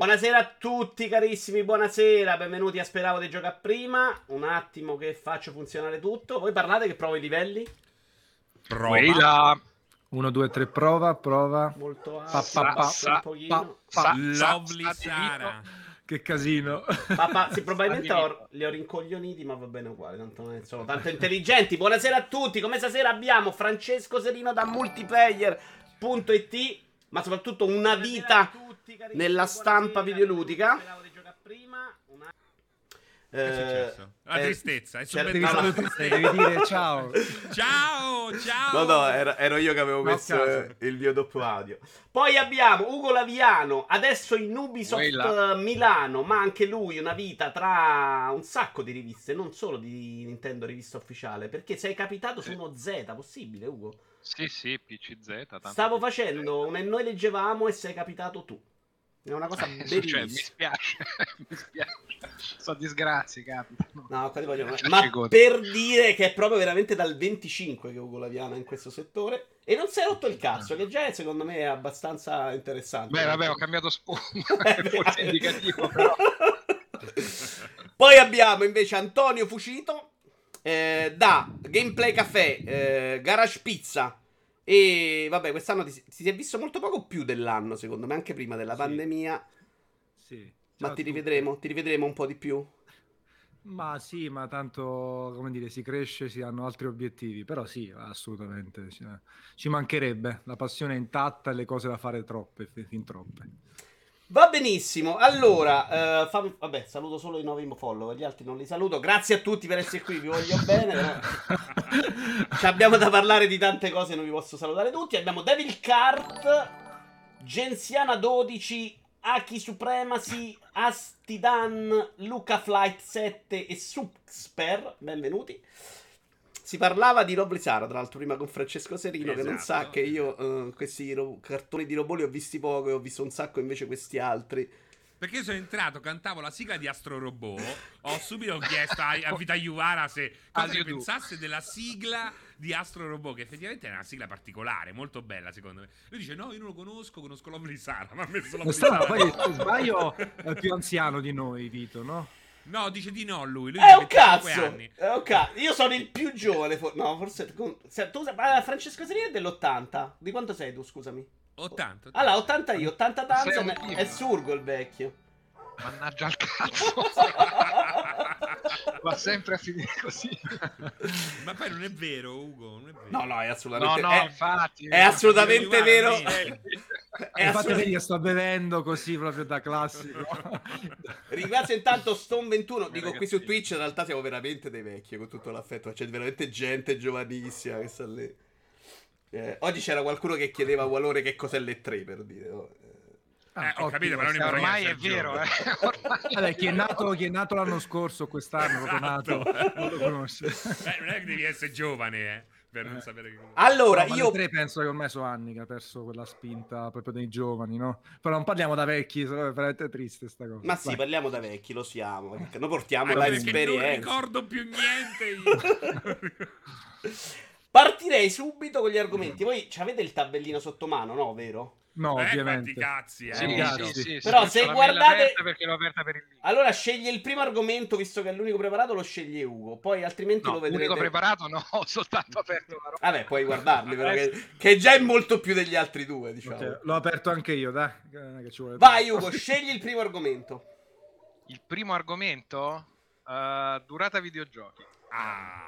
Buonasera a tutti carissimi, buonasera, benvenuti a Speravo di giocare prima. Un attimo che faccio funzionare tutto. Voi parlate che provo i livelli? Prova. 1, 2, 3, prova, prova. Molto Pa, alto, pa, pa, un pochino. pa, Lovely sa- Sara. Che casino. Papà, sì, probabilmente ho- li ho rincoglioniti, ma va bene uguale, tanto non sono tanto intelligenti. Buonasera a tutti, come stasera abbiamo Francesco Serino da multiplayer.it, ma soprattutto una vita nella stampa videoludica. Che è successo? La eh, tristezza, è subentrato- salutare, devi dire ciao. Ciao, ciao. No, no, ero, ero io che avevo No, messo caso. il mio doppio audio. Poi abbiamo Ugo Laviano, adesso in Ubisoft Quella. eh, Milano, ma anche lui una vita tra un sacco di riviste, non solo di Nintendo rivista ufficiale, perché sei capitato su uno Z, possibile Ugo? Sì, sì, PCZ. tanto Stavo di- facendo un e noi leggevamo e sei capitato tu. È una cosa Cioè, mi bellissima. spiace, mi spiace. Sono disgrazie, capitano. No, voglio- ma per dire che è proprio veramente dal 25 che Ugo Laviano è in questo settore e non si è rotto il cazzo, che già è, secondo me è abbastanza interessante. Beh, vabbè, ho cambiato sfondo, Eh, forse è indicativo, però. Poi abbiamo invece Antonio Fucito eh, da Gameplay Café, eh, Garage Pizza. E vabbè, quest'anno ti, ti si è visto molto poco più dell'anno, secondo me, anche prima della Sì. pandemia. Sì. Ma ti rivedremo, ti rivedremo un po' di più. Ma sì, ma tanto, come dire, si cresce, si hanno altri obiettivi, però sì, assolutamente, ci, ci mancherebbe, la passione è intatta e le cose da fare troppe, fi- fin troppe. Va benissimo. Allora, eh, fammi- vabbè, saluto solo i nuovi follower, gli altri non li saluto. Grazie a tutti per essere qui, vi voglio bene. però Ci abbiamo da parlare di tante cose, non vi posso salutare tutti. Abbiamo Devil Cart, Gensiana 12, Aki Supremacy, Astidan, Luca Flight 7 e Suxper. Benvenuti. Si parlava di Rob Sara, tra l'altro, prima con Francesco Serino, che non sa Esatto. che io eh, questi ro- cartoni di robot li ho visti poco e ho visto un sacco invece questi altri. Perché io sono entrato, cantavo la sigla di Astro Robot. Ho subito chiesto a, a Vita Iuvara se cosa ne pensasse della sigla di Astro Robot, che effettivamente è una sigla particolare, molto bella secondo me. Lui dice: No, io non lo conosco, conosco Lovely Sara. Ma ha messo Lovely Sara. poi, se sbaglio, è più anziano di noi, Vito, no? No, dice di no lui. lui È un 25 cazzo! anni. È un cazzo. Io sono il più giovane. for- no, forse. con- se- tu, ma Francesco Serino è dell'80. Di quanto sei tu, scusami? 80. Allora, 80 io, 80 Danza. È surgo il vecchio. Mannaggia al cazzo. Va sempre a finire così. Ma poi non è vero, Ugo. Non è vero. No, no, è No, assolutamente. no, è, infatti. è assolutamente vero. È Infatti assolut- vedi che sto bevendo così proprio da classico. Ringrazio intanto Stone21. Dico qui su. Twitch. In realtà siamo veramente dei vecchi con tutto l'affetto. C'è veramente gente giovanissima che sta lì. Eh, oggi c'era qualcuno che chiedeva a Valore che cos'è le 3 per dire. no? Eh, Eh, ho capito, però ormai è vero, eh. Ormai- Vabbè, chi, è nato, chi è nato l'anno scorso quest'anno, proprio nato, Esatto. non lo conosce. Eh, non è che devi essere giovane, eh, per non Eh. sapere che... Allora, No, io. penso che ormai sono anni che ha perso quella spinta proprio dei giovani, no? Però non parliamo da vecchi, è veramente triste sta cosa. Ma sì, Vai. parliamo da vecchi, lo siamo. perché Noi portiamo Anche la perché non ricordo più niente io. Partirei subito con gli argomenti. Voi ci avete il tabellino sotto mano, no? Vero? No, eh, ovviamente. cazzi, eh. Sì, Ragazzi. sì, sì, sì, Però se guardate- perché l'ho aperta per il link. Allora sceglie il primo argomento, visto che è l'unico preparato, lo sceglie Ugo. Poi altrimenti No, lo vedrete. l'unico preparato no, ho soltanto aperto la roba. Vabbè, puoi guardarli, però, che, che già è molto più degli altri due, diciamo. Ok, l'ho aperto anche io, dai. non è che ci vuole Vai. Ugo, scegli il primo argomento. Il primo argomento, eh, durata videogiochi. Ah.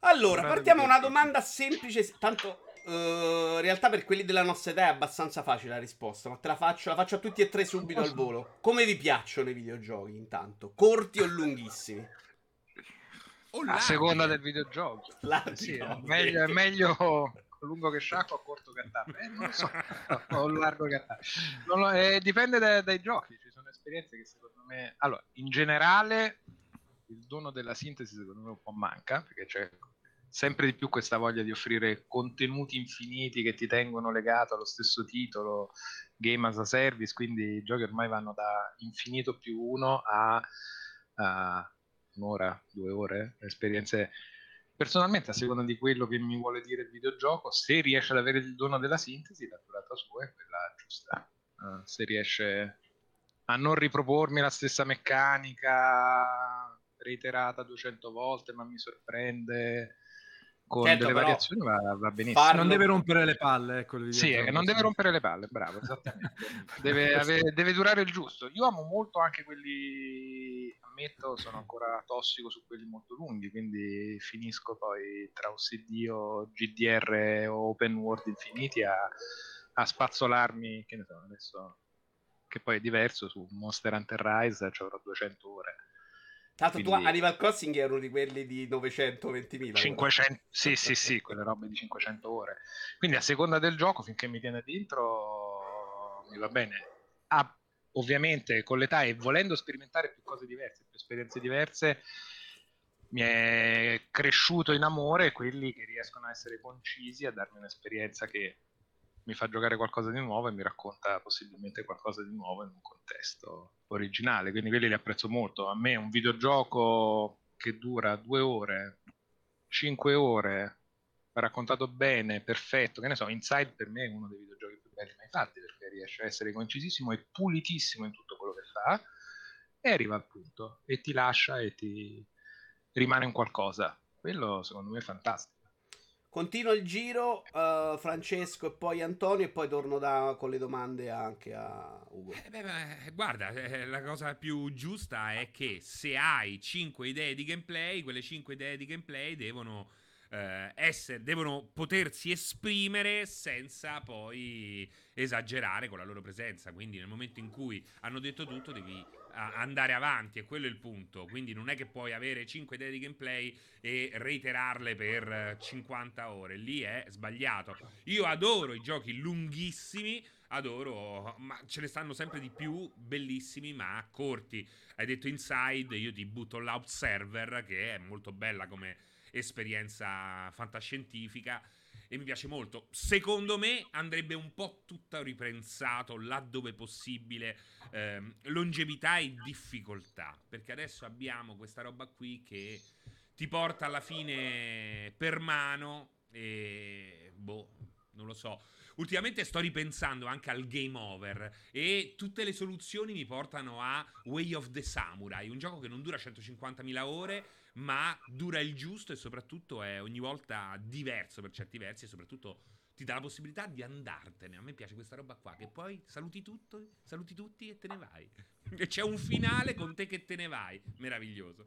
Allora, Guardate partiamo da una domanda semplice. Tanto, eh, in realtà, per quelli della nostra età è abbastanza facile la risposta. Ma te la faccio, la faccio a tutti e tre subito al volo. Come vi piacciono i videogiochi, intanto? Corti o lunghissimi? Oh, A seconda del videogioco. Larghi, Sì, no, è meglio, è meglio lungo che sciacquo o corto che attacco. Eh, non so, o largo che lo- eh, dipende dai, dai giochi, ci sono esperienze che secondo me... Allora, in generale, il dono della sintesi secondo me un po' manca, perché c'è sempre di più questa voglia di offrire contenuti infiniti che ti tengono legato allo stesso titolo, game as a service, quindi i giochi ormai vanno da infinito più uno a, a un'ora, due ore, esperienze personalmente a seconda di quello che mi vuole dire il videogioco, se riesce ad avere il dono della sintesi, la durata sua è quella giusta. Uh, se riesce a non ripropormi la stessa meccanica reiterata 200 volte, ma mi sorprende con certo, delle variazioni va, va benissimo. Farlo... Non deve rompere le palle, ecco. Sì, eh, non deve rompere le palle, bravo, esattamente. deve, ave, deve, durare il giusto. Io amo molto anche quelli, ammetto, sono ancora tossico su quelli molto lunghi, quindi finisco poi tra OCD o GDR o Open World infiniti a, a spazzolarmi, che ne so, adesso che poi è diverso su Monster Hunter Rise, ci avrò 200 ore Tanto Quindi... tu Animal Crossing è uno di quelli di 920.000. 500, sì, sì, sì, quelle robe di 500 ore. Quindi a seconda del gioco, finché mi tiene dentro, mi va bene. Ah, ovviamente con l'età e volendo sperimentare più cose diverse, più esperienze diverse, mi è cresciuto in amore quelli che riescono a essere concisi, a darmi un'esperienza che mi fa giocare qualcosa di nuovo e mi racconta possibilmente qualcosa di nuovo in un contesto originale, quindi quelli li apprezzo molto. A me un videogioco che dura due ore, cinque ore, raccontato bene, perfetto, che ne so, Inside per me è uno dei videogiochi più belli mai fatti perché riesce a essere concisissimo e pulitissimo in tutto quello che fa e arriva al punto e ti lascia e ti rimane un qualcosa. Quello secondo me è fantastico. Continua il giro, uh, Francesco e poi Antonio, e poi torno da, con le domande anche a Ugo. Eh, beh, beh, guarda, eh, la cosa più giusta è che se hai 5 idee di gameplay, quelle 5 idee di gameplay devono, eh, essere, devono potersi esprimere senza poi esagerare con la loro presenza. Quindi nel momento in cui hanno detto tutto, devi andare avanti, e quello è il punto. Quindi non è che puoi avere 5 idee di gameplay e reiterarle per 50 ore. Lì è sbagliato. Io adoro i giochi lunghissimi, adoro, ma ce ne stanno sempre di più bellissimi, ma corti. Hai detto Inside, io ti butto l'Observer, che è molto bella come esperienza fantascientifica e mi piace molto. Secondo me andrebbe un po' tutto ripensato laddove possibile, ehm, longevità e difficoltà, perché adesso abbiamo questa roba qui che ti porta alla fine per mano e boh, non lo so. Ultimamente sto ripensando anche al game over e tutte le soluzioni mi portano a Way of the Samurai, un gioco che non dura 150.000 ore ma dura il giusto e soprattutto è ogni volta diverso per certi versi e soprattutto ti dà la possibilità di andartene. A me piace questa roba qua, che poi saluti tutto, saluti tutti e te ne vai. E c'è un finale con te che te ne vai. Meraviglioso.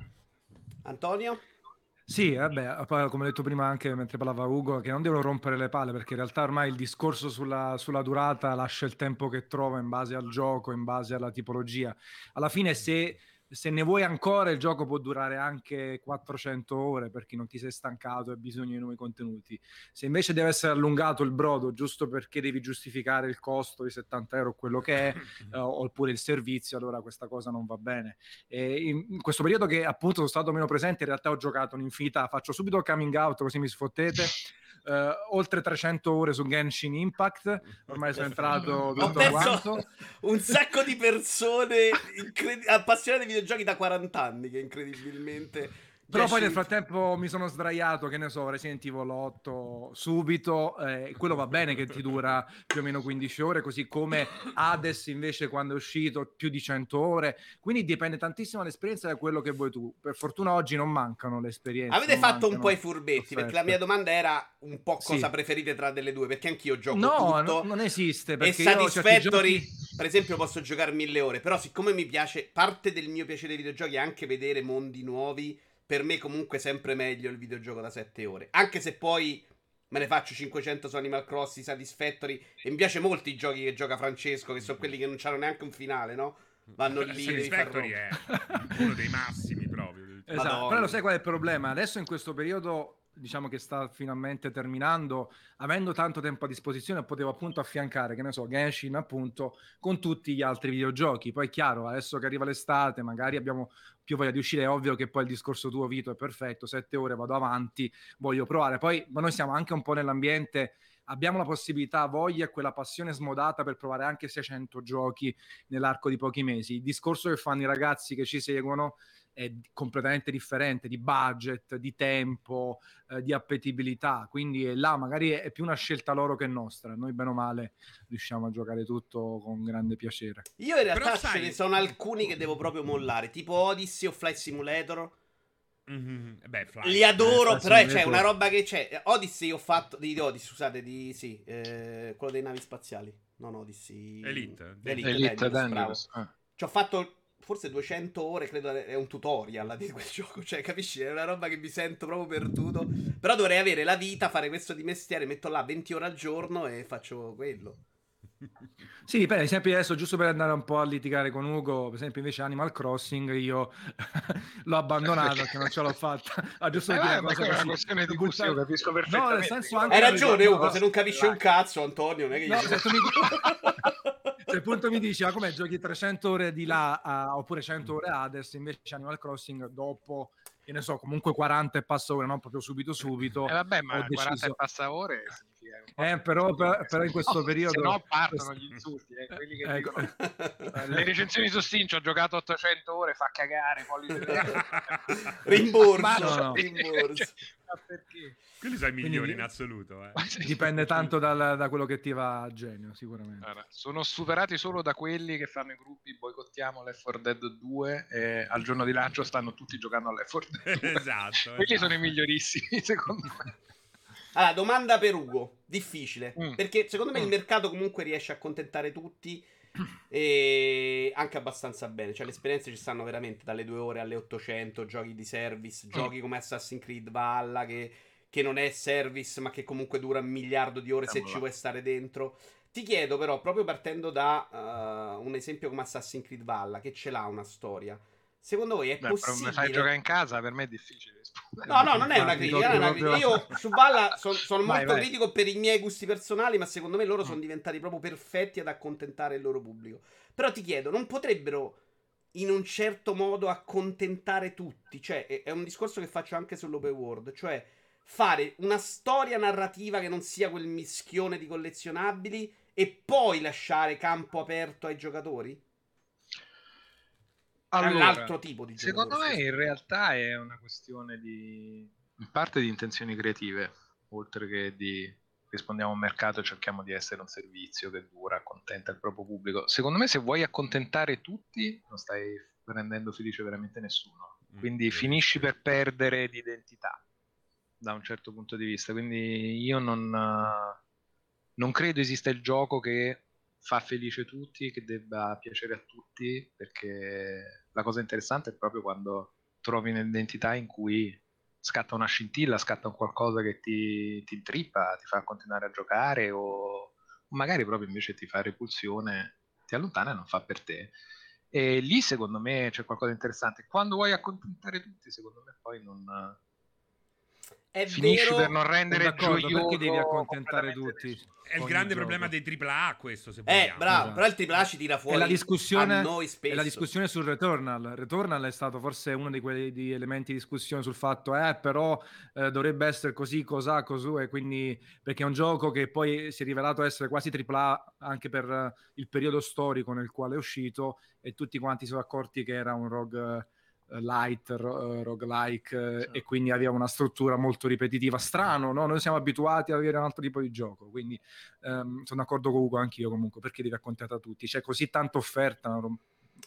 Antonio? Sì, vabbè, come ho detto prima anche mentre parlava Ugo, che non devono rompere le palle perché in realtà ormai il discorso sulla, sulla durata lascia il tempo che trova in base al gioco, in base alla tipologia. Alla fine se se ne vuoi ancora il gioco può durare anche 400 ore per chi non ti sei stancato e hai bisogno di nuovi contenuti. Se invece deve essere allungato il brodo giusto perché devi giustificare il costo di 70 euro quello che è uh, oppure il servizio allora questa cosa non va bene. E in questo periodo che appunto sono stato meno presente in realtà ho giocato un'infinità. Faccio subito il coming out così mi sfottete Uh, oltre 300 ore su Genshin Impact. Ormai sono entrato tutto quanto. Un sacco di persone incredi- appassionate di videogiochi da 40 anni che incredibilmente però poi nel frattempo mi sono sdraiato, che ne so, Resident Evil 8 subito, eh, quello va bene che ti dura più o meno 15 ore, così come Hades invece quando è uscito più di 100 ore, quindi dipende tantissimo dall'esperienza da quello che vuoi tu. Per fortuna oggi non mancano le esperienze. Avete fatto un po' i furbetti, offerte. perché la mia domanda era un po' cosa sì. preferite tra delle due, perché anch'io gioco no, tutto. No, non esiste, perché e Satisfactory, giochi... per esempio, posso giocare mille ore, però siccome mi piace, parte del mio piacere dei videogiochi è anche vedere mondi nuovi per me comunque sempre meglio il videogioco da 7 ore. Anche se poi me ne faccio 500 su Animal Crossing, Satisfactory. E mi piace molto i giochi che gioca Francesco, che sono quelli che non hanno neanche un finale, no? Vanno lì. Satisfactory è uno dei massimi proprio. Esatto, però lo sai qual è il problema? Adesso in questo periodo diciamo che sta finalmente terminando, avendo tanto tempo a disposizione, potevo appunto affiancare, che ne so, Genshin appunto con tutti gli altri videogiochi. Poi è chiaro, adesso che arriva l'estate, magari abbiamo più voglia di uscire, è ovvio che poi il discorso tuo Vito è perfetto, sette ore vado avanti, voglio provare. Poi ma noi siamo anche un po' nell'ambiente abbiamo la possibilità, voglia e quella passione smodata per provare anche 600 giochi nell'arco di pochi mesi. Il discorso che fanno i ragazzi che ci seguono è completamente differente di budget, di tempo, eh, di appetibilità, quindi è là magari è più una scelta loro che nostra, noi bene o male riusciamo a giocare tutto con grande piacere. Io in realtà Però ce sai- ne sono alcuni che devo proprio mollare, tipo Odyssey o Flight Simulator. Mhm, Beh, Flight. Li adoro, eh, però c'è Simulator. una roba che c'è. Odyssey ho fatto. Di Odyssey, scusate, di sì, eh, quello dei navi spaziali. Non Odyssey. Elite. Elite, Elite Dangerous, bravo. Dangerous. Ah. Ci ho fatto forse 200 ore, credo è un tutorial di quel gioco. Cioè, capisci? È una roba che mi sento proprio perduto. Però dovrei avere la vita, fare questo di mestiere, metto là 20 ore al giorno e faccio quello. Sì, ad esempio adesso giusto per andare un po' a litigare con Ugo, per esempio invece Animal Crossing io l'ho abbandonato perché non ce l'ho fatta. Ah, giusto Eh, per vabbè, una cosa quella è una così. questione di Per gusto, io buttare- capisco No, nel perfettamente. senso anche Hai ragione, no, Ugo. no, Se non capisci un cazzo, Antonio, non è che No, tu mi se appunto mi dici, ah, come giochi 300 ore di là a- oppure 100 ore Hades, invece Animal Crossing dopo, che ne so, comunque 40 e passa ore, non proprio subito subito. Eh, vabbè, ma ho 40 deciso- e passa ore significa Eh, però, però- però in questo No, periodo... Se no partono gli insulti, eh, quelli che Ecco. dicono, eh, le recensioni su Steam ci ho giocato 800 ore, fa cagare, pollice Rimborso, Ma no, no. rimborso. Cioè, ma perché? Quelli sono i migliori Quindi- in assoluto. Eh. Dipende tanto dal- da quello che ti va a genio, sicuramente. Allora, sono superati solo da quelli che fanno i gruppi boicottiamo Left 4 Dead 2 e al giorno di lancio stanno tutti giocando a Left 4 Dead 2. esatto. Quelli esatto. sono i migliorissimi, secondo me. Allora, domanda per Ugo. Difficile. Mm. Perché secondo me il Mm. mercato comunque riesce a accontentare tutti. E anche abbastanza bene. Cioè, le esperienze ci stanno veramente dalle 2 ore alle 800. Giochi di service, giochi come Assassin's Creed Valhalla. Che, che non è service, ma che comunque dura un miliardo di ore se Siamo ci là. vuoi stare dentro. Ti chiedo, però, proprio partendo da uh, un esempio come Assassin's Creed Valhalla, che ce l'ha una storia. Secondo voi è Beh, però possibile? fai giocare in casa, per me è difficile. No, no, non è una critica. è una critica. Io su Balla son- sono Vai, molto vai. critico per i miei gusti personali, ma secondo me loro Mm. sono diventati proprio perfetti ad accontentare il loro pubblico. Però ti chiedo, non potrebbero in un certo modo accontentare tutti? Cioè, è, è un discorso che faccio anche sull'open world, cioè fare una storia narrativa che non sia quel mischione di collezionabili e poi lasciare campo aperto ai giocatori? All'altro tipo di giocatore. Secondo me in realtà è una questione di in parte di intenzioni creative, oltre che di rispondiamo a un mercato e cerchiamo di essere un servizio che dura, accontenta il proprio pubblico. Secondo me se vuoi accontentare tutti non stai rendendo felice veramente nessuno. Mm, Quindi vero. finisci per perdere di identità da un certo punto di vista. Quindi io non, eh, non credo esista il gioco che fa felice tutti, che debba piacere a tutti, perché la cosa interessante è proprio quando trovi un'identità in cui scatta una scintilla, scatta un qualcosa che ti, ti intrippa, ti fa continuare a giocare o magari proprio invece ti fa repulsione, ti allontana e non fa per te. E lì secondo me c'è qualcosa di interessante. Quando vuoi accontentare tutti, secondo me poi non È finisci vero... per non rendere D'accordo, gioioso perché devi accontentare tutti? È il grande gioco. problema dei AAA questo, se Eh, vogliamo. bravo, Esatto. però il AAA ci tira fuori E la discussione, a noi spesso. e la discussione sul Returnal. Returnal è stato forse uno di quei di elementi di discussione sul fatto, eh, però eh, dovrebbe essere così, cos'ha, cosù, e quindi perché è un gioco che poi si è rivelato essere quasi AAA anche per eh, il periodo storico nel quale è uscito e tutti quanti si sono accorti che era un rogue eh, light, ro- eh, roguelike eh, Sì. e quindi aveva una struttura molto ripetitiva. Strano, no? Noi siamo abituati ad avere un altro tipo di gioco, quindi ehm, sono d'accordo con Ugo anch'io comunque, perché devi accontentare a tutti. C'è così tanta offerta. non-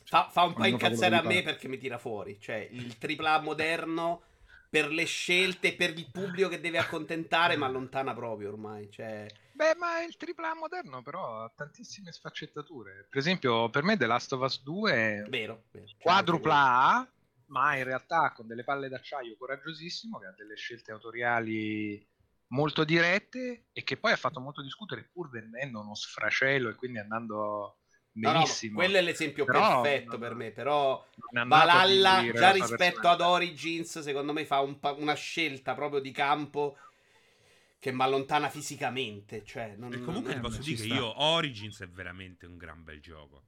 Fa, fa un po' incazzare a me perché mi tira fuori. Cioè, il AAA moderno per le scelte, per il pubblico che deve accontentare, ma allontana proprio ormai. Cioè, Beh, ma il AAA moderno però ha tantissime sfaccettature. Per esempio, per me The Last of Us 2 è vero. vero. Cioè, quadrupla A, ma in realtà con delle palle d'acciaio coraggiosissimo, che ha delle scelte autoriali molto dirette e che poi ha fatto molto discutere pur vendendo uno sfracello e quindi andando No, no, benissimo. quello è l'esempio Però- perfetto per me. Però Non Valhalla, già rispetto ad. Origins, secondo me fa un pa- una scelta proprio di campo che mi allontana fisicamente. Cioè, non, E comunque ti non- posso dire che io Origins è veramente un gran bel gioco.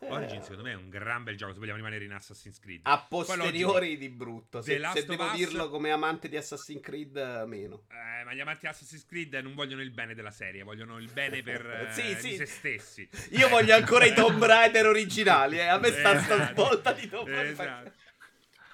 Eh, Origins secondo me è un gran bel gioco se vogliamo rimanere in Assassin's Creed. a posteriori di brutto. Se, se devo Us- dirlo come amante di Assassin's Creed, eh, meno. Eh, ma gli amanti di Assassin's Creed non vogliono il bene della serie, vogliono il bene per eh, Sì, sì. di se stessi. Io voglio ancora i Tomb Raider originali. Eh. A me sta sta Esatto. svolta di Tomb Raider. Esatto.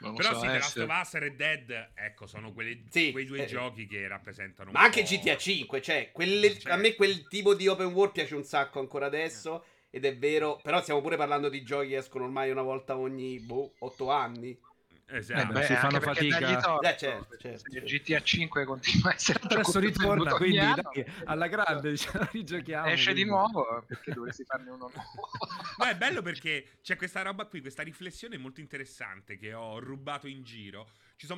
Non Però so, sì, eh, The Last of Us e Red Dead, ecco, sono quelli- Sì, quei due eh. giochi che rappresentano un Ma anche GTA 5, cioè, quelle- Certo. a me quel tipo di open world piace un sacco ancora adesso. Ed è vero, però stiamo pure parlando di giochi che escono ormai una volta ogni boh, 8 anni. Esatto. Eh, beh, si fanno fatica. torto, Eh, certo, certo, certo. GTA 5 continua a essere Adesso ritorna, quindi dai, alla grande ce la rigiochiamo. esce di quindi. nuovo perché dovresti farne uno nuovo No, è bello perché c'è questa roba qui, questa riflessione molto interessante che ho rubato in giro.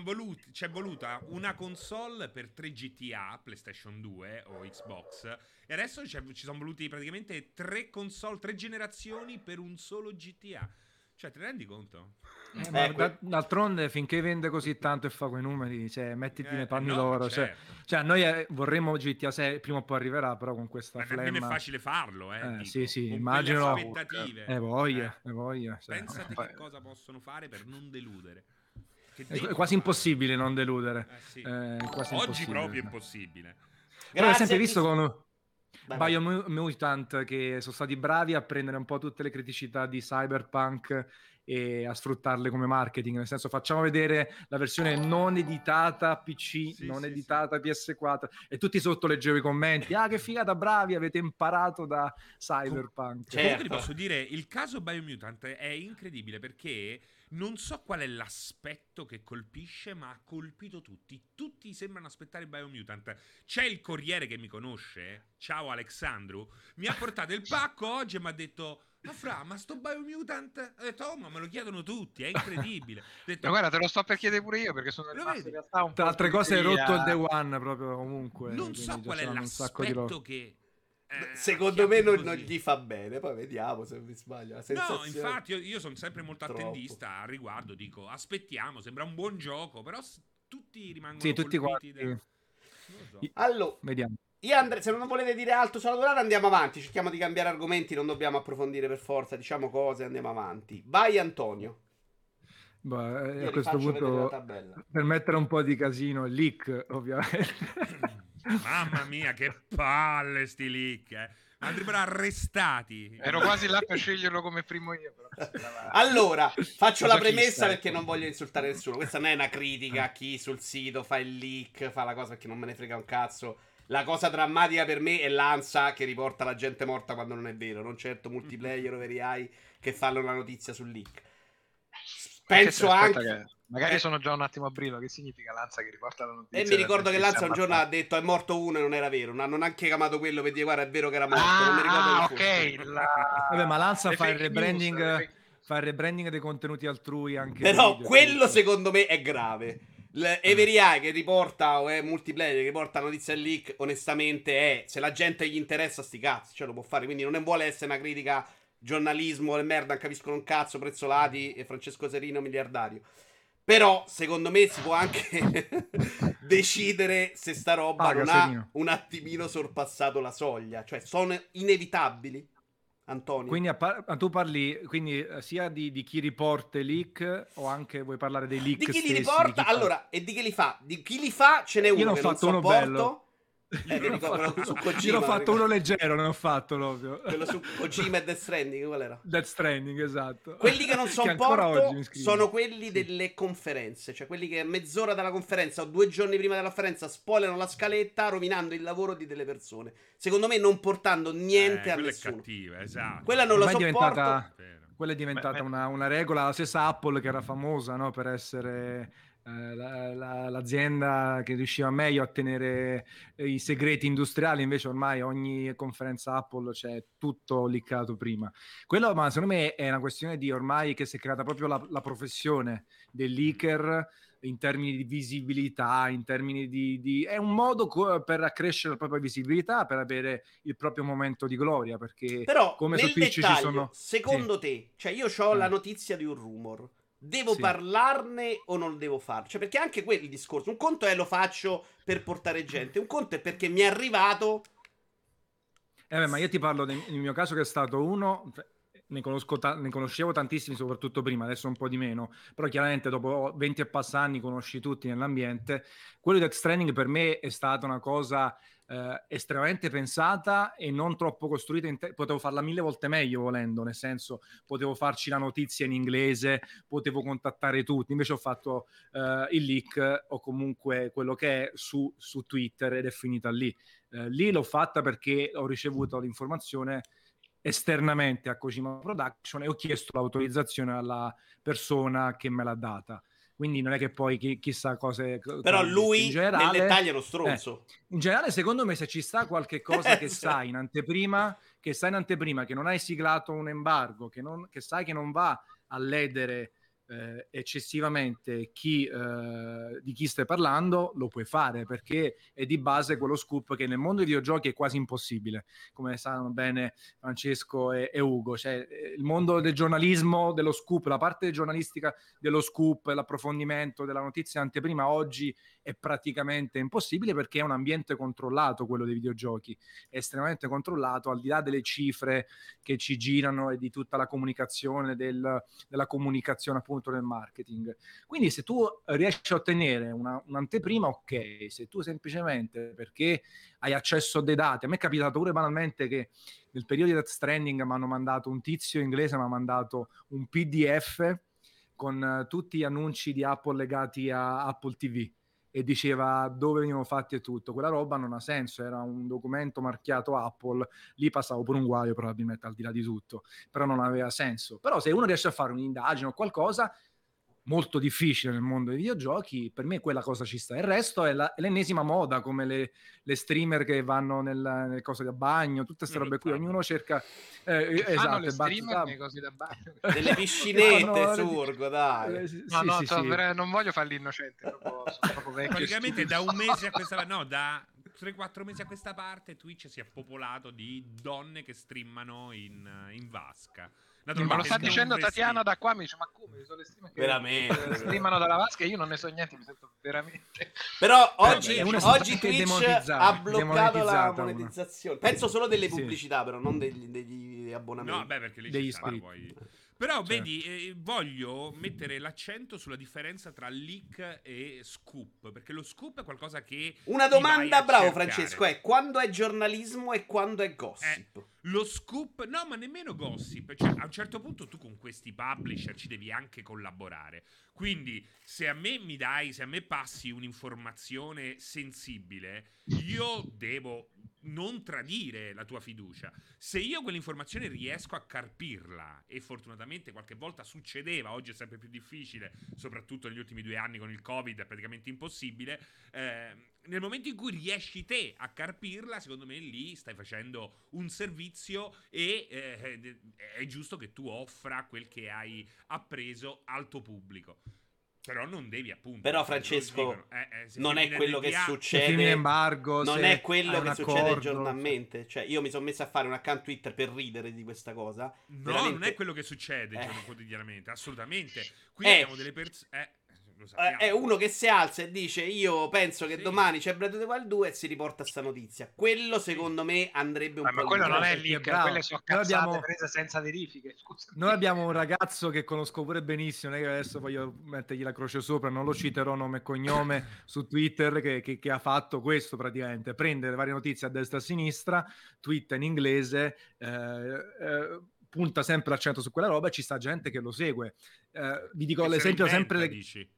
Voluti, c'è voluta una console per 3 GTA, PlayStation 2 o Xbox, e adesso c'è- ci sono voluti praticamente tre console, tre generazioni per un solo GTA. Cioè, ne rendi conto? Eh, ma Eh, da- d'altronde finché vende così tanto e fa quei numeri, cioè, mettiti Eh, nei panni no, loro. Cioè, certo. cioè, a noi eh, vorremmo GTA 6, prima o poi arriverà, però con questa Ma nemmeno è flemma. facile farlo, eh. Eh, dico, sì, sì, con immagino- aspettative. Eh, voglia, Eh. eh, voglia. cioè. Pensate che cosa possono fare per non deludere. È quasi impossibile non deludere. Eh, sì. Eh, è quasi Oggi impossibile, proprio è sì. impossibile. Però, a hai visto con. Biomutant che sono stati bravi a prendere un po' tutte le criticità di Cyberpunk e a sfruttarle come marketing, nel senso facciamo vedere la versione non editata PC, Sì, non sì, editata PS4 e tutti sotto leggevo i commenti, ah che figata bravi, avete imparato da Cyberpunk. Certo. Comunque ti posso dire, il caso Biomutant è incredibile perché non so qual è l'aspetto che colpisce, ma ha colpito tutti. Tutti sembrano aspettare Biomutant. C'è il corriere che mi conosce, ciao Alexandru, mi ha portato il pacco oggi e mi ha detto... Ma fra, ma sto Biomutant? Ho detto, oh, ma me lo chiedono tutti, è incredibile. Ho detto, Ma guarda te lo sto per chiedere pure io perché sono rimasto in realtà un po' Tra altre cose hai rotto il day one proprio ovunque. non so qual è c'erano un sacco di l'aspetto che... eh, Secondo me non, non gli fa bene, poi vediamo se mi sbaglio. La No, infatti io, io sono sempre molto Troppo. attendista al riguardo, dico aspettiamo, sembra un buon gioco, però s- tutti rimangono Sì, tutti colpiti quanti. da- Non lo so. Allora, Vediamo. io Andre, se non volete dire altro sulla durata andiamo avanti, cerchiamo di cambiare argomenti, non dobbiamo approfondire per forza, diciamo cose, andiamo avanti. Vai Antonio. Boh, eh, Io a questo punto, per mettere un po' di casino, leak ovviamente. Mamma mia, che palle sti leak, eh. Andrebbero arrestati. Ero quasi là per sceglierlo come primo io però Allora, faccio la Masochista, premessa ecco. perché non voglio insultare nessuno. Questa non è una critica a chi sul sito fa il leak, fa la cosa perché non me ne frega un cazzo. La cosa drammatica per me è l'ANSA che riporta la gente morta quando non è vero, non certo multiplayer o veri AI che fanno la notizia sul leak. Penso Aspetta anche... magari eh. sono già un attimo a brivo che significa Lanza che riporta la notizia E mi ricordo che Lanza un giorno ha detto è morto uno e non era vero. Non hanno neanche chiamato quello per dire guarda è vero che era morto. non mi ricordo ah, ok la... Vabbè, ma Lanza le fa il news, rebranding, fa il rebranding dei contenuti altrui anche Però video, quello tutto. secondo me è grave. Every Eye che riporta o è multiplayer che riporta notizia e leak, onestamente è se la gente gli interessa sti cazzi, cioè lo può fare, quindi non vuole essere una critica giornalismo e merda, non capiscono un cazzo, prezzolati e Francesco Serino miliardario. Però secondo me si può anche decidere se sta roba Paga, non ha Serino. un attimino sorpassato la soglia, cioè sono inevitabili. Antonio. Quindi par- tu parli quindi eh, sia di, di chi riporta i leak o anche vuoi parlare dei leak di chi stessi, li riporta, chi fa- allora, e di chi li fa? Di chi li fa ce n'è Io uno ho che non fatto uno sopporto. bello. Eh, Io mi ne ho ricordo fatto, su uno- Kojima, ho fatto uno leggero, ne ho fatto proprio. Quello su Kojima e Death Stranding, qual era? Death Stranding, esatto. Quelli che non mi scrivono. sono quelli Sì. delle conferenze, cioè quelli che mezz'ora dalla conferenza o due giorni prima della conferenza spoilerano la scaletta rovinando il lavoro di delle persone. Secondo me non portando niente Eh, a quella è nessuno. cattiva, esatto. Quella non la Ormai è sopporto. diventata-. Quella è diventata Beh, beh. una, una regola, la stessa Apple che era famosa no, per essere la- la- l'azienda che riusciva meglio a tenere eh, i segreti industriali, invece ormai ogni conferenza Apple c'è tutto liccato prima. Quello, ma secondo me è una questione di ormai che si è creata proprio la, la professione del leaker in termini di visibilità, in termini di... di- è un modo co- per accrescere la propria visibilità, per avere il proprio momento di gloria, perché Però come su Twitch ci sono... secondo te, cioè io ho la Eh. notizia di un rumor. Devo Sì. parlarne o non devo farlo? Cioè, perché anche quello il discorso. Un conto è lo faccio per portare gente, un conto è perché mi è arrivato. Eh beh, ma io ti parlo del, nel mio caso che è stato uno, ne, ta- ne conoscevo tantissimi, soprattutto prima, adesso un po' di meno, però chiaramente dopo 20 e passa anni conosci tutti nell'ambiente. Quello di Death Stranding per me è stata una cosa eh, estremamente pensata e non troppo costruita. Te- potevo farla mille volte meglio volendo, nel senso potevo farci la notizia in inglese, potevo contattare tutti. Invece ho fatto eh, il leak o comunque quello che è su, su Twitter ed è finita lì. Eh, lì l'ho fatta perché ho ricevuto l'informazione esternamente a Kojima Production e ho chiesto l'autorizzazione alla persona che me l'ha data. Quindi non è che poi chi, chissà cose però lui in generale, nel dettaglio è uno stronzo. Eh, in generale secondo me se ci sta qualche cosa che sai in anteprima che sai in anteprima che non hai siglato un embargo che, non, che sai che non va a ledere eh, eccessivamente chi, eh, di chi stai parlando, lo puoi fare perché è di base quello scoop che nel mondo dei videogiochi è quasi impossibile, come sanno bene Francesco e, e Ugo. Cioè, eh, il mondo del giornalismo, dello scoop, la parte giornalistica dello scoop, l'approfondimento della notizia anteprima oggi è praticamente impossibile perché è un ambiente controllato quello dei videogiochi, è estremamente controllato al di là delle cifre che ci girano e di tutta la comunicazione del, della comunicazione appunto nel marketing. Quindi se tu riesci a ottenere una, un'anteprima, ok, se tu semplicemente perché hai accesso a dei dati, a me è capitato pure banalmente che nel periodo di Death Stranding mi hanno mandato un tizio inglese, mi ha mandato un PDF con uh, tutti gli annunci di Apple legati a Apple TV e diceva dove venivano fatti e tutto. Quella roba non ha senso, era un documento marchiato Apple, lì passavo per un guaio probabilmente al di là di tutto, però non aveva senso. Però se uno riesce a fare un'indagine o qualcosa, molto difficile nel mondo dei videogiochi, per me quella cosa ci sta. Il resto è, la, è l'ennesima moda, come le, le, streamer che vanno nel, nelle cose da bagno, tutte queste robe qui, ognuno cerca... Eh, esatto, le streamer nelle cose da bagno. Delle piscinette, no, Surgo, dai. Eh, sì, no, no, sì, sì. non voglio fare l'innocente, Praticamente da un mese a questa... No, da 3-4 mesi a questa parte Twitch si è popolato di donne che streamano in, in vasca. Ma lo sta dicendo Tatiana da qua, mi dice ma come? Sono le streamer che veramente. streamano dalla vasca e io non ne so niente, mi sento veramente... Però oggi, oggi Twitch ha bloccato la monetizzazione. Una. Penso solo delle pubblicità, sì. però non degli, degli abbonamenti. No, beh, perché lì degli iscritti. Poi... Però cioè. vedi, eh, voglio mettere l'accento sulla differenza tra leak e scoop, perché lo scoop è qualcosa che... Una domanda, bravo cercare. Francesco, è quando è giornalismo e quando è gossip? Eh, lo scoop, no, ma nemmeno gossip. Cioè, a un certo punto tu con questi publisher ci devi anche collaborare. Quindi, se a me mi dai, se a me passi un'informazione sensibile, io devo non tradire la tua fiducia. Se io quell'informazione riesco a carpirla, e fortunatamente qualche volta succedeva, oggi è sempre più difficile, soprattutto negli ultimi due anni con il Covid, è praticamente impossibile. Eh, nel momento in cui riesci te a carpirla, secondo me lì stai facendo un servizio e eh, è giusto che tu offra quel che hai appreso al tuo pubblico. Però non devi appunto. Però Francesco eh, eh, non è quello che succede. Embargo, non è quello che succede giornalmente. Cioè, io mi sono messo a fare un account Twitter per ridere di questa cosa. No, Veramente... non è quello che succede eh. quotidianamente, assolutamente. Qui abbiamo delle persone. Eh, è uno che si alza e dice io penso che sì. domani c'è Breath of the Wild 2 e si riporta sta notizia. Quello secondo me andrebbe un ah, po' Ma quello non è lì, quelle sono cazzate abbiamo... prese senza verifiche. Scusa. Noi abbiamo un ragazzo che conosco pure benissimo, non è che adesso voglio mettergli la croce sopra, non lo citerò nome e cognome su Twitter che, che, che, ha fatto questo praticamente, prendere varie notizie a destra e a sinistra, twitta in inglese, eh, eh, punta sempre l'accento su quella roba e ci sta gente che lo segue. Uh, vi dico che l'esempio sempre. Le...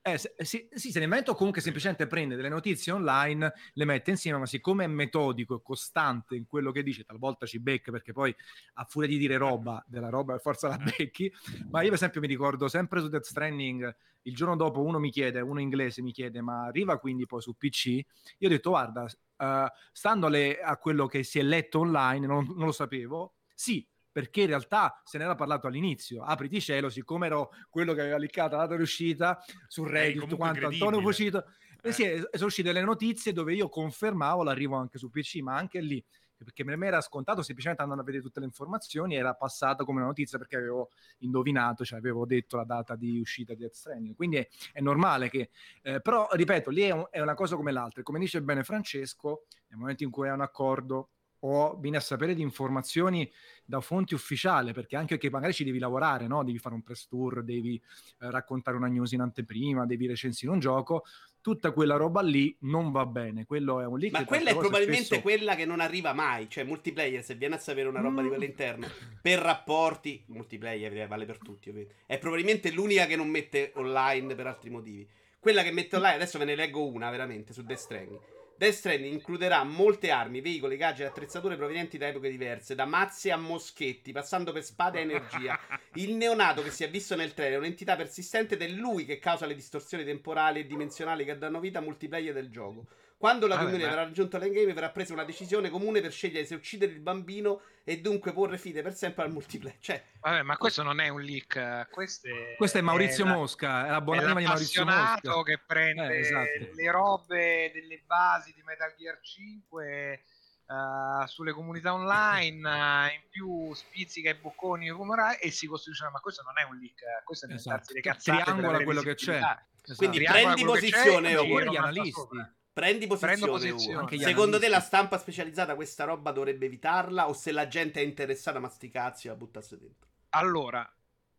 Eh, se, sì, sì, se ne inventa o comunque semplicemente prende delle notizie online, le mette insieme, ma siccome è metodico e costante in quello che dice, talvolta ci becca perché poi a furia di dire roba, della roba forza la eh. becchi. Ma io, per esempio, mi ricordo sempre su Death Stranding. Il giorno dopo uno mi chiede, uno inglese mi chiede, ma arriva quindi poi su PC? Io ho detto, guarda, uh, stando alle, a quello che si è letto online, non, non lo sapevo, sì, perché in realtà se ne era parlato all'inizio. Apriti cielo, siccome ero quello che aveva liccato la data di uscita su Reddit, tutto quanto, Antonio Fucito, eh. sì, sono uscite le notizie dove io confermavo l'arrivo anche su PC, ma anche lì perché per me era scontato semplicemente andando a vedere tutte le informazioni era passata come una notizia perché avevo indovinato, cioè avevo detto la data di uscita di Death Stranding quindi è, è normale che eh, però ripeto lì è, un, è, una cosa come l'altra come dice bene Francesco nel momento in cui hai un accordo o vieni a sapere di informazioni da fonti ufficiali, perché anche che magari ci devi lavorare, no? devi fare un press tour, devi eh, raccontare una news in anteprima, devi recensire un gioco, tutta quella roba lì non va bene. Quello è un leak. Ma quella è probabilmente spesso... quella che non arriva mai. Cioè, multiplayer, se viene a sapere una roba mm. di quell'interno per rapporti, multiplayer eh, vale per tutti, ovviamente. È probabilmente l'unica che non mette online per altri motivi. Quella che mette online, adesso ve ne leggo una veramente su Death Stranding. Death Stranding includerà molte armi, veicoli, gadget e attrezzature provenienti da epoche diverse, da mazze a moschetti, passando per spade e energia. Il neonato che si è visto nel trailer è un'entità persistente ed è lui che causa le distorsioni temporali e dimensionali che danno vita a multiplayer del gioco. Quando la Vabbè, community ma... avrà raggiunto l'endgame verrà presa una decisione comune per scegliere se uccidere il bambino e dunque porre fine per sempre al multiplayer. Cioè, Vabbè, ma questo non è un leak, questo è, questo è Maurizio è Mosca, è la buona anima di Maurizio Mosca. che prende eh, esatto. le robe delle basi di Metal Gear 5 uh, eh, sulle comunità online, uh, in più spizzica i bocconi e si costruisce, ma questo non è un leak, questo è esatto. le cazzate triangola quello che c'è. Esatto. Quindi prendi posizione ora gli analisti. Prendi posizione. posizione. Secondo te la stampa specializzata questa roba dovrebbe evitarla o se la gente è interessata ma sti cazzi la buttasse dentro? Allora,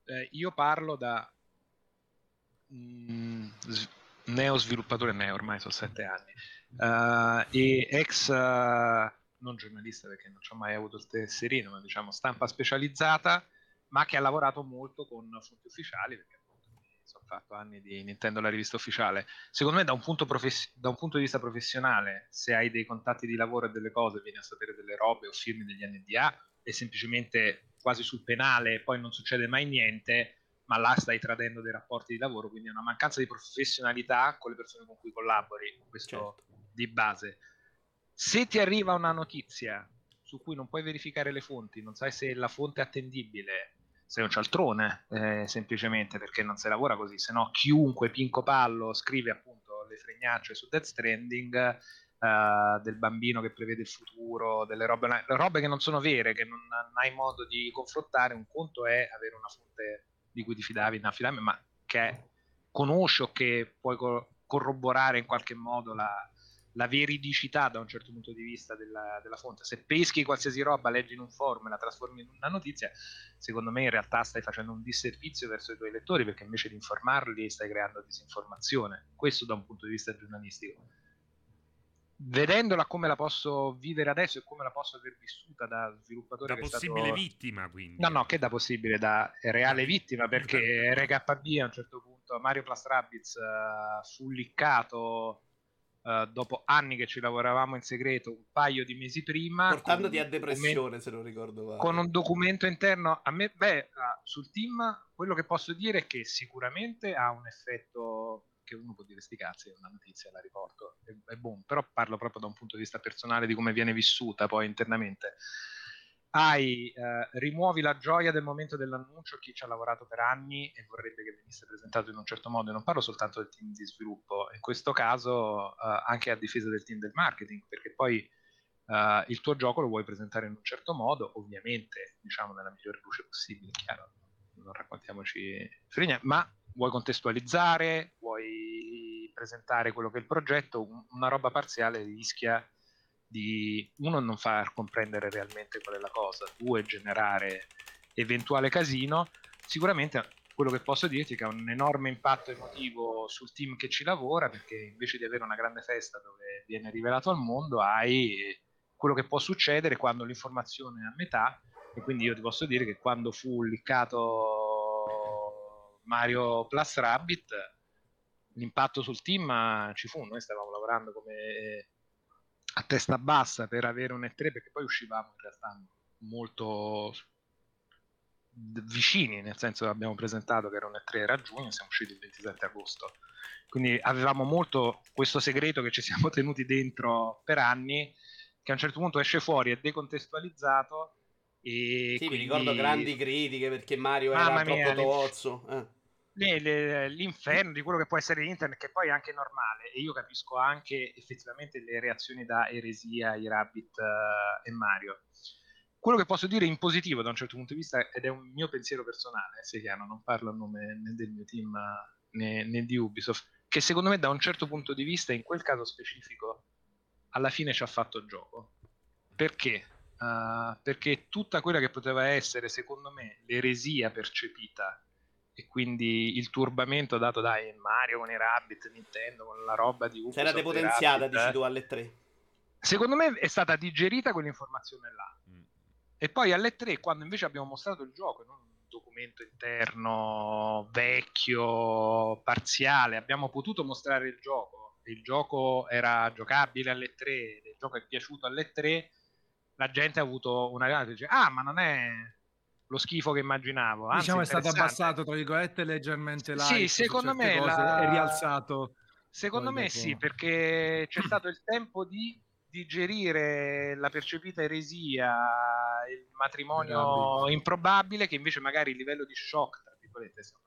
eh, io parlo da mm, neo sviluppatore neo, ormai sono sette anni, uh, e ex, uh, non giornalista perché non ci ho mai avuto il tesserino, ma diciamo stampa specializzata, ma che ha lavorato molto con fonti ufficiali perché ho fatto anni di Nintendo la rivista ufficiale. Secondo me, da un, profes- da un, punto di vista professionale, se hai dei contatti di lavoro e delle cose, vieni a sapere delle robe o firmi degli NDA e semplicemente quasi sul penale e poi non succede mai niente, ma là stai tradendo dei rapporti di lavoro, quindi è una mancanza di professionalità con le persone con cui collabori, questo certo. di base. Se ti arriva una notizia su cui non puoi verificare le fonti, non sai se la fonte è attendibile, sei un cialtrone, eh, semplicemente perché non si lavora così, se no chiunque Pinco Pallo scrive appunto le fregnacce su Death Stranding eh, del bambino che prevede il futuro, delle robe, robe, che non sono vere, che non, hai modo di confrontare, un conto è avere una fonte di cui ti fidavi ma che conosci o che puoi co- corroborare in qualche modo la, la veridicità da un certo punto di vista della, della, fonte. Se peschi qualsiasi roba, leggi in un forum e la trasformi in una notizia, secondo me in realtà stai facendo un disservizio verso i tuoi lettori perché invece di informarli stai creando disinformazione. Questo da un punto di vista giornalistico. Vedendola come la posso vivere adesso e come la posso aver vissuta da sviluppatore. Da possibile stato... vittima, quindi. No, no, che da possibile, da reale vittima, perché RKB a un certo punto, Mario Plus Rabbids uh, fu liccato Uh, dopo anni che ci lavoravamo in segreto, un paio di mesi prima. Portandoti a depressione, se non ricordo male. Con un documento interno, a me, beh, uh, sul team, quello che posso dire è che sicuramente ha un effetto che uno può dire sti cazzi, è una notizia, la riporto, è, è buon, però parlo proprio da un punto di vista personale di come viene vissuta poi internamente hai, eh, rimuovi la gioia del momento dell'annuncio chi ci ha lavorato per anni e vorrebbe che venisse presentato in un certo modo, e non parlo soltanto del team di sviluppo, in questo caso eh, anche a difesa del team del marketing, perché poi eh, il tuo gioco lo vuoi presentare in un certo modo, ovviamente, diciamo nella migliore luce possibile, chiaro, non raccontiamoci frigna, ma vuoi contestualizzare, vuoi presentare quello che è il progetto, una roba parziale rischia di uno non far comprendere realmente qual è la cosa, due generare eventuale casino, sicuramente quello che posso dirti è che ha un enorme impatto emotivo sul team che ci lavora perché invece di avere una grande festa dove viene rivelato al mondo hai quello che può succedere quando l'informazione è a metà. E quindi io ti posso dire che quando fu liccato Mario Plus Rabbit l'impatto sul team ci fu, noi stavamo lavorando come a testa bassa per avere un E3 perché poi uscivamo in realtà molto vicini, nel senso che abbiamo presentato che era un E3 era giugno, siamo usciti il 27 agosto. Quindi avevamo molto questo segreto che ci siamo tenuti dentro per anni, che a un certo punto esce fuori, è decontestualizzato. E sì, quindi... mi ricordo grandi critiche perché Mario Mamma era mia, troppo tozzo. Eh l'inferno di quello che può essere internet, che poi è anche normale, e io capisco anche effettivamente le reazioni da eresia ai Rabbit uh, e Mario. Quello che posso dire in positivo da un certo punto di vista, ed è un mio pensiero personale, se chiaro, non parlo a nome né del mio team né, né di Ubisoft, che secondo me da un certo punto di vista, in quel caso specifico, alla fine ci ha fatto gioco. perché? Uh, perché tutta quella che poteva essere, secondo me, l'eresia percepita e quindi il turbamento dato da Mario con i Rabbit, Nintendo con la roba di Ubisoft. Era depotenziata, Rabbit, dici tu, alle 3. Secondo me è stata digerita quell'informazione là. Mm. E poi alle 3, quando invece abbiamo mostrato il gioco, non un documento interno vecchio, parziale, abbiamo potuto mostrare il gioco. Il gioco era giocabile alle 3, il gioco è piaciuto alle 3. La gente ha avuto una gara dice: Ah, ma non è lo schifo che immaginavo. Anzi, diciamo è stato abbassato, tra virgolette, leggermente là. Sì, secondo me la... è rialzato. Secondo me dopo... sì, perché c'è stato il tempo di digerire la percepita eresia, il matrimonio improbabile, che invece magari il livello di shock, tra virgolette, cioè,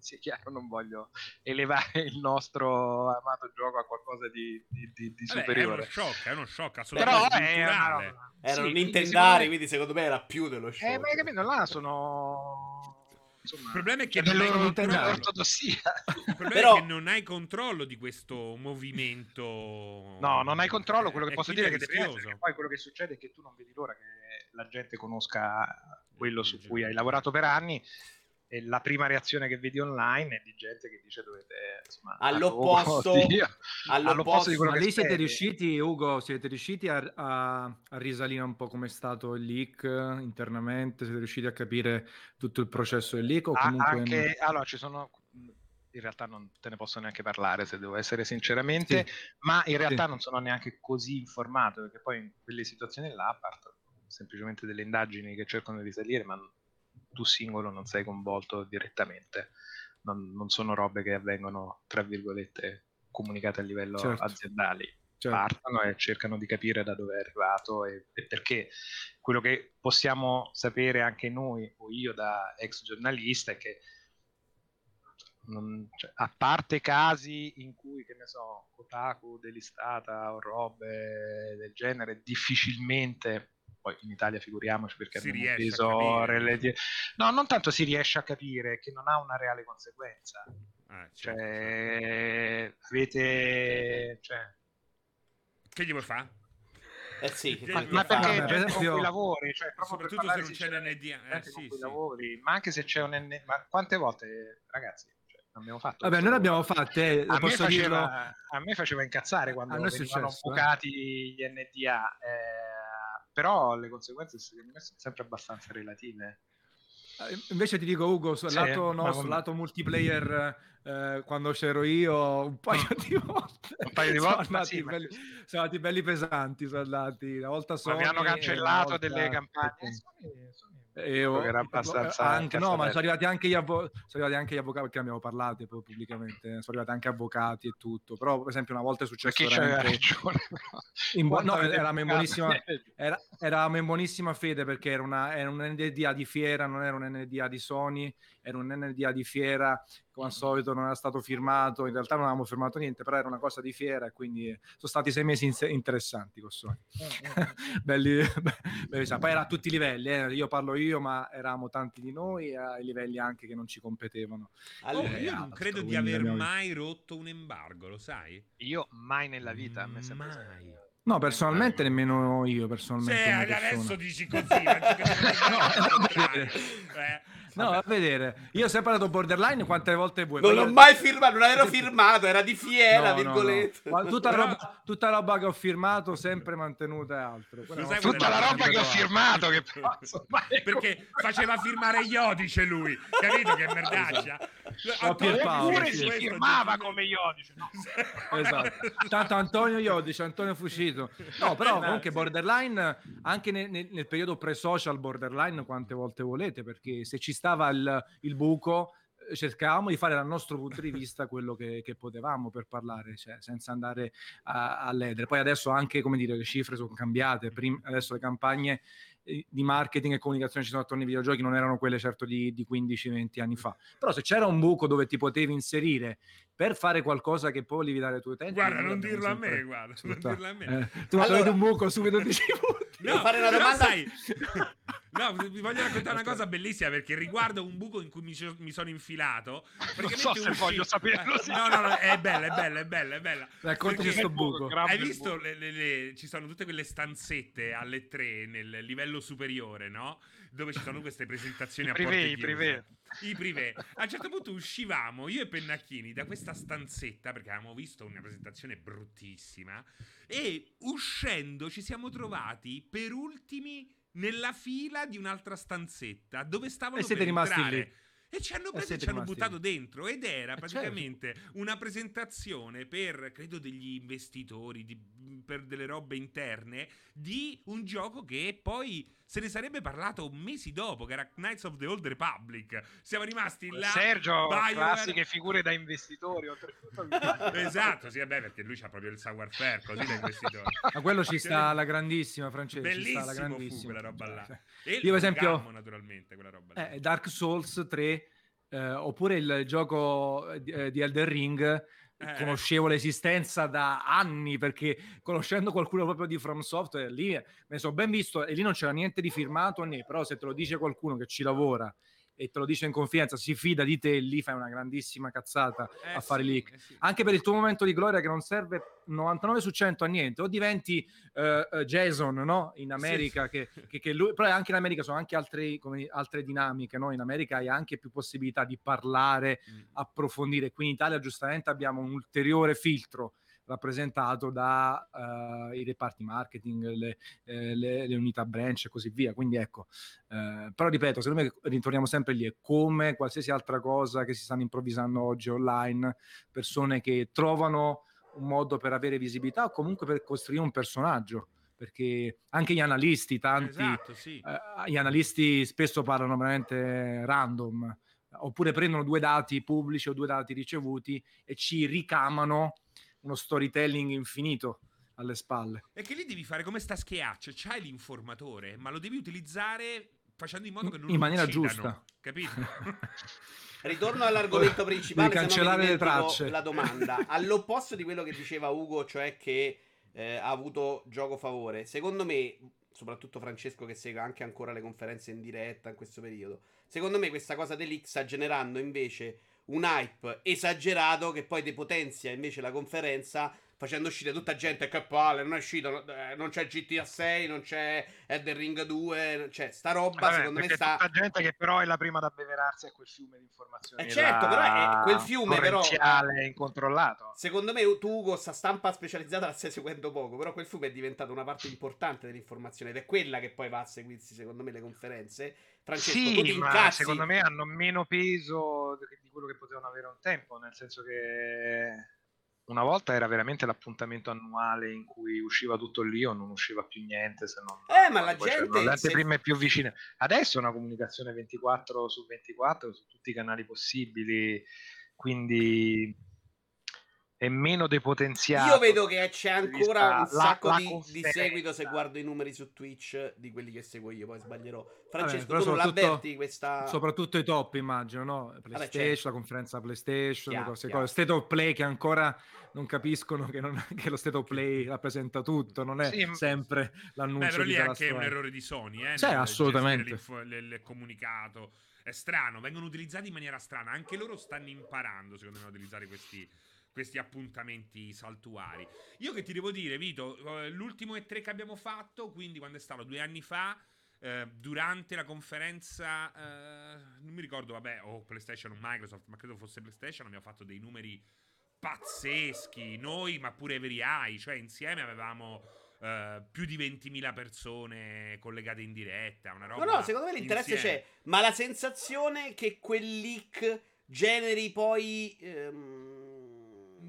sia chiaro, non voglio elevare il nostro amato gioco a qualcosa di, di, di, di Vabbè, superiore. È uno shock, è uno shock assolutamente Però è una, erano sì, Nintendari, quindi secondo me era più dello shock. Eh, ma hai capito, là sono... Insomma, il problema è che non hai ortodossia. Il problema Però... è che non hai controllo di questo movimento. No, non hai controllo. Quello che posso dire è che, che poi quello che succede è che tu non vedi l'ora che la gente conosca quello su cui hai lavorato per anni e la prima reazione che vedi online è di gente che dice dovete insomma, all'opposto, all'opposto, di quello ma che lì siete riusciti Ugo siete riusciti a, a, a, risalire un po' come è stato il leak internamente siete riusciti a capire tutto il processo del leak o comunque anche, allora ci sono in realtà non te ne posso neanche parlare se devo essere sinceramente sì. ma in realtà sì. non sono neanche così informato perché poi in quelle situazioni là partono semplicemente delle indagini che cercano di risalire ma tu singolo non sei coinvolto direttamente, non, non sono robe che avvengono, tra virgolette, comunicate a livello certo. aziendale. Certo. Partono e cercano di capire da dove è arrivato e, e, perché quello che possiamo sapere anche noi o io da ex giornalista è che non, cioè, a parte casi in cui, che ne so, Kotaku delistata o robe del genere, difficilmente poi in Italia figuriamoci perché si abbiamo preso relati... no non tanto si riesce a capire che non ha una reale conseguenza ah, certo, cioè certo. avete cioè... che gli vuoi fare? Eh sì, ma, ma perché per esempio... con lavori, cioè, soprattutto se non c'è l'NDA, eh, sì, sì. lavori, ma anche se c'è un NDA, ma quante volte, ragazzi, cioè, abbiamo fatto? Vabbè, noi l'abbiamo fatte, a, me faceva, a me faceva incazzare quando venivano bucati eh. gli NDA. Eh, però le conseguenze secondo me sono sempre abbastanza relative. Eh, invece ti dico Ugo, sul sì, lato nostro, ma... lato multiplayer, eh, quando c'ero io, un paio di volte, un paio di volte sono, andati, sì, belli, ma... sono andati belli pesanti, sono andati, una volta solo. Ma mi hanno cancellato delle campagne. Eh, e ho, era abbastanza anche, no, ma sono arrivati anche gli, avvo- sono arrivati anche gli avvocati perché abbiamo parlato poi pubblicamente. Sono arrivati anche avvocati e tutto. Però, per esempio, una volta è successo. ragione, in bu- no, eravamo in, buonissima, era, eravamo in buonissima fede perché era, una, era un NDA di fiera, non era un NDA di Sony, era un NDA di fiera come al solito non era stato firmato, in realtà non avevamo firmato niente, però era una cosa di fiera e quindi sono stati sei mesi in- interessanti con Sony. Eh, eh, eh. belli, belli, poi era a tutti i livelli, eh. io parlo io, ma eravamo tanti di noi ai livelli anche che non ci competevano. Allora, io non credo di aver mai rotto un embargo, lo sai? Io mai nella vita, a me mai. No, personalmente nemmeno io, personalmente. Sì, adesso dici così, no, eh, No, a vedere. Io ho sempre dato borderline quante volte vuoi. Non l'ho mai firmato, non ero firmato, era di fiera, no, virgolette. No, no. Tutta, roba, tutta roba che ho firmato, sempre mantenuta e altro. Tutta la roba che ho firmato, che pazzo, Perché faceva firmare Iodice lui, capito che merdaccia? Esatto. Pure si firmava come Iodice. No. esatto. Tanto Antonio Iodice, Antonio Fucito. No, però comunque borderline, anche nel, nel periodo pre-social borderline, quante volte volete, perché se ci stava il, il buco, eh, cercavamo di fare dal nostro punto di vista quello che, che potevamo per parlare, cioè, senza andare a, a, ledere. Poi adesso anche, come dire, le cifre sono cambiate, Prim- adesso le campagne eh, di marketing e comunicazione ci sono attorno ai videogiochi non erano quelle certo di, di 15-20 anni fa. Però se c'era un buco dove ti potevi inserire per fare qualcosa che poi volevi dare ai tuoi utenti... Guarda, non dirlo a me, guarda, non dirlo a me. Eh, tu allora... un buco subito dici... Devo fare una domanda... No, vi voglio raccontare una cosa bellissima perché riguarda un buco in cui mi, mi sono infilato. Non so se usci... voglio saperlo. Sì. No, no, no, è bella, è bella, è bella, è bella. Racconti questo buco. Hai visto, le, le, le, ci sono tutte quelle stanzette alle tre nel livello superiore, no? Dove ci sono queste presentazioni I a privé, porte i privé. I privé. A un certo punto uscivamo io e Pennacchini da questa stanzetta perché avevamo visto una presentazione bruttissima e uscendo ci siamo trovati per ultimi nella fila di un'altra stanzetta dove stavano e siete per rimasti entrare. lì. E ci hanno preso e ci hanno buttato lì. dentro ed era praticamente certo. una presentazione per, credo, degli investitori, di, per delle robe interne, di un gioco che poi se ne sarebbe parlato mesi dopo, che era Knights of the Old Republic. Siamo rimasti là. Sergio, Bioware... classiche figure da investitori. esatto, sì, vabbè, perché lui c'ha proprio il savoir-faire, così da investitori. Ma quello ci sta alla grandissima, Francesco. Bellissimo la grandissima. quella roba là. E Io, per esempio, gammo, naturalmente, quella roba là. Eh, Dark Souls 3, eh, oppure il gioco di, eh, di Elder Ring eh. Conoscevo l'esistenza da anni perché conoscendo qualcuno proprio di From Software lì me ne sono ben visto e lì non c'era niente di firmato né però se te lo dice qualcuno che ci lavora e te lo dice in confidenza, si fida di te, lì fai una grandissima cazzata eh a fare sì, leak. eh sì. Anche per il tuo momento di gloria che non serve 99 su 100 a niente, o diventi uh, Jason no? in America, Sì. che, che, che lui, però anche in America sono anche altri, come, altre dinamiche, no? in America hai anche più possibilità di parlare, Mm. approfondire, qui in Italia giustamente abbiamo un ulteriore filtro rappresentato dai reparti marketing, le, eh, le, le unità branch e così via. Quindi ecco, eh, però ripeto, secondo me ritorniamo sempre lì, è come qualsiasi altra cosa che si stanno improvvisando oggi online, persone che trovano un modo per avere visibilità o comunque per costruire un personaggio. Perché anche gli analisti, tanti, Esatto, sì. eh, gli analisti spesso parlano veramente random, oppure prendono due dati pubblici o due dati ricevuti e ci ricamano uno storytelling infinito alle spalle. E che lì devi fare come sta schiaccio, c'hai l'informatore, ma lo devi utilizzare facendo in modo che non In lo maniera uccidano, giusta. Capito? Ritorno all'argomento principale, Devi se no mi cancellare le tracce. la domanda. All'opposto di quello che diceva Ugo, cioè che eh, ha avuto gioco favore, secondo me, soprattutto Francesco che segue anche ancora le conferenze in diretta in questo periodo, secondo me questa cosa dell'X sta generando invece un hype esagerato che poi depotenzia invece la conferenza facendo uscire tutta gente che palle, non è uscito, eh, non c'è GTA 6, non c'è Elden Ring 2, cioè sta roba Vabbè, secondo me sta... tutta gente che però è la prima da beverarsi a quel fiume di informazioni. Eh, certo, però è quel fiume, però- incontrollato. Secondo me tu, Ugo, sta stampa specializzata la stai seguendo poco, però quel fiume è diventato una parte importante dell'informazione ed è quella che poi va a seguirsi, secondo me, le conferenze. Francesco, tu ti Sì, ma incazzi. secondo me hanno meno peso di quello che potevano avere un tempo, nel senso che una volta era veramente l'appuntamento annuale in cui usciva tutto lì o non usciva più niente se non Eh, ma la gente... le se- anteprime più vicine. Adesso è una comunicazione 24 su 24 su tutti i canali possibili, quindi è meno depotenziato. Io vedo che c'è ancora un la- sacco la di, di seguito se guardo i numeri su Twitch di quelli che seguo io, poi sbaglierò. Francesco, però tu non soprattutto- l'avverti questa... Soprattutto i top, immagino, no? PlayStation, certo. la conferenza PlayStation, Chiaro, queste chiaro. cose. State of Play che ancora non capiscono che, non- che lo State of Play rappresenta tutto, non è Sì, sempre l'annuncio Beh, però lì è anche un errore di Sony, eh? Sì, nel assolutamente. il comunicato. È strano, vengono utilizzati in maniera strana. Anche loro stanno imparando, secondo me, a utilizzare questi, questi appuntamenti saltuari. Io che ti devo dire, Vito, eh, l'ultimo E3 che abbiamo fatto, quindi quando è stato due anni fa, eh, durante la conferenza, eh, non mi ricordo, vabbè, o PlayStation o Microsoft, ma credo fosse PlayStation, abbiamo fatto dei numeri pazzeschi, noi, ma pure Every Eye, cioè insieme avevamo eh, più di 20.000 persone collegate in diretta, una roba No, no, secondo me l'interesse insieme. c'è, ma la sensazione che quel leak generi poi... ehm,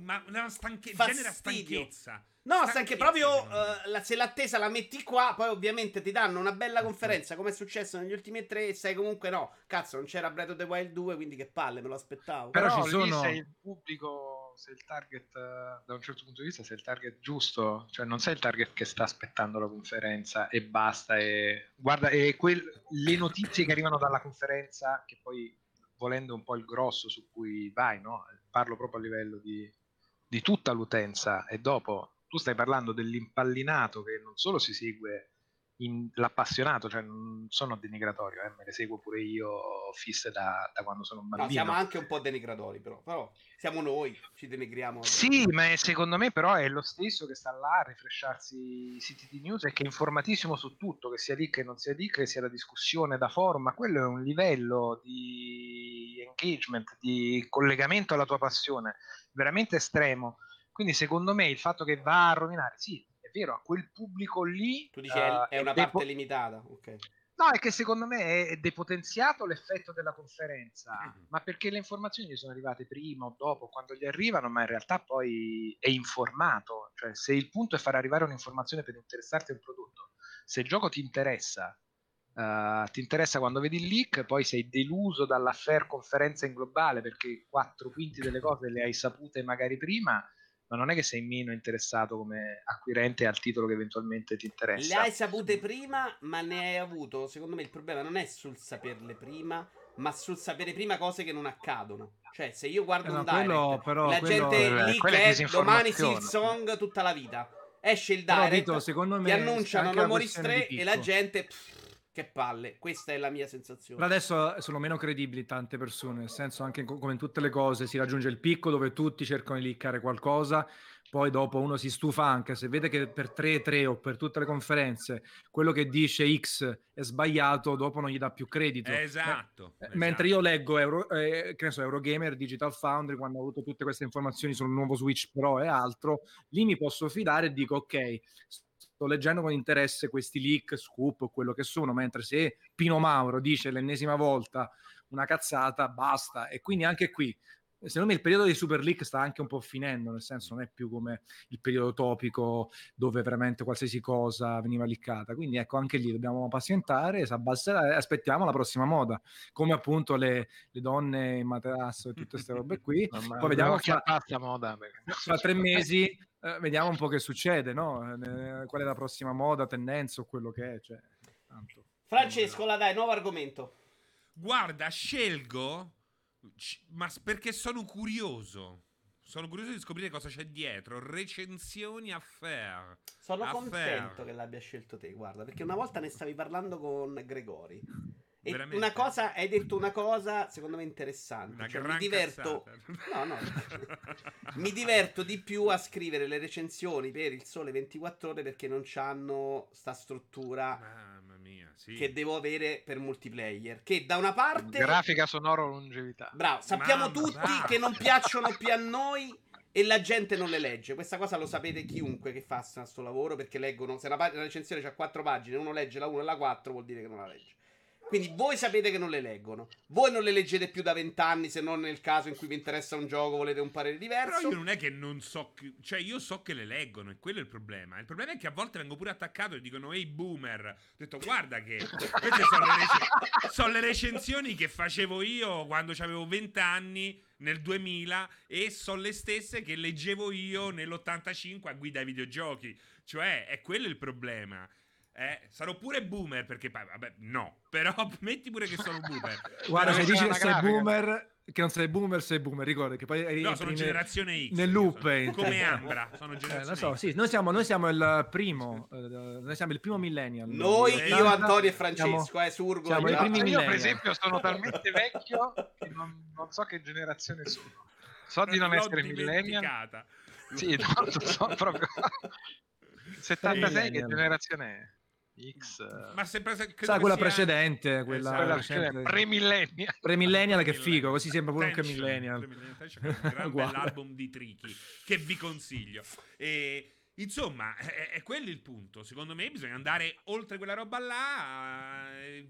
Ma una stanche- genera stanchezza. No, sta che Stanchezza, proprio secondo me. eh, la- se l'attesa la metti qua, poi ovviamente ti danno una bella conferenza, come è successo negli ultimi tre, e sai comunque no, cazzo, non c'era Breath of the Wild 2, quindi che palle, me lo aspettavo. Però Però, ci lì sono- sei il pubblico, sei il target eh, da un certo punto di vista, sei il target giusto, cioè non sei il target che sta aspettando la conferenza e basta. E guarda, e quel- le notizie che arrivano dalla conferenza, che poi volendo un po' il grosso su cui vai, no? parlo proprio a livello di, di tutta l'utenza e dopo tu stai parlando dell'impallinato che non solo si segue in, l'appassionato, cioè non sono denigratorio, eh, me le seguo pure io fisse da, da quando sono un bambino. No, siamo anche un po' denigratori, però, però siamo noi, ci denigriamo. Sì, ma secondo me però è lo stesso che sta là a rifresciarsi i siti di news e che è informatissimo su tutto, che sia lì che non sia lì, che sia la discussione da forum, ma quello è un livello di engagement, di collegamento alla tua passione veramente estremo. Quindi secondo me il fatto che va a rovinare, sì, vero, a quel pubblico lì... Tu dici uh, è una parte limitata, ok. No, è che secondo me è depotenziato l'effetto della conferenza, mm-hmm. ma perché le informazioni gli sono arrivate prima o dopo, quando gli arrivano, ma in realtà poi è informato. Cioè, se il punto è far arrivare un'informazione per interessarti a un prodotto, se il gioco ti interessa, uh, ti interessa quando vedi il leak, poi sei deluso dall'affair conferenza in globale perché quattro quinti delle cose le hai sapute magari prima, ma non è che sei meno interessato come acquirente al titolo che eventualmente ti interessa. Le hai sapute prima, ma ne hai avuto. Secondo me il problema non è sul saperle prima, ma sul sapere prima cose che non accadono. Cioè, se io guardo eh, un direct, però, la quello, gente lì che domani Silksong tutta la vita. Esce il direct, Dito, secondo me, ti annunciano No More 3 e la gente... Pff, che palle, questa è la mia sensazione. Però adesso sono meno credibili tante persone, nel senso anche come in tutte le cose si raggiunge il picco dove tutti cercano di liccare qualcosa, poi dopo uno si stufa anche, se vede che per 3-3 o per tutte le conferenze quello che dice X è sbagliato, dopo non gli dà più credito. Esatto. Eh, esatto. Mentre io leggo Euro, eh, che ne so, Eurogamer, Digital Foundry, quando ho avuto tutte queste informazioni sul nuovo Switch Pro e altro, lì mi posso fidare e dico ok, sto leggendo con interesse questi leak, scoop, quello che sono, mentre se Pino Mauro dice l'ennesima volta una cazzata, basta. E quindi anche qui, secondo me il periodo dei super leak sta anche un po' finendo, nel senso non è più come il periodo topico dove veramente qualsiasi cosa veniva liccata. Quindi ecco, anche lì dobbiamo pazientare, si abbasserà e aspettiamo la prossima moda, come appunto le, le donne in materasso e tutte queste robe qui. Poi vediamo che passa moda. Fra tre mesi eh, vediamo un po' che succede, no? Eh, qual è la prossima moda, tendenza o quello che è. Cioè, tanto. Francesco, la dai, nuovo argomento. Guarda, scelgo, ma perché sono curioso. Sono curioso di scoprire cosa c'è dietro. Recensioni a fair. Sono affair. contento che l'abbia scelto te, guarda, perché una volta ne stavi parlando con Gregori. E una cosa, hai detto una cosa secondo me interessante. Cioè, mi diverto. No, no. mi diverto di più a scrivere le recensioni per il sole 24 ore perché non hanno sta struttura. Mamma mia, sì. Che devo avere per multiplayer. Che da una parte. Grafica sonoro longevità. Bravo, sappiamo Mamma, tutti bravo. che non piacciono più a noi e la gente non le legge. Questa cosa lo sapete chiunque che fa questo lavoro perché leggono. Se una, pag- una recensione ha quattro pagine, uno legge la 1 e la 4, vuol dire che non la legge. Quindi voi sapete che non le leggono. Voi non le leggete più da vent'anni, se non nel caso in cui vi interessa un gioco, volete un parere diverso. Però io non è che non so. Che... Cioè, io so che le leggono, e quello è il problema. Il problema è che a volte vengo pure attaccato e dicono: Ehi, boomer. Ho detto, guarda che queste sono le, rec- sono le recensioni che facevo io quando avevo vent'anni nel 2000 e sono le stesse che leggevo io nell'85 a guida ai videogiochi. Cioè, è quello il problema. Eh, sarò pure boomer perché vabbè, no, però metti pure che sono boomer. Guarda, se dici che sei boomer, che non sei boomer, sei boomer, ricorda che poi No, sono generazione X. Nel loop sono, come Ambra, sono generazione eh, so, sì, noi siamo, noi siamo il primo, eh, noi siamo il primo millennial. Noi, noi io, Antonio e Francesco, siamo, eh, Surgo. Siamo i primi io, per esempio, sono talmente vecchio che non, non, so che generazione sono. So di non essere millennial. Sì, no, so proprio 76 che generazione è? X. Ma sempre se, Sa quella precedente, sia... quella, esatto. precedente. pre-millennial. Pre-millennial che figo, così sembra pure anche millennial. Un gran bell'album di Tricky che vi consiglio. E insomma, è, è, quello il punto. Secondo me bisogna andare oltre quella roba là. E,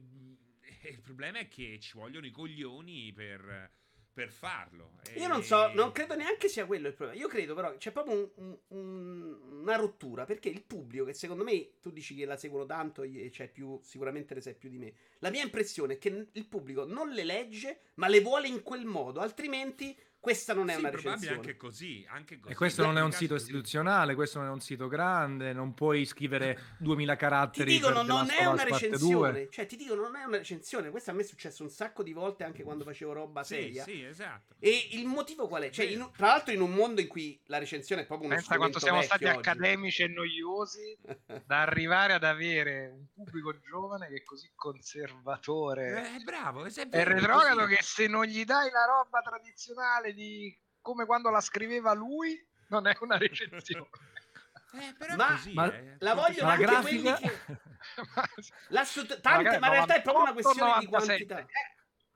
e il problema è che ci vogliono i coglioni per per farlo. E... Io non so, non credo neanche sia quello il problema. Io credo però c'è proprio un, un, una rottura perché il pubblico, che secondo me tu dici che la seguono tanto e c'è più, sicuramente ne sai più di me. La mia impressione è che il pubblico non le legge, ma le vuole in quel modo, altrimenti Questa non è Sì, una probabile recensione. anche così, anche così. E questo non è un sito istituzionale, questo non è un sito grande, non puoi scrivere 2000 Ti caratteri dicono per The non è una recensione, 2. cioè ti dicono non è una recensione, questo a me è successo un sacco di volte anche quando facevo roba Sì, seria. sì, esatto. E il motivo qual è? Cioè, in- tra l'altro in un mondo in cui la recensione è proprio uno Pensa quanto siamo stati oggi. accademici e noiosi da arrivare ad avere un pubblico giovane che è così conservatore Eh, bravo, è vero, retrogrado così. che se non gli dai la roba tradizionale di come quando la scriveva lui non è una recensione Eh, però Ma- così, ma eh. la vogliono Ma la anche quelli grafica... che... Ma- l'assut- tante, magari ma in realtà è proprio una 98, questione di 97. quantità.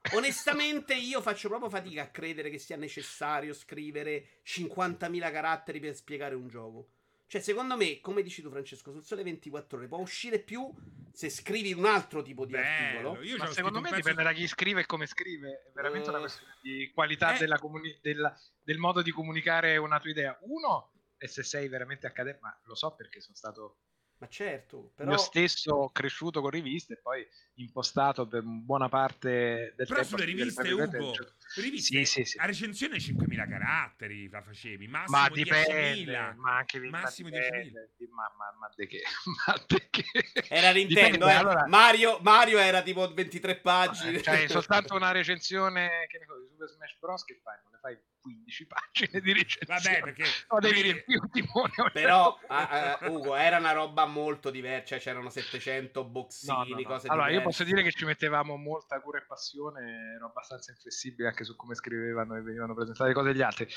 Eh, Onestamente, io faccio proprio fatica a credere che sia necessario scrivere 50.000 caratteri per spiegare un gioco. Cioè, secondo me, come dici tu, Francesco, sul sole 24 ore può uscire più se scrivi un altro tipo di Bello, articolo. io ma secondo me dipende da chi scrive e come scrive è veramente una Eh. questione di qualità Eh. della comuni- della- del modo di comunicare una tua idea uno e se sei veramente accademico ma lo so perché sono stato Ma certo, però... io stesso cresciuto con riviste e poi impostato per buona parte del Però tempo sulle riviste, Ugo, riviste, Sì, sì, sì. a recensione 5.000 caratteri la facevi, massimo ma 10.000. dipende ma anche ma massimo dipende, di- ma, ma, ma di che ma di che Era Nintendo, eh. allora- Mario, Mario era tipo 23 pagine. Eh, cioè soltanto una recensione che ne so, di Super Smash Bros che fai non ne fai 15 pagine di recensione Vabbè, perché o devi lì- riempire un timone a un Però, ah, punto. ah, Ugo, era una roba molto diversa. Cioè, c'erano 700 No, boxini, no, no. cose Allora, io diverse. Posso dire che ci mettevamo molta cura e passione, ero abbastanza inflessibile anche su come scrivevano e venivano presentate le cose degli altri.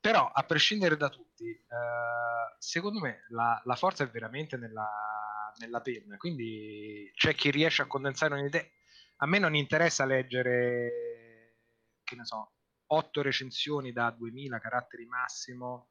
Però, a prescindere da tutti, eh, secondo me la, la forza è veramente nella, nella penna. Quindi c'è chi riesce a condensare un'idea. A me non interessa leggere, che ne so, otto recensioni da 2000 caratteri massimo,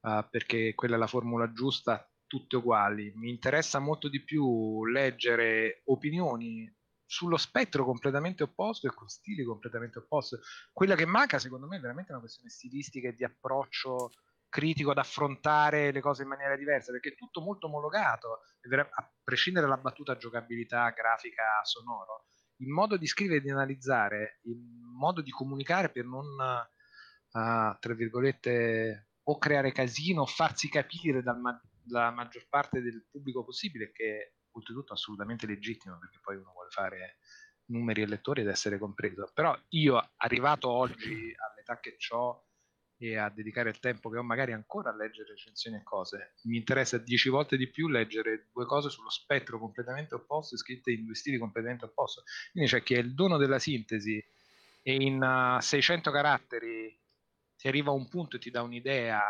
eh, perché quella è la formula giusta, tutte uguali. Mi interessa molto di più leggere opinioni sullo spettro completamente opposto e con stili completamente opposti. Quella che manca, secondo me, è veramente una questione stilistica e di approccio critico ad affrontare le cose in maniera diversa, perché è tutto molto omologato, a prescindere dalla battuta giocabilità, grafica, sonoro, il modo di scrivere e di analizzare, il modo di comunicare per non, eh, tra virgolette, o creare casino o farsi capire dal ma- dalla maggior parte del pubblico possibile, che oltretutto assolutamente legittimo, perché poi uno vuole fare numeri e lettori ed essere compreso. Però io, arrivato oggi all'età che ho e a dedicare il tempo che ho magari ancora a leggere recensioni e cose, mi interessa dieci volte di più leggere due cose sullo spettro completamente opposto e scritte in due stili completamente opposti. Quindi c'è chi ha il dono della sintesi e in uh, 600 caratteri ti arriva a un punto e ti dà un'idea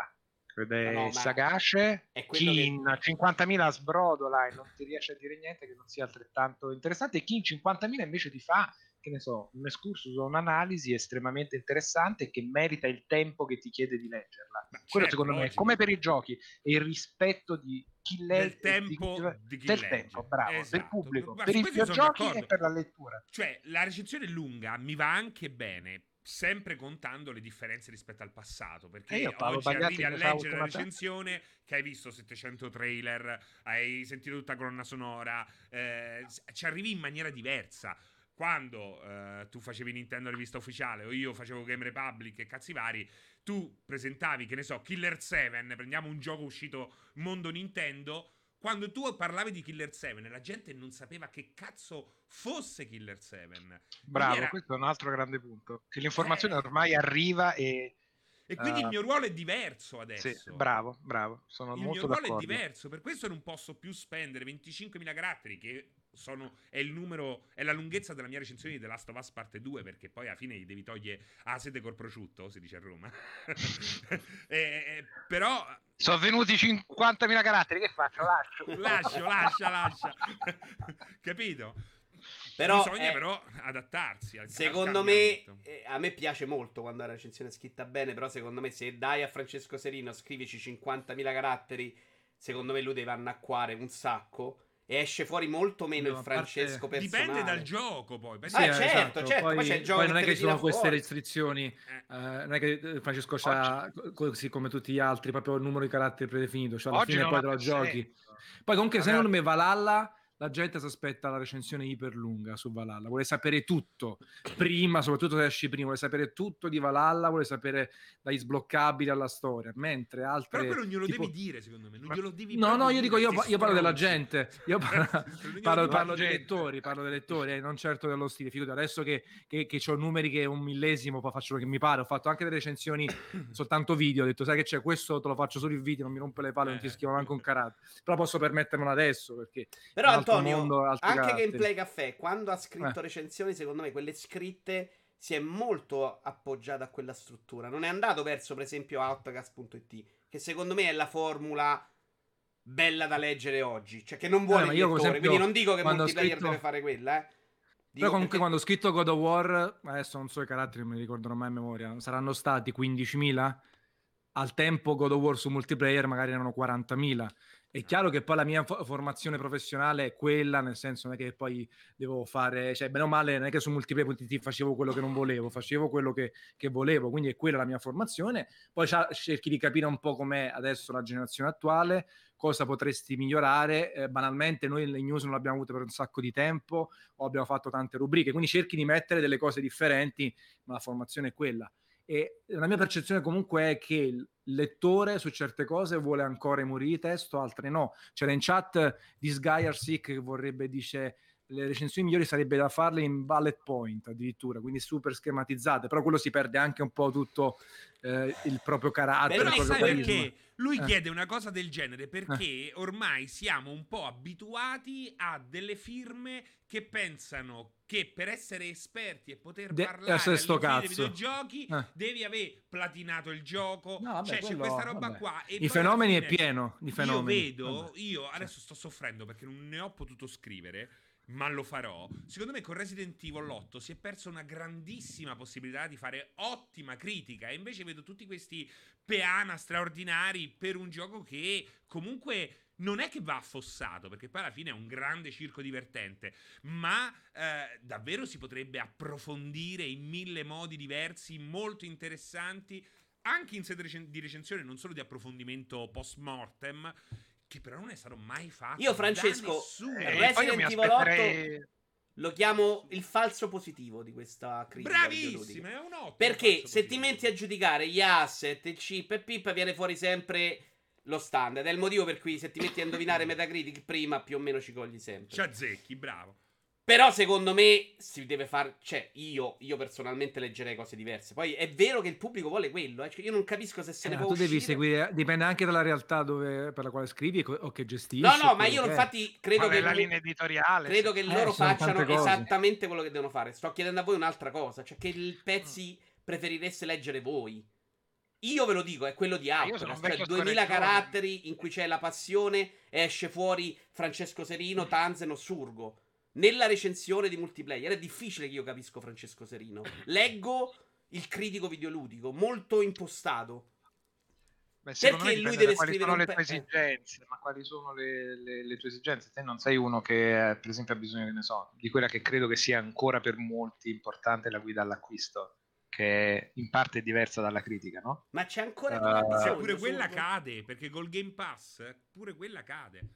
ed è No, no, sagace, è chi che- in 50.000 sbrodola e non ti riesce a dire niente che non sia altrettanto interessante e chi in 50.000 invece ti fa che ne so, un excursus o un'analisi estremamente interessante e che merita il tempo che ti chiede di leggerla. Ma Quello certo, secondo me, logico. come per i giochi, è il rispetto di chi legge del tempo di chi del legge. tempo, bravo, del Esatto. pubblico, Ma per i videogiochi e per la lettura. Cioè, la recensione lunga mi va anche bene, sempre contando le differenze rispetto al passato. Perché Eh, oggi Bagliatti arrivi a leggere la recensione che hai visto 700 trailer, hai sentito tutta colonna sonora, eh, ci arrivi in maniera diversa. Quando eh, tu facevi Nintendo rivista ufficiale o io facevo Game Republic e cazzi vari, tu presentavi, che ne so, Killer 7, prendiamo un gioco uscito mondo Nintendo. Quando tu parlavi di Killer 7, la gente non sapeva che cazzo fosse Killer 7. Bravo, era- questo è un altro grande punto, che l'informazione Eh. ormai arriva e... E quindi Ah. il mio ruolo è diverso adesso. Sì, bravo, bravo, sono il molto mio ruolo d'accordo. è diverso, per questo non posso più spendere 25.000 caratteri, che sono, è il numero, è la lunghezza della mia recensione di The Last of Us parte 2, perché poi alla fine gli devi togliere a sede col prosciutto, si dice a Roma. Eh, eh, però Sono venuti 50.000 caratteri, che faccio? Lascio. lascia, lascia, lascia. Capito? Però, Bisogna eh, però adattarsi al al Secondo me, cambiamento. eh, a me piace molto quando la recensione è scritta bene, però secondo me se dai a Francesco Serino scrivici 50.000 caratteri, secondo me lui deve annacquare un sacco e esce fuori molto meno No, il parte- Francesco personale. Dipende dal gioco poi. Sì, eh, certo, certo, Poi, poi c'è il gioco poi non è che ci sono tira queste fuori. restrizioni, Eh. eh, non è che eh, Francesco co- così come tutti gli altri, proprio il numero di caratteri predefinito, cioè alla Oggi fine non poi ha te lo giochi. Poi comunque Magari- secondo me Valhalla la gente si aspetta la recensione iperlunga su Valhalla, vuole sapere tutto prima, soprattutto se esci prima, vuole sapere tutto di Valhalla, vuole sapere dagli sbloccabili alla storia, mentre altre... Però quello glielo tipo... devi dire, secondo me, non glielo devi No, no, io dico, io, io parlo della gente, io parlo, Non parlo, parlo dei lettori, parlo dei lettori, eh, non certo dello stile. Figurati, adesso che, che, che ho numeri che è un millesimo, poi faccio quello che mi pare. Ho fatto anche delle recensioni soltanto video. Ho detto, sai che c'è, questo te lo faccio solo il video, non mi rompe le palle, non ti Eh. scrivo neanche un carattere. Però posso permettermelo adesso perché Però Antonio, mondo, anche caratteri. Gameplay Caffè, quando ha scritto Eh. recensioni, secondo me quelle scritte si è molto appoggiato a quella struttura. Non è andato verso, per esempio, Outcast.it, che secondo me è la formula bella da leggere oggi. Cioè, che non vuole Eh, il lettore. esempio, Quindi non dico che multiplayer scritto- deve fare quella, eh. Dico Però comunque perché- quando ho scritto God of War, adesso non so i caratteri, non me li ricorderò mai a memoria, saranno stati 15.000? Al tempo God of War su multiplayer magari erano 40.000. È chiaro che poi la mia fo- formazione professionale è quella, nel senso non è che poi devo fare, cioè bene o male non è che su multiplayer.it facevo quello che non volevo, facevo quello che, che volevo, quindi è quella la mia formazione. Poi cerchi di capire un po' com'è adesso la generazione attuale, cosa potresti migliorare. Eh, banalmente noi le news non l'abbiamo avute per un sacco di tempo, o abbiamo fatto tante rubriche, quindi cerchi di mettere delle cose differenti, ma la formazione è quella. E la mia percezione comunque è che il lettore su certe cose vuole ancora i muri di testo, altre no. C'era in chat Disgaea Sick che vorrebbe, dice, le recensioni migliori sarebbe da farle in bullet point addirittura, quindi super schematizzate, però quello si perde anche un po' tutto eh, il proprio carattere. Però sai perché? Lui Eh. chiede una cosa del genere perché ormai siamo un po' abituati a delle firme che pensano che per essere esperti e poter De- parlare di videogiochi Eh. devi aver platinato il gioco. No, vabbè, cioè, c'è quello- questa roba vabbè. qua. E I fenomeni è fine pieno di fenomeni. Io vedo, Vabbè. io adesso sto soffrendo perché non ne ho potuto scrivere. Ma lo farò. Secondo me con Resident Evil 8 si è persa una grandissima possibilità di fare ottima critica. E invece vedo tutti questi peana straordinari per un gioco che comunque non è che va affossato, perché poi alla fine è un grande circo divertente, ma eh, davvero si potrebbe approfondire in mille modi diversi, molto interessanti, anche in sede di recensione, non solo di approfondimento post mortem, che però non è stato mai fatto. Io, da Francesco. Eh, Resident Evil 8 aspetterei... Lo chiamo il falso positivo di questa critica. Bravissimo, è un ottimo. Perché se ti positivo. metti a giudicare gli asset, il chip e pip, viene fuori sempre lo standard. È il motivo per cui se ti metti a indovinare Metacritic prima, più o meno ci cogli sempre. Ci azzecchi, bravo. Però secondo me si deve fare. Cioè, io, io personalmente leggerei cose diverse. Poi è vero che il pubblico vuole quello. Eh? Cioè, io non capisco se se Eh, ne ma può tu devi uscire. seguire, dipende anche dalla realtà dove- per la quale scrivi o che gestisci. No, no, ma io infatti credo Ma che. nella linea editoriale. Credo che Eh, loro facciano esattamente quello che devono fare. Sto chiedendo a voi un'altra cosa. Cioè, che il pezzi preferireste leggere voi. Io ve lo dico, è quello di io Outcast. Cioè, vecchio 2000 scorreggione. caratteri in cui c'è la passione e esce fuori Francesco Serino, Tanzen o Surgo. Nella recensione di multiplayer è difficile che io capisco Francesco Serino. Leggo il critico videoludico, molto impostato. Beh, Perché lui deve quali scrivere sono un le tue eh. esigenze, ma quali sono le, le- le tue esigenze? Te non sei uno che, eh, per esempio, ha bisogno, che ne so, di quella che credo che sia ancora per molti importante la guida all'acquisto, che è in parte diversa dalla critica, no? Ma c'è ancora Eh, quella Cioè, bisogno, pure quella cade, perché col Game Pass, pure quella cade.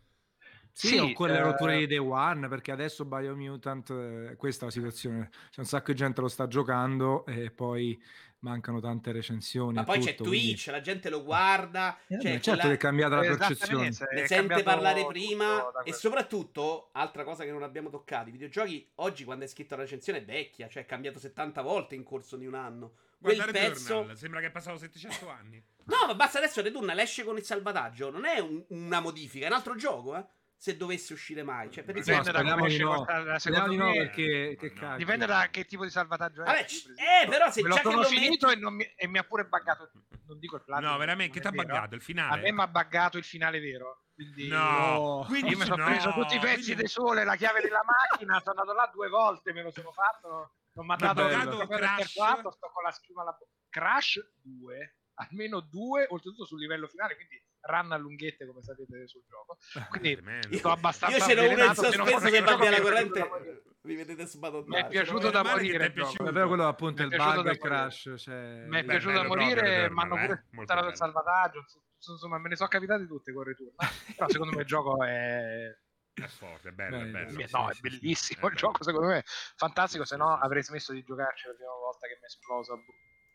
Sì, Sì, o quelle eh, rotture di Day One, perché adesso Biomutant, eh, questa è la situazione. C'è un sacco di gente lo sta giocando e poi mancano tante recensioni. Ma poi c'è tutto, quindi- Twitch, la gente lo guarda. Eh, cioè, certo quella- che è cambiata la percezione. Esattamente, ne sente parlare prima e soprattutto, altra cosa che non abbiamo toccato, i videogiochi oggi quando è scritto la recensione è vecchia, cioè è cambiato 70 volte in corso di un anno. Quel Guarda pezzo... Returnal, sembra che è passato 700 anni. No, ma basta adesso Returnal esce con il salvataggio, non è un- una modifica, è un altro gioco, eh. Se dovesse uscire mai. Cioè, per Dipende esempio... da come di esce no. Speriamo secondo di no me- perché che No. Dipende da che tipo di salvataggio è. Vabbè, esempio, eh, però se me già sono lo finito metti- e, non mi, e mi ha pure buggato. Non dico il platino. No, veramente, che ti è ha buggato il A finale? me mi ha buggato il finale vero. Quindi No, quindi io mi sono no, preso tutti i pezzi quindi- del sole, la chiave della macchina, sono andato là due volte, me lo sono fatto. Non mi ha dato il Crash. sto con la schiuma alla bocca. Crash 2, almeno due, oltretutto sul livello finale, quindi run a lunghette come sapete sul gioco. Quindi Tremendo. sto abbastanza Io ce n'ho uno in sospeso il va via la mi è corrente. piaciuto da morire. Vi vedete sbadottare. Mi è piaciuto da che morire è il gioco. piaciuto. È vero, quello appunto è il è bug e crash. Cioè, Mi è piaciuto da morire, Returnal, mi hanno pure tarato il salvataggio. Insomma, me ne sono capitate tutte con Return. Però secondo me il gioco è È forte, è bello, è bello. sì, no, è sì, bellissimo È il bello. gioco, secondo me fantastico, Sì, se sì, no sì, sì. avrei smesso di giocarci la prima volta che mi è esploso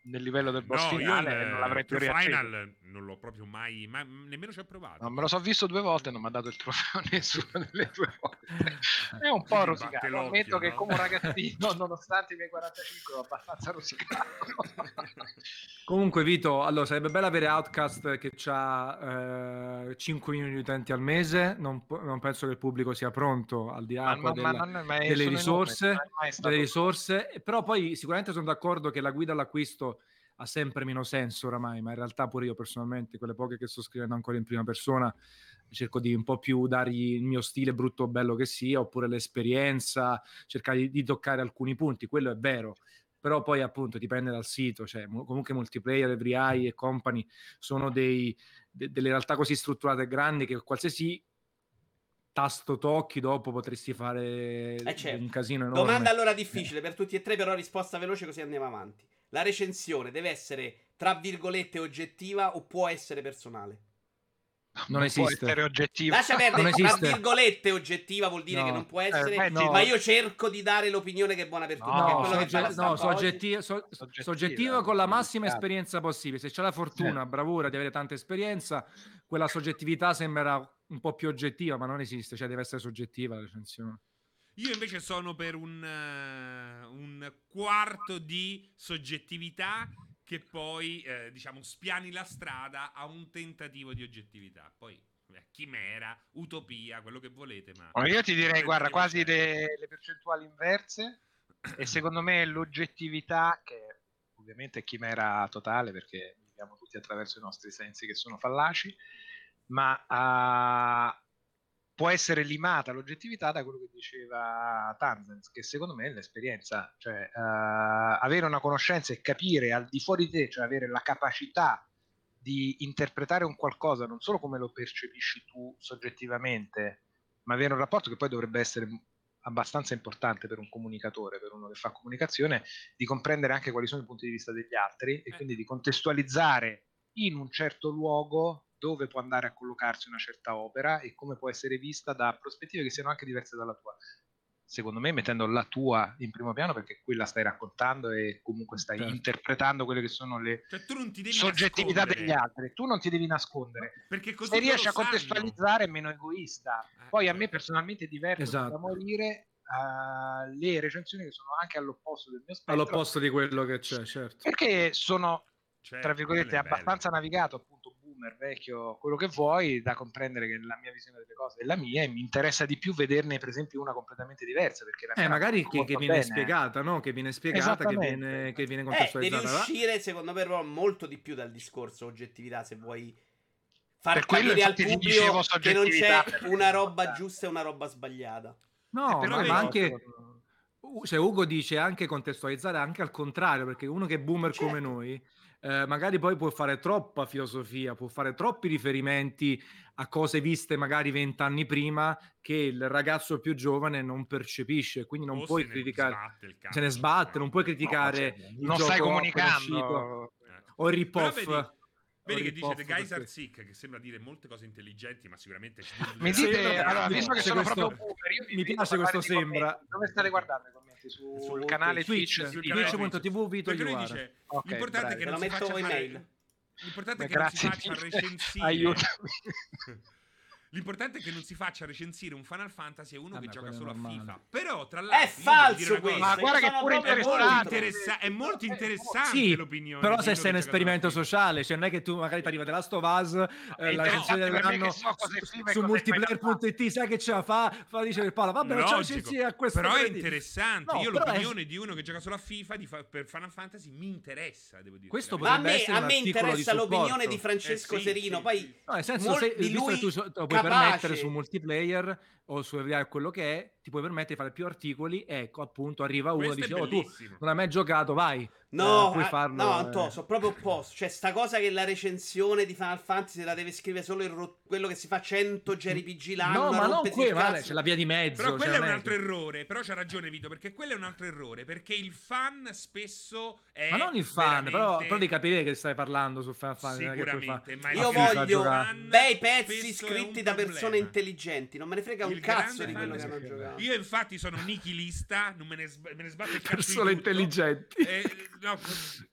nel livello del boss No, io finale il, e non l'avrei più il riacceso. Final non l'ho proprio mai, ma nemmeno ci ho provato. No, me lo so visto due volte e non mi ha dato il trofeo nessuna delle due volte. È un po' rosicato. Ammetto che no? come un ragazzino, nonostante i miei 45, ho abbastanza rosicato. Comunque, Vito, allora sarebbe bello avere Outcast che ha 5 milioni di utenti al mese. Non, non penso che il pubblico sia pronto al di là Ma- della- ma ma delle risorse, stato- delle risorse. Però poi sicuramente sono d'accordo che la guida all'acquisto ha sempre meno senso oramai, ma in realtà pure io personalmente, quelle poche che sto scrivendo ancora in prima persona, cerco di un po' più dargli il mio stile brutto o bello che sia, oppure l'esperienza, cercare di, di toccare alcuni punti, quello è vero. Però poi appunto dipende dal sito, cioè comunque multiplayer, Every Eye e company sono dei, de- delle realtà così strutturate e grandi che qualsiasi tasto tocchi dopo potresti fare Eh, certo. un casino enorme. Domanda allora difficile per tutti e tre, però risposta veloce così andiamo avanti. La recensione deve essere tra virgolette oggettiva o può essere personale? Non può esiste. essere oggettivo. Lascia perdere, Non tra virgolette oggettiva vuol dire No. che non può Eh, essere, beh, no. ma io cerco di dare l'opinione che è buona per tutti. No, che è No, quello che sogge- no, so- Soggettiva, soggettivo con la massima giustificato. esperienza possibile. Se c'è la fortuna, bravura di avere tanta esperienza, quella soggettività sembra un po' più oggettiva, ma non esiste, cioè deve essere soggettiva la recensione. Io invece sono per un, eh, un quarto di soggettività che poi, eh, diciamo, spiani la strada a un tentativo di oggettività. Poi, eh, chimera, utopia, quello che volete, ma... Ma Io ti direi, guarda, quasi le, le percentuali inverse e secondo me l'oggettività, che ovviamente è chimera totale perché viviamo tutti attraverso i nostri sensi che sono fallaci, ma ah, può essere limata l'oggettività da quello che diceva Tanzens, che secondo me è l'esperienza, cioè ah, avere una conoscenza e capire al di fuori di te, cioè avere la capacità di interpretare un qualcosa non solo come lo percepisci tu soggettivamente, ma avere un rapporto che poi dovrebbe essere abbastanza importante per un comunicatore, per uno che fa comunicazione, di comprendere anche quali sono i punti di vista degli altri e Eh. quindi di contestualizzare in un certo luogo dove può andare a collocarsi una certa opera e come può essere vista da prospettive che siano anche diverse dalla tua. Secondo me mettendo la tua in primo piano perché quella stai raccontando e comunque stai Certo. interpretando quelle che sono le Cioè, soggettività nascondere, degli altri. Tu non ti devi nascondere. Perché così Se riesci a sanno. contestualizzare è meno egoista. Eh, Poi a certo. me personalmente diverte Esatto. da morire eh, le recensioni che sono anche all'opposto del mio spettro. All'opposto di quello che c'è, certo. Perché sono, Certo, tra virgolette, è abbastanza navigato, appunto, boomer, vecchio, quello che vuoi, da comprendere che la mia visione delle cose è la mia e mi interessa di più vederne, per esempio, una completamente diversa. Perché la Eh, magari che, che viene spiegata, no? Che viene spiegata, che viene, che viene Eh, devi contestualizzata. uscire, secondo me, però, molto di più dal discorso oggettività se vuoi far Per quello, capire al pubblico che non c'è una roba giusta e una roba sbagliata. No, Eh, però ma, anche cioè, Ugo dice anche contestualizzare anche al contrario, perché uno che è boomer Certo. come noi, eh, magari poi può fare troppa filosofia, può fare troppi riferimenti a cose viste magari vent'anni prima che il ragazzo più giovane non percepisce, quindi non O puoi se ne criticare, sbatte il se ne cazzo, sbatte, non puoi no, criticare cioè, il non stai comunicando. conosciuto Eh. o il rip-off. Vedi che dice The Guys Are Sick, che sembra dire molte cose intelligenti, ma sicuramente ci Mi dite, allora, no, visto che sono questo- proprio boomer, io mi piace questo sembra. commenti. Dove state guardando i commenti? Sul Su canale Twitch, Twitch? sul Vito? twitch.tv Vito Perché lui dice Ok, l'importante è che non si metto faccia fare mail. L'importante è che non si faccia recensire Aiutami. L'importante è che non si faccia recensire un Final Fantasy a uno Vabbè, che gioca solo a. FIFA. Però, tra l'altro, È falso questo. Ma guarda che pure proprio è molto, interessante. interessa- è molto interessante Sì, l'opinione. però se sei un esperimento sociale, cioè non è che tu magari ti arriva della Stovaz, eh, la recensione dell'anno so su, su multiplayer.it, sai che ce la fa? Fa dice per Paolo, vabbè, non c'è a questo Però è interessante. No, Io però è- l'opinione di uno che gioca solo a FIFA di fa- per Final Fantasy mi interessa, devo dire. Questo a potrebbe me, essere a me interessa l'opinione di Francesco Eh Serino. Poi. No, nel senso, se, di visto che tu capace. permettere su multiplayer o su Eye, quello che è, ti puoi permettere di fare più articoli, ecco, appunto, arriva uno e dice, oh, tu non hai mai giocato, vai, No, eh, puoi ah, farlo, no, Anto, eh. sono proprio opposto. Cioè, sta cosa che la recensione di Final Fantasy la deve scrivere solo il ro- quello che si fa 100 JRPG l'anno. No, ma non ma cazzo. c'è la via di mezzo. Però quello cioè, è un altro errore. Però c'ha ragione, Vito, perché quello è un altro errore. Perché il fan spesso è. Ma non il fan, però, veramente- però di capire che stai parlando su Final Fantasy. Sicuramente, ma Io voglio bei pezzi scritti da persone intelligenti. Non me ne frega un Il cazzo di quello che hanno giocato. Io, infatti, sono un nichilista. Non me ne, sb- me ne sbatto il cazzo. Persone intelligenti. Eh, no,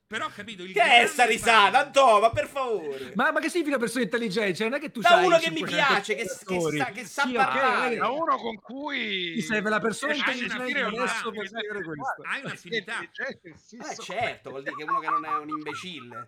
però ho capito. Il Che è sta risata, Anto? Ma per favore. Ma, ma che significa persone intelligenti? Cioè, non è che tu Da sai uno che mi 500 piace, che- che sa- che sa Sì, parlare. Da uno con cui Ti serve la persona a intelligente adesso per scrivere questo. Hai un'affinità. Eh certo, vuol dire che uno che non è un imbecille.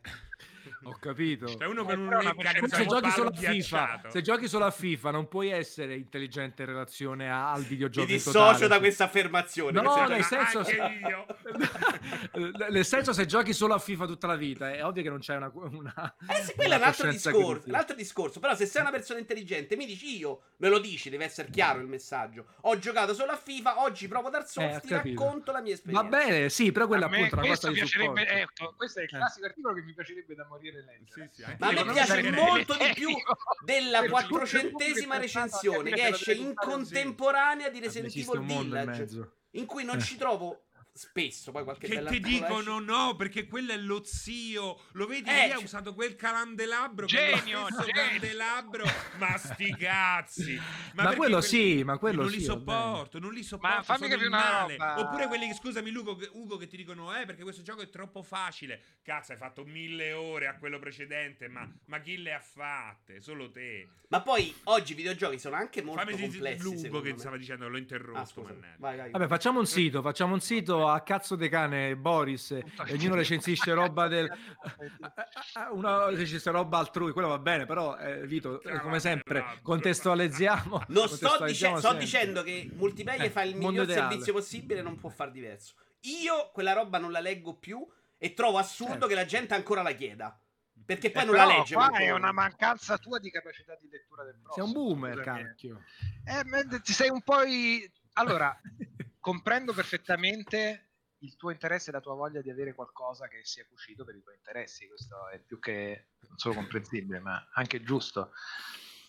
Ho capito. C'è uno Eh, con un persona- sa se giochi solo a FIFA, se giochi solo a FIFA, non puoi essere intelligente in relazione a- al Mi videogioco. in dissocio totale. da questa affermazione. No, nel senso, se- io. nel senso, se giochi solo a FIFA tutta la vita, è ovvio che non c'è una. una Eh sì, quello è un altro discorso, critica. un altro discorso. Però se sei una persona intelligente, mi dici io, me lo dici, deve essere chiaro il messaggio. Ho giocato solo a FIFA, oggi provo Dark Souls, Eh, ti capito. racconto la mia Va esperienza. bene, sì, però quella appunto è una questo cosa di piacerebbe, supporto. ecco, questo è il Eh. classico articolo che mi piacerebbe da morire. Sì, sì, anche Ma piace mi sarei- molto di più Ecco. della quattrocentesima recensione che esce in contemporanea di Resident Evil Village, in cui non Eh. ci trovo spesso, poi qualche Che ti articolo esce. dicono no, perché quello è lo zio. Lo vedi Eh, lì, ha usato quel calandelabro. Genio, genio. candelabro. Ma sti cazzi. Ma perché quello sì, ma quello non sì, li sopporto, non li sopporto. Ma fammi capire una male. roba. Oppure quelli che, scusami, Lugo, che- Ugo, che ti dicono, eh, perché questo gioco è troppo facile. Cazzo, hai fatto mille ore a quello precedente, ma, ma chi le ha fatte? Solo te. Ma poi oggi i videogiochi sono anche molto Fammi complessi. Lugo che me. stava dicendo, l'ho interrotto. Ah. Vai, vai. Vabbè, facciamo un sito, facciamo un sito a cazzo de cane Boris e ognuno recensisce roba del una recensisce roba altrui, quello va bene, però eh, Vito, eh, come sempre, contestualizziamo. Non sto, dice- sto dicendo che multiplayer Eh, fa il miglior ideale. servizio possibile non può far diverso. Io quella roba non la leggo più e trovo assurdo Certo. che la gente ancora la chieda. Perché poi Eh, non però la legge. Qua manco è una mancanza tua di capacità di lettura del Sei prossimo. un boomer, cacchio. Eh, ma ti sei un po'. i- Allora, comprendo perfettamente il tuo interesse e la tua voglia di avere qualcosa che sia cucito per i tuoi interessi. Questo è più che non solo comprensibile, ma anche giusto.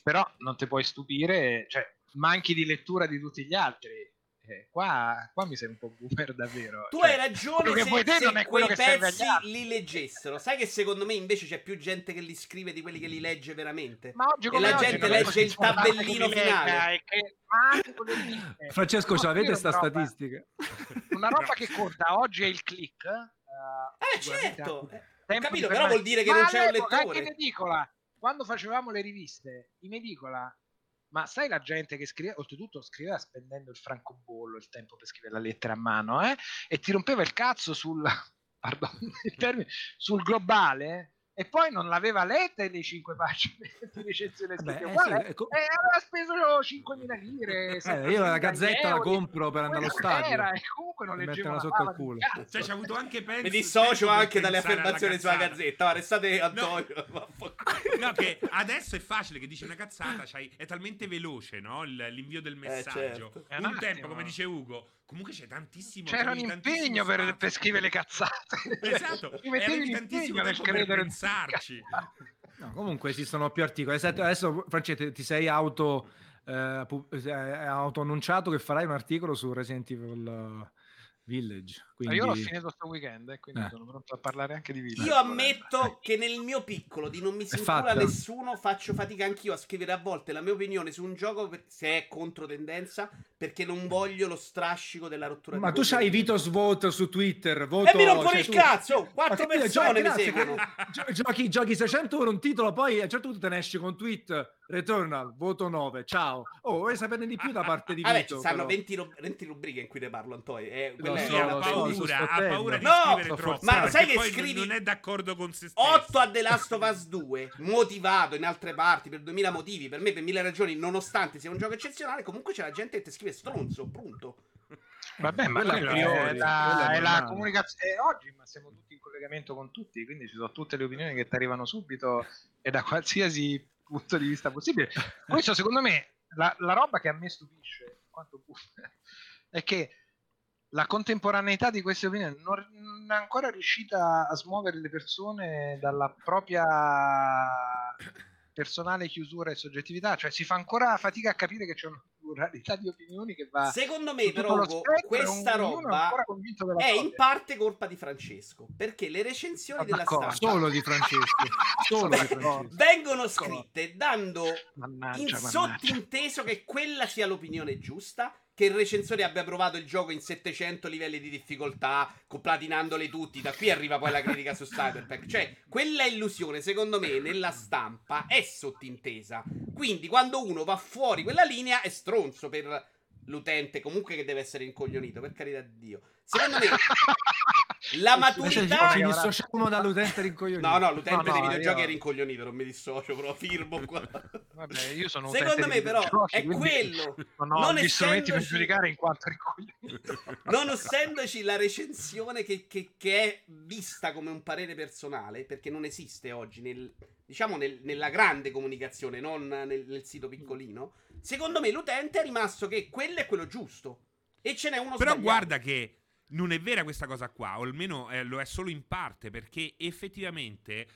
Però non ti puoi stupire, cioè, manchi di lettura di tutti gli altri. Eh, qua, qua mi sei un po' boomer davvero. Tu Cioè, hai ragione se, vuoi te se non è quello quei pezzi li leggessero. Sai che secondo me invece c'è più gente che li scrive di quelli che li legge veramente. Ma oggi come la oggi gente legge il tabellino finale. e che-. Francesco, ce No, l'avete io sta roba- statistica? Una roba che conta oggi è il click. Eh, eh, sicuramente certo. anche Eh, capito, però vuol dire che Ma non c'è un lettore. Anche in edicola, quando facevamo le riviste, in edicola, ma sai la gente che scriveva, oltretutto scriveva spendendo il francobollo, il tempo per scrivere la lettera a mano, eh? e ti rompeva il cazzo sul, pardon, termine, sul globale. E poi non l'aveva letta le cinque pagine di recensione Vabbè, scritte eh, uguale, sì, ecco- e aveva speso 5.000 lire. Eh, io la gazzetta la euro, compro per andare allo stadio. era, e comunque non leggevo metterla una sotto il culo. cazzo. Cioè, c'ha avuto anche penso, Mi dissocio anche dalle affermazioni sulla gazzetta. Va, restate Antonio. vaffanculo. No, che adesso è facile che dici una cazzata, c'hai- è talmente veloce, no? l'invio del messaggio. certo. È Un, un tempo, come dice Ugo, comunque c'è tantissimo C'era un impegno per, per scrivere le cazzate. Esatto, mettevi avevi tantissimo tempo per credere pensarci. No, comunque esistono più articoli. Esatto, Adesso, Francesco, ti sei auto, eh, pu- eh, auto annunciato che farai un articolo su Resident Evil eh, Village. Quindi... Io l'ho finito sto weekend e quindi Eh. sono pronto a parlare anche di video. Io ammetto che nel mio piccolo di non mi si È incula nessuno faccio fatica anch'io a scrivere a volte la mia opinione su un gioco per- se è controtendenza perché non voglio lo strascico della rottura Ma di tu c'hai Vitos Vote su Twitter. Voto, E mi rompono cioè, il tu- cazzo! Quattro persone mi grazie, seguono. che- gio- giochi, giochi 600 ore un titolo, poi a un certo punto te ne esci con tweet Returnal, voto 9, ciao. Oh, vuoi saperne di più da parte di Vito? Vabbè, ci stanno però. 20, ru- 20 rubriche in cui ne parlo, Antonio. Eh, quella è so, ha una so, paura, ha paura di No, scrivere troppo. Ma sai che scrivi non è d'accordo con se stesso. 8 a The Last of Us 2, motivato in altre parti per 2000 motivi, per me per mille ragioni, nonostante sia un gioco eccezionale, comunque c'è la gente che ti scrive stronzo, punto. Vabbè, ma Quella è la, è è la comunicazione. E oggi ma siamo tutti in collegamento con tutti, quindi ci sono tutte le opinioni che ti arrivano subito e da qualsiasi punto di vista possibile. Questo secondo me, la, la roba che a me stupisce, quanto è che la contemporaneità di queste opinioni non, è ancora riuscita a smuovere le persone dalla propria personale chiusura e soggettività, cioè si fa ancora fatica a capire che c'è una pluralità di opinioni che va Secondo me però Ugo, questa roba è, è in parte colpa di Francesco, perché le recensioni della stampa solo di Francesco, solo di Francesco. vengono scritte dando mannaggia, in mannaggia. sottinteso che quella sia l'opinione giusta che il recensore abbia provato il gioco in 700 livelli di difficoltà, platinandole tutti. Da qui arriva poi la critica su Cyberpunk. Cioè, quella illusione, secondo me, nella stampa è sottintesa. Quindi, quando uno va fuori quella linea, è stronzo per l'utente, comunque che deve essere incoglionito, per carità di Dio. Secondo me, la maturità. Ci dissociamo dall'utente rincoglionito. No, no, l'utente no, no, dei videogiochi io... è rincoglionito, non mi dissocio, però firmo qua. Vabbè, io sono Secondo me, però, è quello. Non ho non gli strumenti per giudicare in quanto rincoglionito. Non essendoci la recensione che, che, che, è vista come un parere personale, perché non esiste oggi nel, diciamo nel, nella grande comunicazione, non nel, nel sito piccolino. Secondo me l'utente è rimasto che quello è quello giusto. E ce n'è uno Però sbagliato. guarda che non è vera questa cosa qua, o almeno eh, lo è solo in parte, perché effettivamente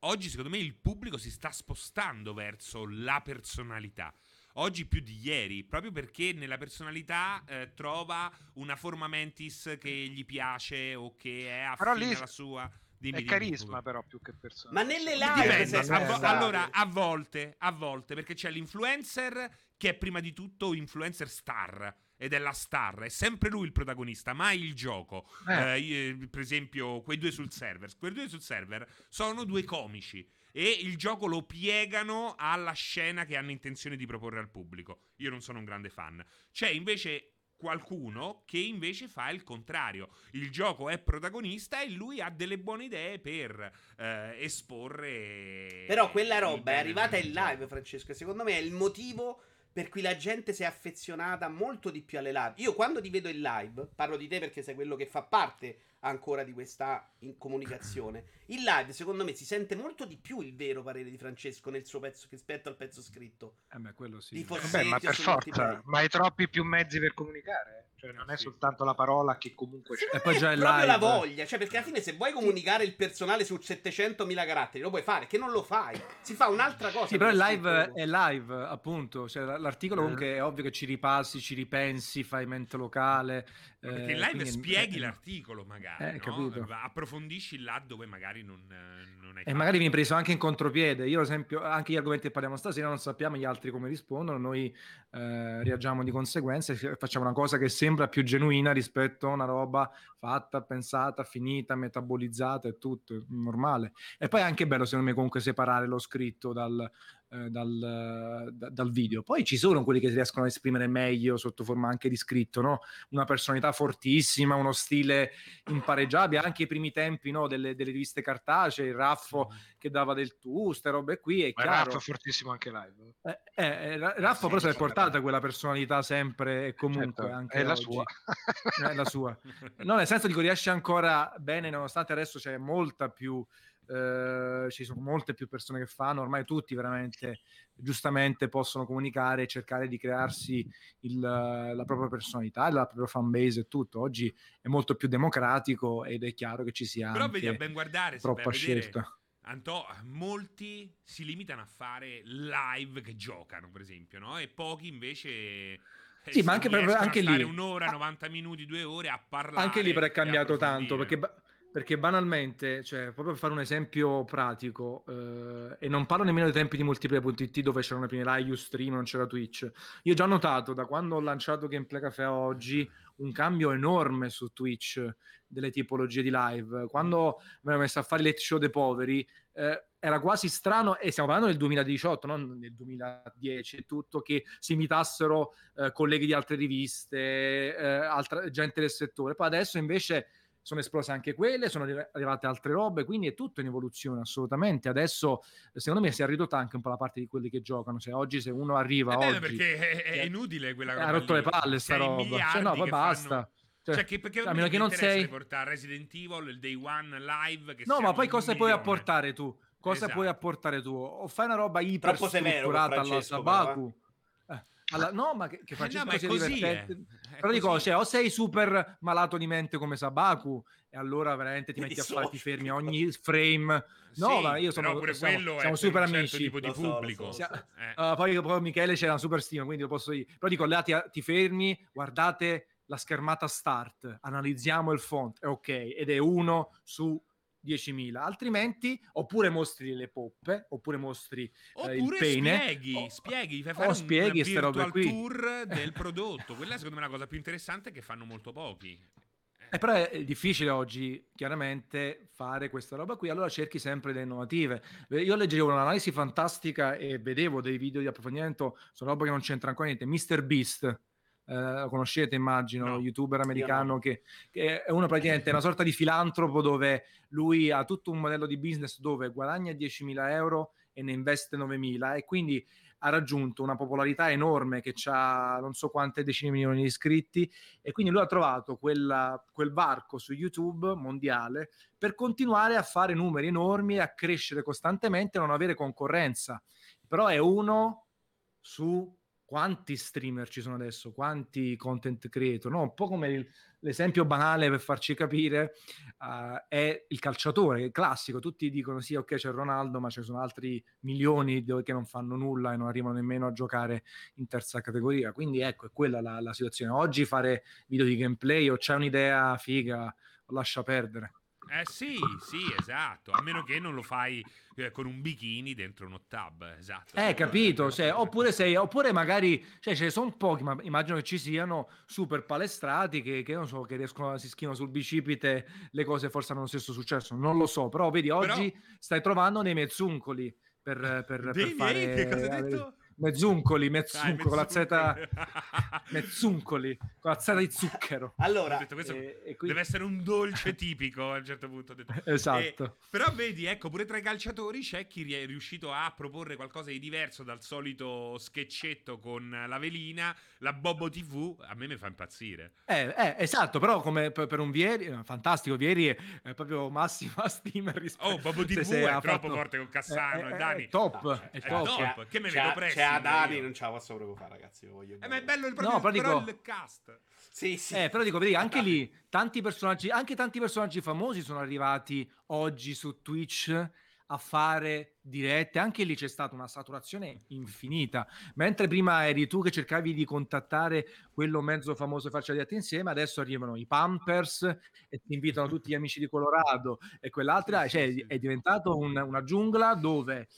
oggi secondo me il pubblico si sta spostando verso la personalità. Oggi più di ieri, proprio perché nella personalità eh, trova una forma mentis che gli piace o che è affine alla sua. Dimmi, è carisma dimmi, però più che personalità. Ma nelle live Dipende, a vo- allora a volte, a volte, perché c'è l'influencer che è prima di tutto influencer star ed è la star, è sempre lui il protagonista, mai il gioco. Eh. Eh, per esempio, quei due sul server. Quei due sul server sono due comici e il gioco lo piegano alla scena che hanno intenzione di proporre al pubblico. Io non sono un grande fan. C'è invece qualcuno che invece fa il contrario. Il gioco è protagonista e lui ha delle buone idee per eh, esporre. Però quella roba è arrivata in live, Francesco. Secondo me è il motivo per cui la gente si è affezionata molto di più alle live. Io quando ti vedo in live, parlo di te perché sei quello che fa parte ancora di questa comunicazione. In live, secondo me, si sente molto di più il vero parere di Francesco nel suo pezzo rispetto al pezzo scritto. Eh beh, quello sì. Di Vabbè, ma per forza, ma hai troppi più mezzi per comunicare. Cioè, non è soltanto la parola che comunque c'è. E poi già è proprio live. la voglia. Cioè, perché alla fine, se vuoi comunicare il personale su 700.000 caratteri, lo puoi fare, che non lo fai. Si fa un'altra cosa. Sì, però il live è live, appunto. Cioè, l'articolo eh. comunque è ovvio che ci ripassi, ci ripensi, fai mente locale. Perché in live quindi... spieghi eh, l'articolo, magari. Eh, no? capito. Approfondisci là dove magari non, non hai. E magari vieni preso anche in contropiede. Io, ad esempio, anche gli argomenti che parliamo stasera, non sappiamo gli altri come rispondono. Noi eh, reagiamo di conseguenza e facciamo una cosa che sembra più genuina rispetto a una roba fatta, pensata, finita, metabolizzata e tutto, normale. E poi è anche bello secondo me comunque separare lo scritto dal, eh, dal, da, dal, video. Poi ci sono quelli che si riescono a esprimere meglio sotto forma anche di scritto, no? Una personalità fortissima, uno stile impareggiabile, anche i primi tempi no? delle, delle, riviste cartacee, il Raffo mm. che dava del tu, queste robe qui, è Ma chiaro. Raffo è fortissimo anche live. Eh, eh, eh Raffo però si è portata quella personalità sempre e comunque certo, anche è la oggi. sua. è la sua. No, nel senso dico, riesce ancora bene, nonostante adesso c'è molta più eh, ci sono molte più persone che fanno, ormai tutti veramente giustamente possono comunicare e cercare di crearsi il, la propria personalità, la propria fanbase e tutto. Oggi è molto più democratico ed è chiaro che ci sia Però vedi a ben guardare, troppa scelta. Antò, molti si limitano a fare live che giocano, per esempio, no? E pochi invece eh, sì, ma anche, proprio, anche lì un'ora, 90 minuti, due ore a parlare. Anche lì però è cambiato tanto perché perché banalmente, cioè, proprio per fare un esempio pratico, eh, e non parlo nemmeno dei tempi di multiplayer.it dove c'erano prima live, stream, non c'era Twitch. Io ho già notato da quando ho lanciato Gameplay Café oggi un cambio enorme su Twitch delle tipologie di live. Quando mi ero messo a fare Let's Show dei poveri, eh, era quasi strano, e stiamo parlando del 2018, non del 2010, e tutto, che si imitassero eh, colleghi di altre riviste, eh, altra, gente del settore. Poi adesso invece sono esplose anche quelle, sono arrivate altre robe, quindi è tutto in evoluzione assolutamente. Adesso secondo me si è ridotta anche un po' la parte di quelli che giocano, cioè oggi se uno arriva eh oggi, perché è, è, inutile quella cosa. Ha rotto le palle sta roba. Cioè, no, poi basta. Fanno... Cioè, cioè, che perché a meno che non sei portare Resident Evil il Day One live No, ma poi cosa puoi apportare tu? Cosa esatto. puoi apportare tu? O fai una roba iper strutturata alla Sabaku? Alla, no, ma che, che Eh Francesco no, ma è sia così, divertente. eh. È Però dico, cioè, o sei super malato di mente come Sabaku, e allora veramente ti metti a fare, ti fermi a ogni frame. No, Sì, ma io sono- pure siamo- quello siamo è super per un certo amici. tipo di Lo so, pubblico. so, so. Eh. Uh, poi, poi Michele c'è una super stima, quindi lo posso dire. Però dico, là ti, ti fermi, guardate la schermata start, analizziamo il font, è ok, ed è uno su 10.000. Altrimenti, oppure mostri le poppe, oppure mostri eh, il Oppure pene. spieghi, o- spieghi, fai o fare un spieghi robe virtual qui. tour del prodotto. Quella secondo me è la cosa più interessante che fanno molto pochi. Eh, però è difficile oggi, chiaramente, fare questa roba qui, allora cerchi sempre le innovative. Io leggevo un'analisi fantastica e vedevo dei video di approfondimento su roba che non c'entra ancora niente. Mr. Beast, lo conoscete immagino, No. youtuber americano no. che, che è uno praticamente, una sorta di filantropo dove lui ha tutto un modello di business dove guadagna 10.000 euro e ne investe 9.000 e quindi ha raggiunto una popolarità enorme che ha non so quante decine di milioni di iscritti e quindi lui ha trovato quella- quel varco su YouTube mondiale per continuare a fare numeri enormi, a crescere costantemente e non avere concorrenza. Però è uno su quanti streamer ci sono adesso, quanti content creator, no? Un po' come il- l'esempio banale per farci capire eh, è il calciatore, il classico, tutti dicono sì, ok c'è Ronaldo, ma ci sono altri milioni che non fanno nulla e non arrivano nemmeno a giocare in terza categoria. Quindi ecco, è quella la, la situazione. Oggi fare video di gameplay o c'è un'idea figa, lascia perdere. Eh sì, sì, esatto. A meno che non lo fai eh, con un bikini dentro un hot tub, esatto. Eh, capito? Cioè, oppure, sei, oppure magari, cioè, ce ne sono pochi, ma immagino che ci siano super palestrati che, che non so, che riescono, si scrivono sul bicipite le cose forse hanno lo stesso successo, non lo so, però vedi, oggi stai trovando dei mezzuncoli per, per, per fare... Che cosa hai detto? Mezzuncoli, mezzuncoli, con la Z... mezzuncoli. Con la Z di zucchero. Allora, detto, questo E- e quindi- Deve essere un dolce tipico a un certo punto. Esatto. Eh, però vedi, ecco, pure tra i calciatori c'è chi è riuscito a proporre qualcosa di diverso dal solito sketchetto con la velina, la Bobo TV, a me mi fa impazzire. Eh, eh, esatto, però come per, per un Vieri, eh, fantastico, Vieri è, è proprio massima stima rispetto Oh, Bobo TV se è troppo fatto- forte con Cassano è- e è- Dani. È top, No, cioè, è top. top. che me c'è- vedo pressing C'è a Dani, io. non ce la posso proprio fare, ragazzi. io voglio Eh, ma è bello il, No, proprio, però però dico- il cast. Sì, sì. Eh, però dico, vedi, anche lì tanti personaggi, anche tanti personaggi famosi sono arrivati oggi su Twitch a fare dirette, anche lì c'è stata una saturazione infinita. Mentre prima eri tu che cercavi di contattare quello mezzo famoso e farci la diretta insieme, adesso arrivano i Pampers e ti invitano tutti gli amici di Colorado e quell'altra, Sì, cioè è diventato un- una giungla dove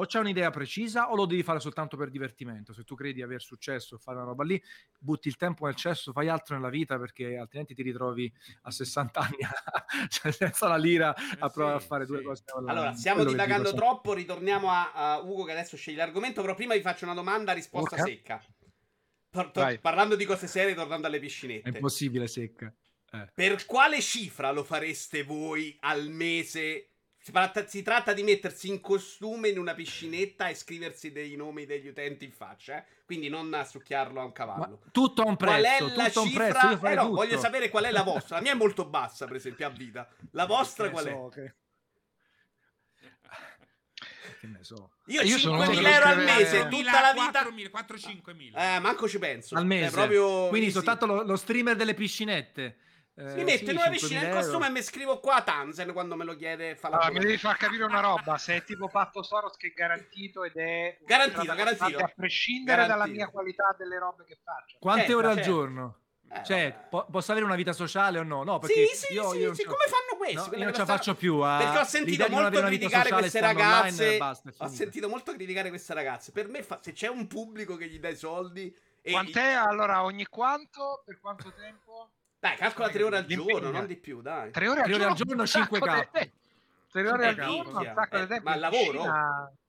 o c'è un'idea precisa o lo devi fare soltanto per divertimento. Se tu credi di aver successo e fare una roba lì, butti il tempo nel cesso, fai altro nella vita perché altrimenti ti ritrovi a 60 anni cioè, senza la lira a Eh, provare sì, a fare due sì. cose. online. Allora, stiamo divagando troppo. Ritorniamo a, a Ugo che adesso sceglie l'argomento. Però prima vi faccio una domanda, risposta Ok. secca. Tor- Vai. parlando di cose serie, tornando alle È piscinette. impossibile, secca. Eh. Per quale cifra lo fareste voi al mese? Si tratta, si tratta di mettersi in costume in una piscinetta e scriversi dei nomi degli utenti in faccia, eh? quindi non a succhiarlo a un Ma cavallo. tutto a un Qual è prezzo, la tutto a un cifra? prezzo. Io Eh no, tutto. voglio sapere qual è la vostra. La mia è molto bassa, per esempio, a vita. La vostra Che ne qual è? so, che... che ne so. Io, Io sono 5.000 uno che euro al mese, tutta la vita. 4-5 mila. Eh, manco ci penso. Al mese. È proprio... Quindi soltanto lo, lo streamer delle piscinette. Eh, Si mette sì, in una 5.000 piscina in euro. costume e mi scrivo qua a Tanzen quando me lo chiede. Fa la Allora, mi devi far capire una roba, se è tipo Patto Soros che è garantito ed è Garantito, garantito. a prescindere dalla Garantito. mia qualità delle robe che faccio. Quante Certo, ore al certo. giorno? Eh, Cioè, po- posso avere una vita sociale o no? No, perché Sì, sì, io, sì, io sì, come fanno questi? no, io non ce la faccio più. a- Perché ho sentito molto criticare queste online ragazze. basta, ho sentito molto criticare queste ragazze. Per me, fa- se c'è un pubblico che gli dà i soldi. E Quant'è allora ogni quanto? Per quanto tempo? Dai, calcola tre ore al L'impegno. giorno, non di più, dai. Tre ore al Tre ore al giorno, giorno, un sacco 5K. di- Tre ore al Eh, giorno, un sacco Eh, di tempo. ma in lavoro?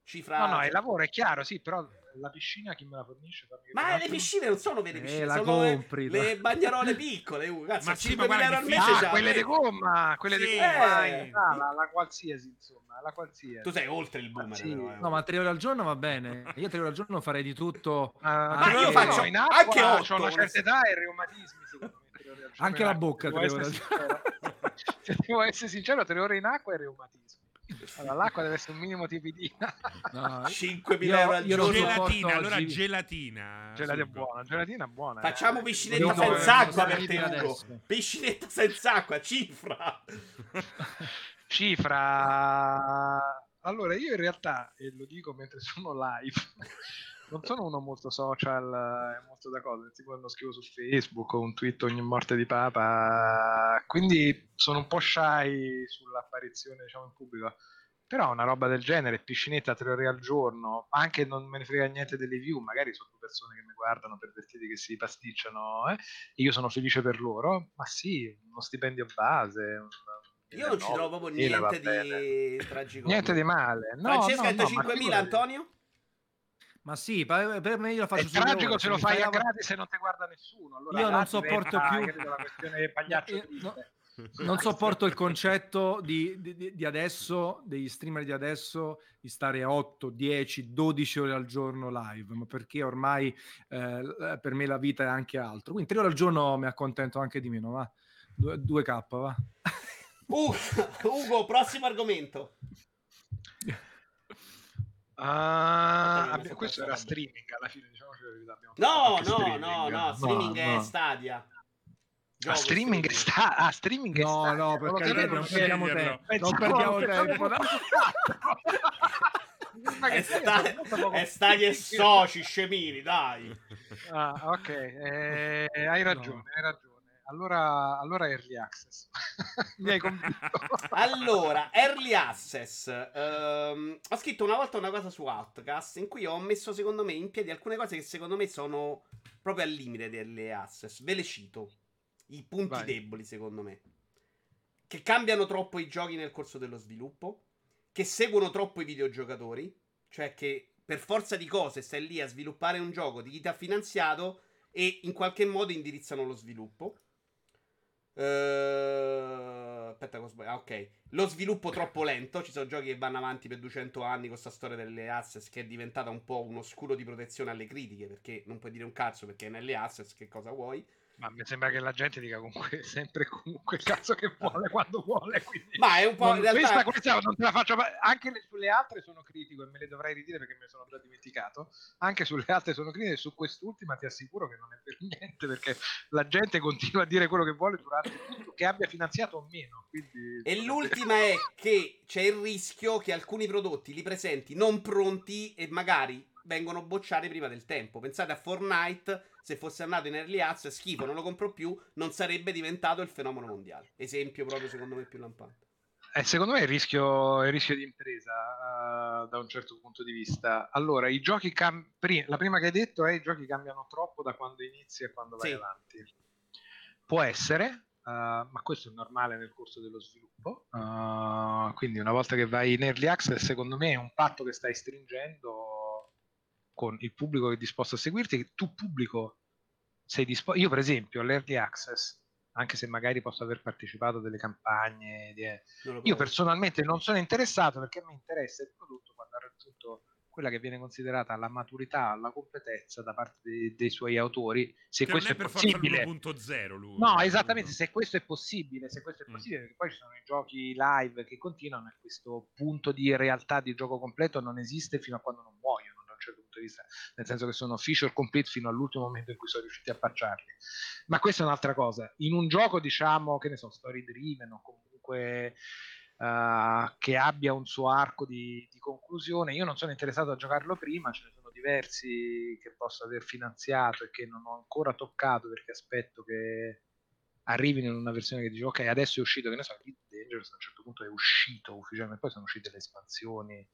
Cifra. No, no, il lavoro è chiaro, sì, però la piscina chi me la fornisce? Ma le piscine non sono vere Eh, piscine, la sono le- compri, le, la- bagnerole piccole. Uh, cazzo, Ma sì, 5.000 ma guarda, euro al mese. Ah, già, quelle di gomma, quelle di Sì, gomma, eh. ah, la, la qualsiasi, insomma, la qualsiasi. Tu sei oltre il boomer. Sì. però, eh. No, ma tre ore al giorno va bene. Io tre ore al giorno farei di tutto. Ah, Ma io no, faccio in acqua, anche otto, c'ho una certa età e reumatismi, secondo me. Anche la bocca, devo tre essere. Se devo essere sincero, tre ore in acqua e reumatismi. Allora, l'acqua deve essere un minimo tipidina. No, 5.000 euro al giorno. Gelatina, allora gelatina. Gelatina buona, gelatina buona. Facciamo eh. piscinetta senza acqua per te, Ugo. Piscinetta senza acqua, cifra. cifra. Allora, io in realtà, e lo dico mentre sono live, non sono uno molto social e molto da cose, tipo quando scrivo su Facebook o un tweet ogni morte di papa, quindi sono un po' shy sull'apparizione diciamo in pubblico. Però una roba del genere, piscinetta tre ore al giorno, anche non me ne frega niente delle view, magari sono persone che mi guardano pervertiti che si pasticciano, eh? io sono felice per loro, ma sì, uno stipendio base. Un, io non ci trovo proprio niente di tragico. Niente di male. No, Francesca, no, no, 5.000, Antonio? Ma sì, per me io lo faccio È tragico se lo fai a gratis e non ti guarda nessuno. Allora, io non sopporto più pagliaccio io, no, non sopporto il concetto di, di, di, adesso, degli streamer di adesso, di stare 8, 10, 12 ore al giorno live, ma perché ormai eh, per me la vita è anche altro. Quindi 3 ore al giorno mi accontento anche di meno, va? 2, k va? Uh, Ugo, prossimo argomento. Uh, abbiamo, questo era streaming alla fine diciamo no no no no streaming. no, è no. Stadia. A streaming, streaming. Sta, a streaming no sta, no perché non, non perdiamo tempo. non perdiamo tempo no. è, sta, è Stadia e soci scemini dai. Ah, ok eh, hai ragione no. hai ragione allora, allora Early Access. Mi hai convinto. allora, Early Access. Ehm, ho scritto una volta una cosa su Outcast in cui ho messo, secondo me, in piedi alcune cose che secondo me sono proprio al limite di Early Access. Ve le cito. I punti Vai. deboli, secondo me. Che cambiano troppo i giochi nel corso dello sviluppo. Che seguono troppo i videogiocatori. Cioè che per forza di cose stai lì a sviluppare un gioco di chi ti ha finanziato e in qualche modo indirizzano lo sviluppo. Uh, aspetta, ah, ok. Lo sviluppo troppo lento. Ci sono giochi che vanno avanti per 200 anni con questa storia delle access che è diventata un po' uno scudo di protezione alle critiche. Perché non puoi dire un cazzo perché nelle access che cosa vuoi. Ma mi sembra che la gente dica comunque sempre comunque il cazzo che vuole quando vuole. Quindi Ma è un po' in realtà... questa, questa non te la faccio. Anche le, sulle altre sono critico e me le dovrei ridire perché me ne sono già dimenticato. Anche sulle altre sono critico e su quest'ultima ti assicuro che non è per niente perché la gente continua a dire quello che vuole durante tutto, che abbia finanziato o meno. Quindi, e l'ultima è che c'è il rischio che alcuni prodotti li presenti non pronti e magari vengono bocciati prima del tempo. Pensate a Fortnite, se fosse andato in early access, schifo, non lo compro più, non sarebbe diventato il fenomeno mondiale. Esempio proprio secondo me più lampante. Eh, secondo me è il rischio, il rischio di impresa uh, da un certo punto di vista. Allora, i giochi cam- pri- la prima che hai detto è i giochi cambiano troppo da quando inizi e quando vai sì. avanti. Può essere, Uh, ma questo è normale nel corso dello sviluppo. Uh, quindi una volta che vai in early access, secondo me è un patto che stai stringendo con il pubblico che è disposto a seguirti, tu pubblico sei disposto... Io per esempio all'early access, anche se magari posso aver partecipato a delle campagne, di... io personalmente non sono interessato perché a me interessa il prodotto quando ha raggiunto quella che viene considerata la maturità, la competenza da parte dei, dei suoi autori, se che questo è, possibile. 1.0 lui. No, esattamente, se questo è possibile, se questo è mm. possibile, mm. perché poi ci sono i giochi live che continuano e questo punto di realtà di gioco completo non esiste fino a quando non muoiono certo punto di vista, nel senso che sono feature complete fino all'ultimo momento in cui sono riusciti a patcharli. Ma questa è un'altra cosa. In un gioco, diciamo, che ne so, story driven o comunque uh, che abbia un suo arco di, di, conclusione, io non sono interessato a giocarlo prima, ce ne sono diversi che posso aver finanziato e che non ho ancora toccato perché aspetto che arrivino in una versione che dice ok adesso è uscito che ne so Dangerous a un certo punto è uscito ufficialmente poi sono uscite le espansioni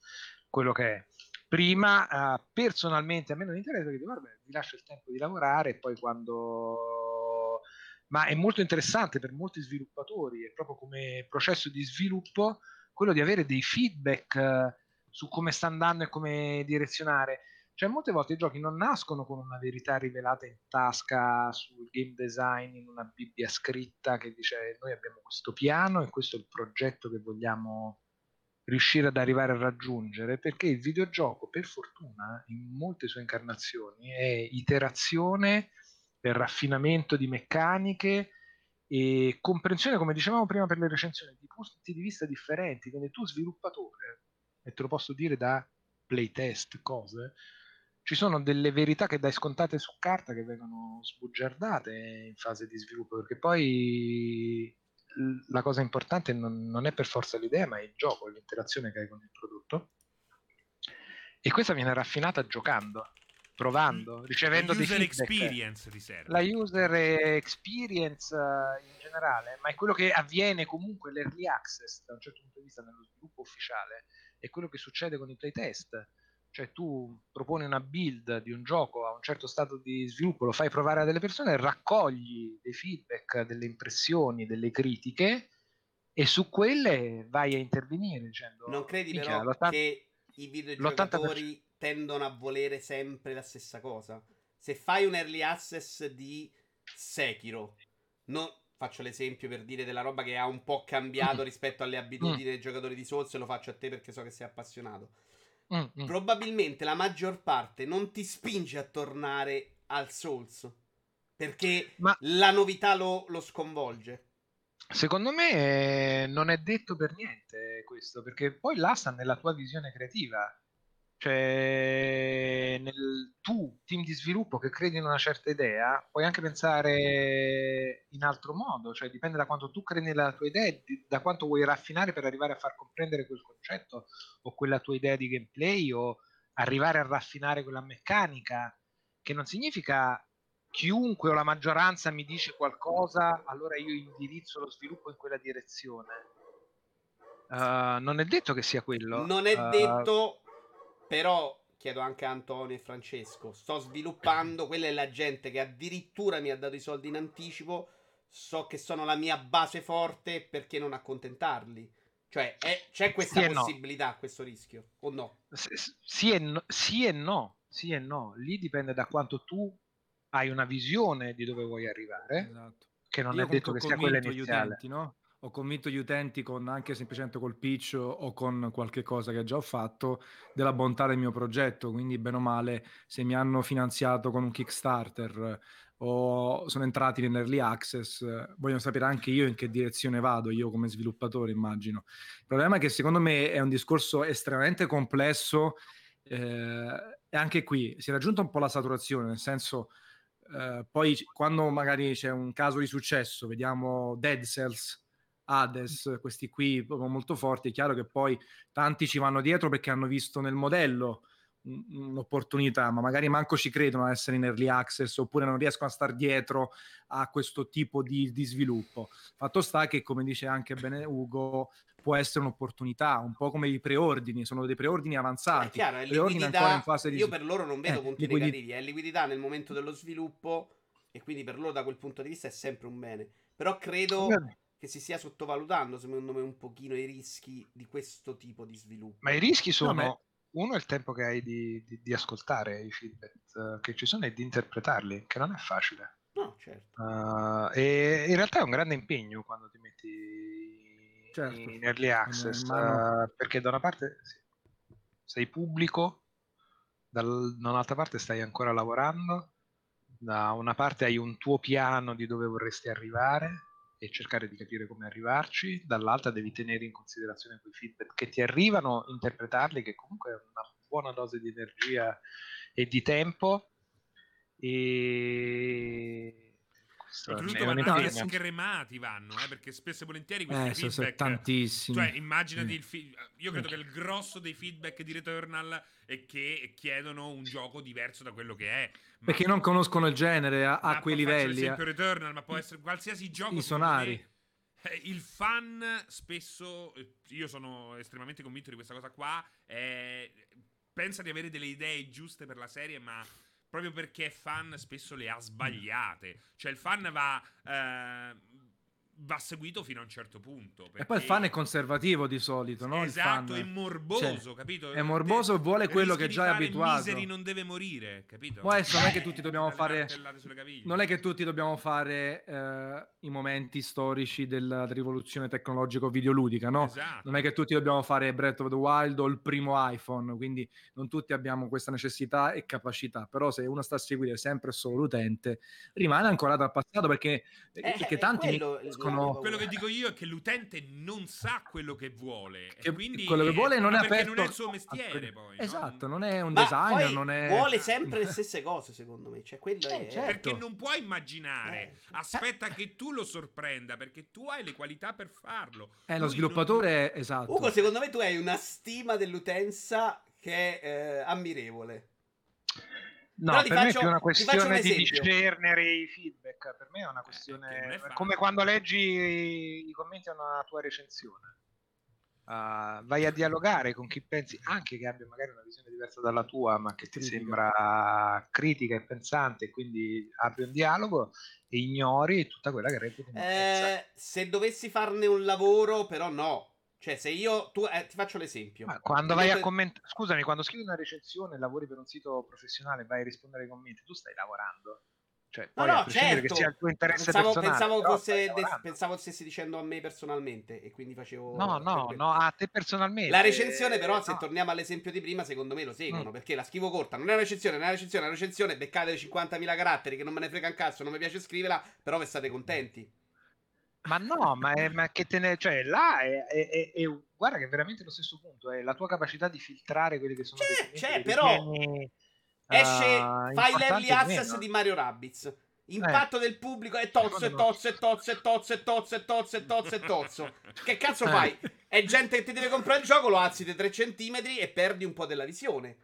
quello che è prima uh, personalmente a me non interessa perché guarda, vi lascio il tempo di lavorare e poi quando ma è molto interessante per molti sviluppatori è proprio come processo di sviluppo quello di avere dei feedback uh, su come sta andando e come direzionare. Cioè molte volte i giochi non nascono con una verità rivelata in tasca sul game design in una bibbia scritta che dice noi abbiamo questo piano e questo è il progetto che vogliamo riuscire ad arrivare a raggiungere, perché il videogioco, per fortuna, in molte sue incarnazioni, è iterazione per raffinamento di meccaniche e comprensione, come dicevamo prima per le recensioni, di punti di vista differenti. Quindi tu sviluppatore, e te lo posso dire da playtest, cose, ci sono delle verità che dai scontate su carta che vengono sbugiardate in fase di sviluppo, perché poi la cosa importante non, non è per forza l'idea, ma è il gioco, l'interazione che hai con il prodotto. E questa viene raffinata giocando provando, ricevendo la user experience ti serve. La user experience uh, in generale, ma è quello che avviene comunque l'early access da un certo punto di vista nello sviluppo ufficiale, è quello che succede con i playtest. Cioè tu proponi una build di un gioco a un certo stato di sviluppo, lo fai provare a delle persone, raccogli dei feedback, delle impressioni, delle critiche e su quelle vai a intervenire dicendo Non credi "Minchia, però l'80 che i videogiocatori tendono a volere sempre la stessa cosa? Se fai un early access di Sekiro, no, faccio l'esempio per dire della roba che ha un po' cambiato Mm. rispetto alle abitudini dei giocatori di Souls, e lo faccio a te perché so che sei appassionato. Mm, mm. Probabilmente la maggior parte non ti spinge a tornare al Souls perché Ma- la novità lo, lo sconvolge. Secondo me eh, non è detto per niente questo, perché poi là sta nella tua visione creativa. Cioè, nel, tu, team di sviluppo che credi in una certa idea, puoi anche pensare in altro modo, cioè dipende da quanto tu credi nella tua idea, e da quanto vuoi raffinare per arrivare a far comprendere quel concetto o quella tua idea di gameplay o arrivare a raffinare quella meccanica, che non significa chiunque o la maggioranza mi dice qualcosa, allora io indirizzo lo sviluppo in quella direzione. Uh, non è detto che sia quello. Non è Uh, detto, però chiedo anche a Antonio e Francesco. Sto sviluppando, quella è la gente che addirittura mi ha dato i soldi in anticipo. So che sono la mia base forte, perché non accontentarli? Cioè, è- c'è questa Sì e no. possibilità, questo rischio, o no? s- sì, e no, sì e no, sì e no. Lì dipende da quanto tu hai una visione di dove vuoi arrivare, Esatto. che non Io è detto che sia quella iniziale. utenti, no? Ho convinto gli utenti con anche semplicemente col pitch o con qualche cosa che già ho fatto della bontà del mio progetto. Quindi, bene o male, se mi hanno finanziato con un Kickstarter o sono entrati nell'early access, eh, vogliono sapere anche io in che direzione vado, io come sviluppatore, immagino. Il problema è che secondo me è un discorso estremamente complesso eh, e anche qui si è raggiunta un po' la saturazione, nel senso. Eh, poi quando magari c'è un caso di successo, vediamo Dead Cells, Hades, questi qui molto forti, è chiaro che poi tanti ci vanno dietro perché hanno visto nel modello un- un'opportunità, ma magari manco ci credono a essere in early access oppure non riescono a star dietro a questo tipo di, di sviluppo. Fatto sta che, come dice anche bene Ugo, può essere un'opportunità, un po' come i preordini, sono dei preordini È avanzati. chiaro, è preordini ancora liquidità. in fase di Io per loro non vedo Eh, punti liquidi- negativi, è liquidità nel momento dello sviluppo e quindi per loro da quel punto di vista è sempre un bene. Però credo che si stia sottovalutando, secondo me, un pochino i rischi di questo tipo di sviluppo. Ma i rischi sono, No, uno è il tempo che hai di, di- di ascoltare i feedback eh, che ci sono e di interpretarli, che non è facile. No, certo. Uh, e in realtà è un grande impegno quando ti metti Certo. in early access, in uh, perché da una parte sì, sei pubblico, dal- da un'altra parte stai ancora lavorando, da una parte hai un tuo piano di dove vorresti arrivare e cercare di capire come arrivarci, dall'altra devi tenere in considerazione quei feedback che ti arrivano, interpretarli, che comunque è una buona dose di energia e di tempo. E questo è è vanno anche impegno. scremati, vanno, eh, perché spesso e volentieri questi Eh, sono, sono feedback... tantissimi. Cioè, immaginati Sì. il fi- Io credo che il grosso dei feedback di Returnal è che chiedono un gioco diverso da quello che è. Ma- Perché non conoscono il genere a, a quei livelli. l'esempio eh. Returnal, ma può essere qualsiasi gioco. I sonari. eh, Il fan spesso, io sono estremamente convinto di questa cosa qua, eh, pensa di avere delle idee giuste per la serie, ma proprio perché fan spesso le ha sbagliate. Cioè il fan va... eh, va seguito fino a un certo punto. E poi il fan è conservativo di solito, no? Esatto, è morboso, cioè, capito? È morboso e vuole quello che già è abituato. Miseri non deve morire, capito? Poi adesso non è che tutti dobbiamo fare Non è che tutti dobbiamo fare eh, i momenti storici della rivoluzione tecnologico-videoludica, no? Esatto. Non è che tutti dobbiamo fare Breath of the Wild o il primo iPhone, quindi non tutti abbiamo questa necessità e capacità, però se uno sta a seguire sempre solo l'utente, rimane ancorato al passato perché, eh, perché tanti quello, conoscono... Quello che dico io è che l'utente non sa quello che vuole. Che quindi quello che vuole non è aperto... non è il suo mestiere poi. Esatto, no? non è un Ma designer, non è... Vuole sempre le stesse cose, secondo me. Cioè, quello eh, è... certo. Perché non puoi immaginare. Eh. Aspetta che tu lo sorprenda, perché tu hai le qualità per farlo. Eh, lo sviluppatore, non... esatto. Ugo, secondo me tu hai una stima dell'utenza che è eh, ammirevole. No, per faccio, me è più una questione di discernere i feedback. Per me è una questione eh, come quando leggi i commenti a una tua recensione. Uh, vai a dialogare con chi pensi anche che abbia magari una visione diversa dalla tua, ma che ti critica. sembra critica e pensante, e quindi apri un dialogo e ignori tutta quella che reputi. Eh, se dovessi farne un lavoro, però no, cioè, se io tu, eh, ti faccio l'esempio. Ma quando vai a commentare, scusami, quando scrivi una recensione, lavori per un sito professionale, vai a rispondere ai commenti, tu stai lavorando. Cioè, no, no, certo. che sia il tuo interesse pensavo, pensavo, fosse de- pensavo stessi dicendo a me personalmente e quindi facevo No, no, no, a te personalmente. La recensione però, se no. torniamo all'esempio di prima, secondo me lo seguono, mm. perché la scrivo corta, non è una recensione, non è una recensione, è una recensione, beccate 50.000 caratteri che non me ne frega un cazzo, non mi piace scriverla, però vi state contenti. Ma no, ma, è, ma che te ne... Cioè, là è, è, è, è, Guarda che è veramente lo stesso punto, è la tua capacità di filtrare quelli che sono... C'è, c'è, però... Tieni, esce, uh, fai l'early access di Mario Rabbids. Impatto eh. del pubblico è tozzo e tozzo e tozzo e tozzo e tozzo e tozzo e tozzo e tozzo. Che cazzo eh. fai? È gente che ti deve comprare il gioco, lo alzi di 3 centimetri e perdi un po' della visione.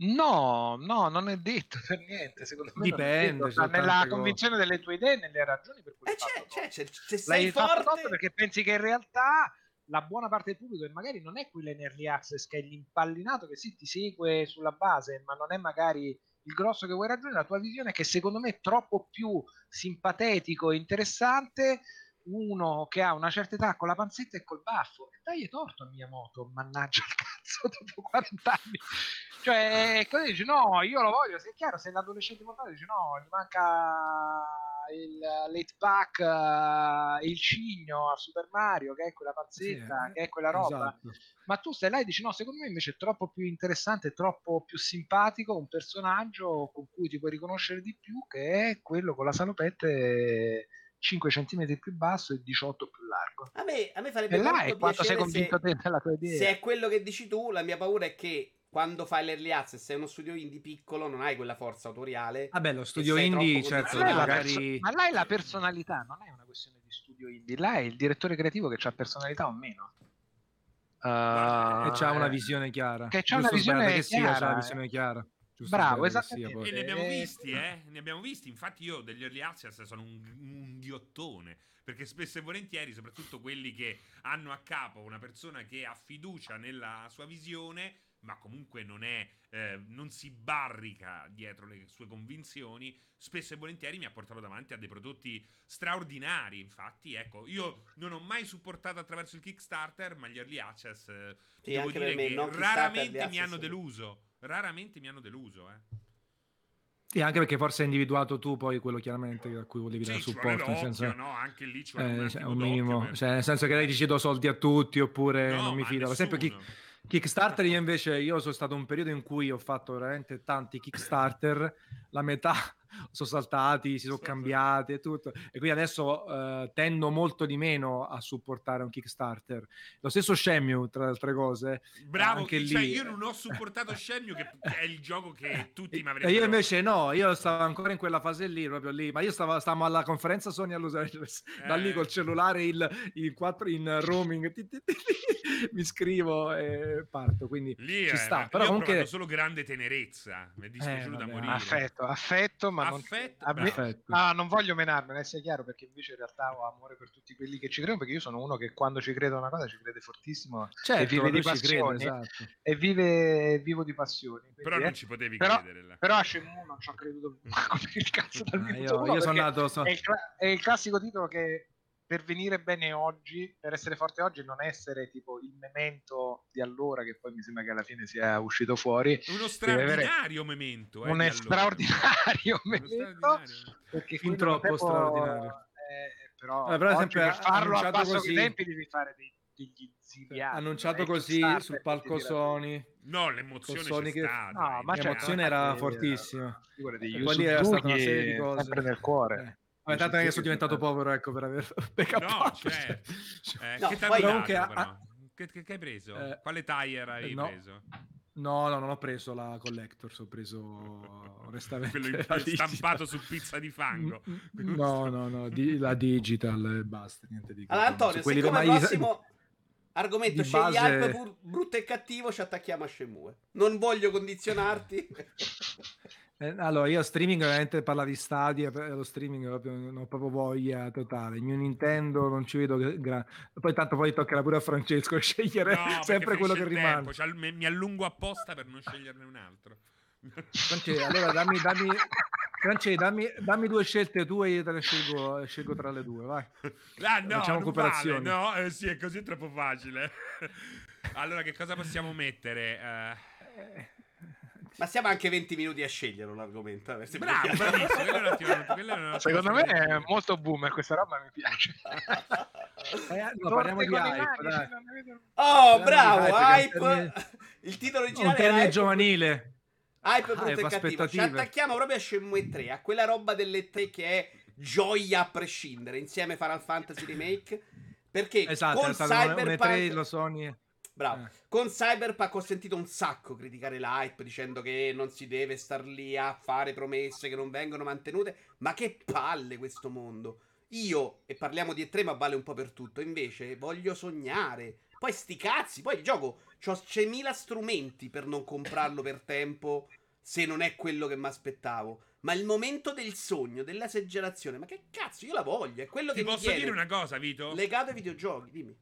No, no, non è detto per niente. Secondo me dipende. Nella convinzione cose. delle tue idee, nelle ragioni per cui eh, c'è, c'è, c'è, c'è, sei forte perché pensi che in realtà la buona parte del pubblico, e magari non è quello in early access, che è l'impallinato che sì, ti segue sulla base, ma non è magari il grosso che vuoi raggiungere. La tua visione, che secondo me è troppo più simpatetico e interessante, uno che ha una certa età con la panzetta e col baffo. E dai torto a Miyamoto, mannaggia il cazzo, dopo 40 anni. Cioè, così dici, no, io lo voglio, se è chiaro, se l'adolescente mortale dice, no, gli manca il late pack, uh, il cigno a Super Mario, che è quella pazzetta, sì, che è quella roba. Esatto. Ma tu stai là e dici, no, secondo me invece è troppo più interessante, troppo più simpatico un personaggio con cui ti puoi riconoscere di più, che è quello con la salopette 5 cm più basso e 18 più largo. A me, a me farebbe e là è quanto sei convinto se, te nella tua idea. Se è quello che dici tu, la mia paura è che quando fai l'early access sei uno studio indie piccolo non hai quella forza autoriale vabbè lo studio indie certo ma, magari... perso- ma là è la personalità non è una questione di studio indie là è il direttore creativo che ha personalità o meno uh, e c'ha una visione chiara che c'ha una visione che chiara sia, c'ha una visione chiara Bravo, esattamente. Sia, e ne abbiamo visti, eh? Ne abbiamo visti. Infatti, io degli early access sono un, un ghiottone. Perché spesso e volentieri, soprattutto quelli che hanno a capo una persona che ha fiducia nella sua visione, ma comunque non, è, eh, non si barrica dietro le sue convinzioni, spesso e volentieri mi ha portato davanti a dei prodotti straordinari. Infatti, ecco, io non ho mai supportato attraverso il Kickstarter, ma gli early access eh, sì, devo dire che raramente mi hanno deluso. Raramente mi hanno deluso, eh. E anche perché forse hai individuato tu poi quello chiaramente a cui volevi dare supporto. Nel senso, no? Anche lì c'è un, eh, un minimo. Per... Cioè, nel senso che lei dice do soldi a tutti oppure no, non mi fido. Per esempio, chi, Kickstarter io invece io sono stato un periodo in cui ho fatto veramente tanti Kickstarter, la metà sono saltati, si sono cambiati e tutto. E quindi adesso uh, tendo molto di meno a supportare un Kickstarter. Lo stesso Shenmue, tra le altre cose. Bravo, anche cioè, lì... io non ho supportato Shenmue, che è il gioco che tutti mi avrebbero... Io invece no, io stavo ancora in quella fase lì, proprio lì. Ma io stavo, stavamo alla conferenza Sony a Los Angeles, eh. da lì col eh. cellulare il, il 4 in roaming. mi scrivo e parto. Quindi lì ci sta. Però comunque solo grande tenerezza. Mi è dispiaciuto eh, da morire. Affetto, affetto, ma affetto, non, me... Ah, non voglio menarmene, sia chiaro, perché invece in realtà ho amore per tutti quelli che ci credono, perché io sono uno che quando ci crede una cosa ci crede fortissimo certo, e vive di passioni. Crede, esatto. E vive vivo di passioni. Quindi, però non ci potevi però, credere. Là. Però a Shenmue non ci ho creduto come il cazzo dal ah, io, io sono nato... So... È, il, è il classico titolo che per venire bene oggi, per essere forte oggi, non essere tipo il memento di allora, che poi mi sembra che alla fine sia uscito fuori. Uno straordinario memento. Eh, un straordinario memento. Straordinario. Perché fin troppo tempo, straordinario. Eh, però, allora, per esempio, per farlo a basso così... tempi devi fare dei, degli ziliari. Annunciato così sul palco Sony. No, l'emozione Sony che... no, ma l'emozione era fortissima. E poi lì era stata una serie di cose. Sempre nel cuore. Eh. Ma tanto che sono diventato povero, ecco, per aver beccato. No, cioè, eh, no, che poi comunque a... che, che, che, hai preso? Eh, Quale tire hai no. preso? No, no, non ho preso la Collectors, ho preso onestamente quello stampato su pizza di fango. No, no, no, di, la digital e basta, niente di Allora Antonio, siccome il prossimo argomento scegli base... Alp brutto e cattivo, ci attacchiamo a Shemue. Non voglio condizionarti. Eh, allora, io streaming veramente parla di Stadia, lo streaming proprio, non ho proprio voglia totale. Il mio Nintendo non ci vedo gra- Poi tanto poi toccherà pure a Francesco scegliere no, sempre quello che rimane. Cioè, mi allungo apposta per non sceglierne un altro. Francesco, allora dammi, dammi, Francesco, dammi, dammi, due scelte tue e io te ne scelgo, scelgo tra le due, vai. Ah, no, Facciamo cooperazione. Vale, no, eh, sì, è così troppo facile. allora, che cosa possiamo mettere? Uh... Ma siamo anche 20 minuti a scegliere l'argomento. Eh, Bravo, bravissimo. Secondo me è molto boomer questa roba, mi piace. eh, no, parliamo di hype, Oh, bravo, hype. Il titolo originale un termine giovanile. Hype brutto e cattivo. Ci attacchiamo proprio a Shenmue 3, a quella roba delle 3 che è gioia a prescindere, insieme a Final Fantasy Remake. Perché esatto, con Cyberpunk... Un E3, lo Sony... Bravo. Eh. Con Cyberpunk ho sentito un sacco criticare l'hype dicendo che non si deve star lì a fare promesse che non vengono mantenute. Ma che palle questo mondo. Io, e parliamo di E3 ma vale un po' per tutto, invece voglio sognare. Poi sti cazzi, poi il gioco c'è mila strumenti per non comprarlo per tempo se non è quello che mi aspettavo. Ma il momento del sogno, dell'esagerazione, ma che cazzo, io la voglio, è quello Ti che mi posso dire una cosa, Vito? Legato ai videogiochi, dimmi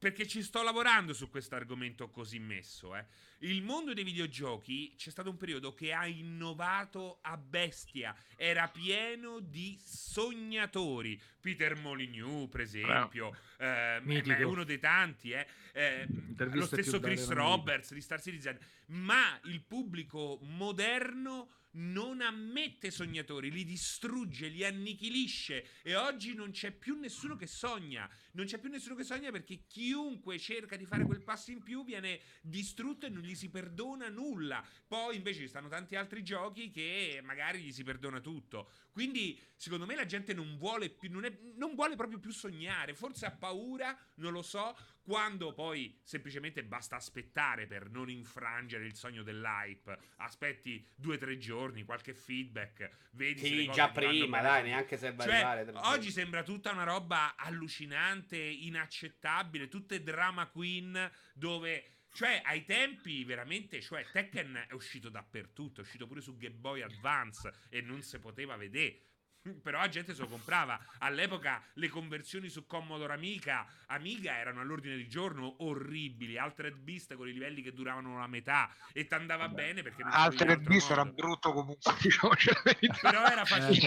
perché ci sto lavorando su questo argomento così messo. Eh. Il mondo dei videogiochi c'è stato un periodo che ha innovato a bestia, era pieno di sognatori. Peter Molyneux, per esempio, eh, è uno dei tanti, eh. Eh, lo stesso Chris Roberts di Star Citizen. Ma il pubblico moderno non ammette sognatori, li distrugge, li annichilisce e oggi non c'è più nessuno che sogna. Non c'è più nessuno che sogna perché chiunque cerca di fare quel passo in più viene distrutto e non gli si perdona nulla. Poi invece ci stanno tanti altri giochi che magari gli si perdona tutto. Quindi secondo me la gente non vuole più, non, è, non vuole proprio più sognare, forse ha paura, non lo so, quando poi semplicemente basta aspettare per non infrangere il sogno dell'hype. Aspetti due o tre giorni, qualche feedback, vedi sì, già prima, dai, neanche serve cioè, arrivare. Oggi sembra tutta una roba allucinante, inaccettabile, tutte drama queen dove cioè, ai tempi veramente, cioè, Tekken è uscito dappertutto, è uscito pure su Game Boy Advance e non si poteva vedere. Però la gente se lo comprava. All'epoca le conversioni su Commodore Amiga, Amiga erano all'ordine del giorno orribili. Altered Beast con i livelli che duravano la metà e ti andava bene perché non Altered Beast era brutto comunque, diciamo Però era facile.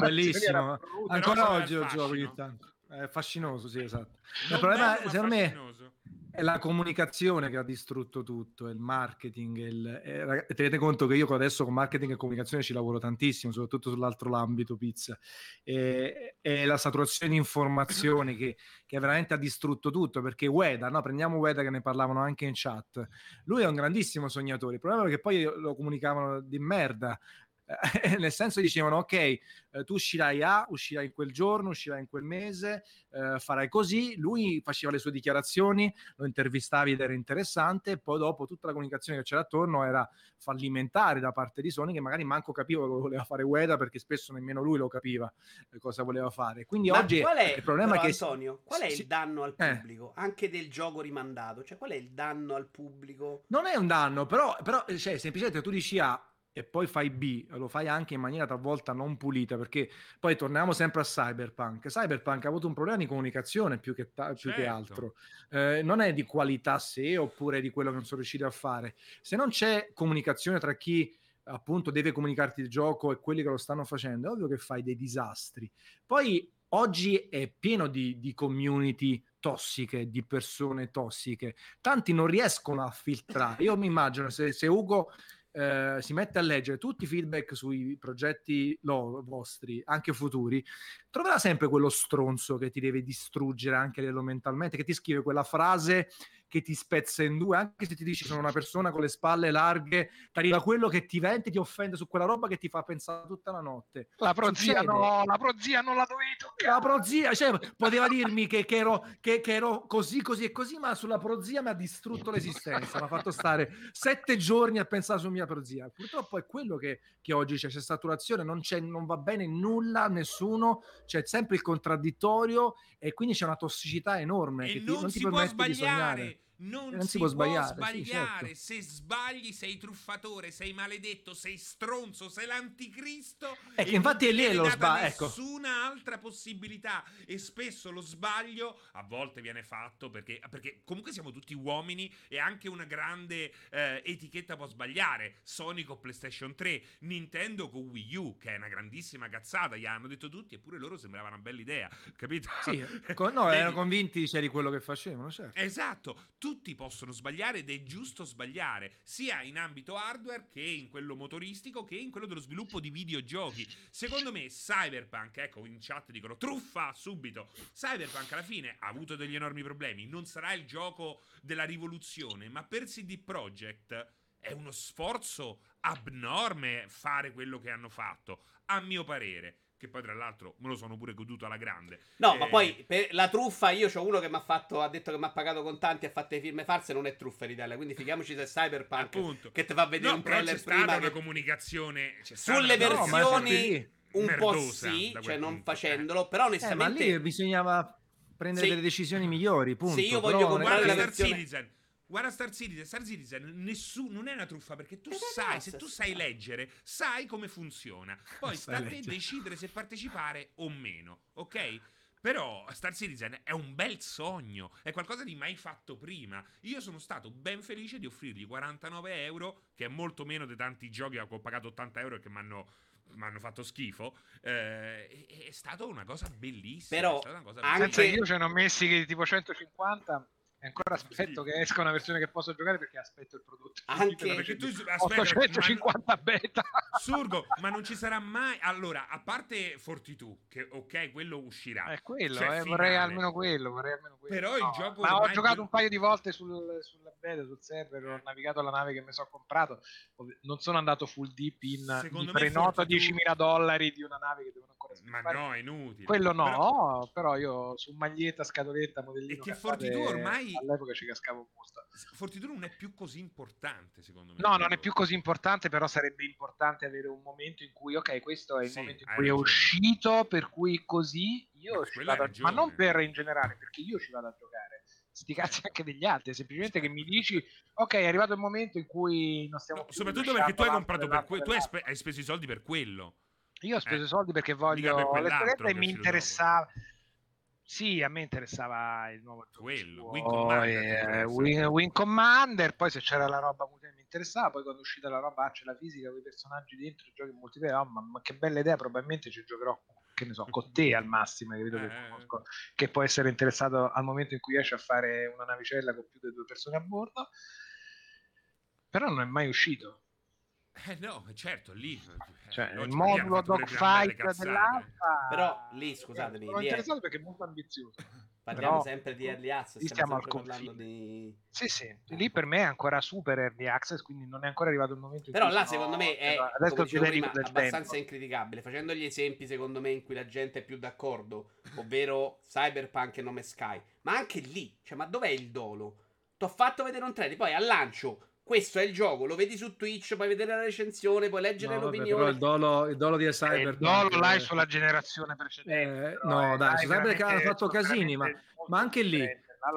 Bellissimo. Ancora oggi lo gioco ogni tanto. È fascinoso, sì, esatto. il problema, secondo me, è la comunicazione che ha distrutto tutto, il marketing. Il, eh, tenete conto che io adesso con marketing e comunicazione ci lavoro tantissimo, soprattutto sull'altro l'ambito pizza. E, e la saturazione di informazioni che, che, veramente ha distrutto tutto, perché Ueda, no? prendiamo Ueda che ne parlavano anche in chat, lui è un grandissimo sognatore, il problema è che poi lo comunicavano di merda, eh, nel senso dicevano ok, eh, tu uscirai a, uscirai in quel giorno, uscirai in quel mese, eh, farai così, lui faceva le sue dichiarazioni, lo intervistavi ed era interessante, poi dopo tutta la comunicazione che c'era attorno era fallimentare da parte di Sony che magari manco capiva cosa voleva fare Ueda perché spesso nemmeno lui lo capiva eh, cosa voleva fare. Quindi Ma oggi qual è, il problema però, è che... Antonio, qual è il danno al eh. pubblico? Anche del gioco rimandato? Cioè qual è il danno al pubblico? Non è un danno, però, però cioè, semplicemente tu dici A, ah, e poi fai B, lo fai anche in maniera talvolta non pulita, perché poi torniamo sempre a Cyberpunk. Cyberpunk ha avuto un problema di comunicazione più che, ta- più che certo. altro, eh, non è di qualità sé oppure di quello che non sono riusciti a fare. Se non c'è comunicazione tra chi appunto deve comunicarti il gioco e quelli che lo stanno facendo, è ovvio che fai dei disastri. Poi oggi è pieno di, di community tossiche, di persone tossiche. Tanti non riescono a filtrare. Io mi immagino se, se Ugo eh, si mette a leggere tutti i feedback sui progetti lo, vostri, anche futuri, troverà sempre quello stronzo che ti deve distruggere anche mentalmente, che ti scrive quella frase che ti spezza in due, anche se ti dici sono una persona con le spalle larghe, ti arriva quello che ti vende, ti offende su quella roba che ti fa pensare tutta la notte. La prozia, no, la prozia non la dovevi toccare. La prozia, cioè, poteva dirmi che, che, ero, che, che, ero, così, così e così, ma sulla prozia mi ha distrutto l'esistenza, mi ha fatto stare sette giorni a pensare su mia prozia. Purtroppo è quello che, che oggi c'è, c'è saturazione, non, c'è, non va bene nulla, nessuno, c'è sempre il contraddittorio e quindi c'è una tossicità enorme. E che non, ti, non si ti può sbagliare non, non, si, si può sbagliare. Può sbagliare. Sì, certo. Se sbagli, sei truffatore, sei maledetto, sei stronzo, sei l'anticristo. Ecco, e infatti è lì lo sbaglio. Ecco. Nessuna altra possibilità. E spesso lo sbaglio a volte viene fatto perché, perché comunque siamo tutti uomini e anche una grande eh, etichetta può sbagliare. Sony con PlayStation 3, Nintendo con Wii U, che è una grandissima cazzata. Gli hanno detto tutti, eppure loro sembrava una bella idea, capito? Sì, no, erano convinti c'eri quello che facevano, certo. Esatto. Tu tutti possono sbagliare ed è giusto sbagliare, sia in ambito hardware che in quello motoristico che in quello dello sviluppo di videogiochi. Secondo me Cyberpunk, ecco in chat dicono truffa subito. Cyberpunk alla fine ha avuto degli enormi problemi, non sarà il gioco della rivoluzione, ma per CD Projekt è uno sforzo abnorme fare quello che hanno fatto, a mio parere che poi tra l'altro me lo sono pure goduto alla grande. No, eh... ma poi per la truffa io ho uno che mi ha fatto ha detto che mi ha pagato contanti e ha fatto le firme false, non è truffa in Italia, quindi fighiamoci se è Cyberpunk Appunto. che ti fa vedere no, un trailer c'è prima stata che... una comunicazione sulle stata... versioni no, un po' sì, cioè non punto, facendolo, però onestamente eh, ma lì bisognava prendere sì. delle decisioni migliori, punto. Se io voglio comprare la versione Citizen Guarda Star Citizen, Star Citizen nessuno, non è una truffa perché tu sai, se tu sai leggere, sai come funziona. Poi sta a te decidere se partecipare o meno, ok? Però Star Citizen è un bel sogno, è qualcosa di mai fatto prima. Io sono stato ben felice di offrirgli 49 euro, che è molto meno di tanti giochi a cui ho pagato 80 euro e che mi hanno mi hanno fatto schifo. Eh, è, è stata una cosa bellissima. Però, cosa anche bellissima. io ce ne ho messi tipo 150 e ancora aspetto sì. che esca una versione che posso giocare perché aspetto il prodotto. Anche perché tu aspetta, 850 ma... beta. Surgo, ma non ci sarà mai. Allora, a parte Fortitude, che ok, quello uscirà. È quello, cioè, eh, vorrei almeno quello, vorrei almeno quello. Però no, il gioco. Ma ho giocato un paio di volte sul, sulla beta, sul server, ho navigato la nave che mi sono comprato. Non sono andato full deep in Secondo mi prenoto Fortitude... 10.000 dollari di una nave che devono ancora Ma no, è inutile. Quello no, però, però io su maglietta, scatoletta, modellino. E che Fortitude ormai all'epoca ci cascavo molto. Fortitudo non è più così importante, secondo me. No, non è più così importante, però sarebbe importante avere un momento in cui, ok, questo è il sì, momento in cui ragione. è uscito, per cui così io ci vado a... Ma non per in generale, perché io ci vado a giocare. Sti cazzi anche degli altri, semplicemente che mi dici, ok, è arrivato il momento in cui non stiamo no, Soprattutto perché tu hai comprato per quello, tu hai, spe- hai, speso i soldi per quello. Io ho speso i eh. soldi perché voglio per l'esperienza e mi interessava. Dopo sì, a me interessava il nuovo. Quello, Wing Commander. Eh, Wing, Wing, Commander, poi se c'era la roba multiplayer mi interessava, poi quando è uscita la roba, c'è la fisica con i personaggi dentro, giochi in multiplayer, oh, ma, ma, che bella idea, probabilmente ci giocherò, che ne so, con te al massimo, capito, eh, che, conosco, che può essere interessato al momento in cui esce a fare una navicella con più di due persone a bordo, però non è mai uscito. Eh no, certo, lì cioè, il modulo dogfight dell'alfa. però lì scusatemi sono interessato perché è molto ambizioso. Parliamo però, sempre di early access stiamo al confine. di... sì sì lì per me è ancora super early access quindi non è ancora arrivato il momento in però là secondo me è adesso prima, abbastanza tempo. incriticabile. Facendo gli esempi secondo me in cui la gente è più d'accordo ovvero Cyberpunk e Nome Sky. Ma anche lì cioè ma dov'è il dolo? Ti ho fatto vedere un trailer poi al lancio questo è il gioco, lo vedi su Twitch, puoi vedere la recensione, puoi leggere no, l'opinione. Vabbè, il, dolo, il dolo di Cyber. il dolo l'hai sulla generazione precedente. Eh, no, dai, su Cyber hanno fatto casini, ma, ma anche lì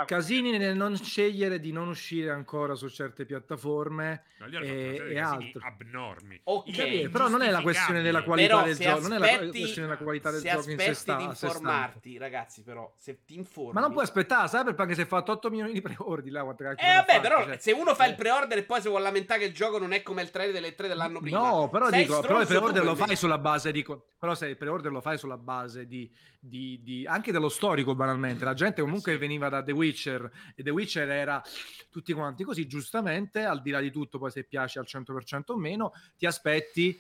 casini nel non scegliere di non uscire ancora su certe piattaforme hanno e, fatto e altro. abnormi. Ok, Ingiustificabili. però non è la questione della qualità Però del se gioco, non è la questione della qualità del se gioco in sé sta- di informarti, ragazzi, però se ti informi Ma non puoi aspettare, Cyberpunk si è fatto 8 milioni di preordini là, quanto Eh vabbè, fatti, però cioè. se uno fa il Eh. pre-order e poi si vuole lamentare che il gioco non è come il trailer delle 3 dell'anno prima. No, però sei dico, però il pre-order lo fai sulla base di però se il pre-order lo fai sulla base di, di- di- anche dello storico banalmente. La gente comunque Sì. veniva da The Witcher e The Witcher era tutti quanti così, giustamente, al di là di tutto, poi se piace al 100% o meno, ti aspetti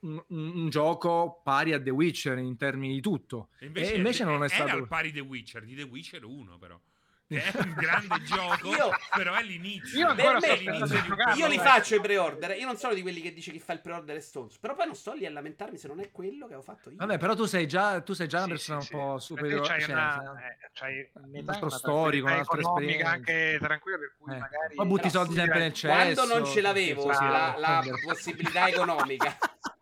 un, un- gioco pari a The Witcher in termini di tutto. E invece, E invece non è era stato- al pari The Witcher, di The Witcher 1 però. Che è un grande gioco, Io- però è l'inizio. Io ancora me- l'inizio giocarlo, Io li faccio i pre-order. Io non sono di quelli che dice chi fa il pre-order è stronzo. Però poi non sto lì a lamentarmi se non è quello che ho fatto io. Vabbè, però tu sei già, tu sei già una Sì, persona sì, un po' sì. superiore. Perché cioè, c'hai, sai, una, eh, c'hai un'età, altro storico, un'altra esperienza. anche tranquilla per cui Eh. magari Poi butti soldi sempre nel cesso. Quando non ce l'avevo la, la possibilità economica,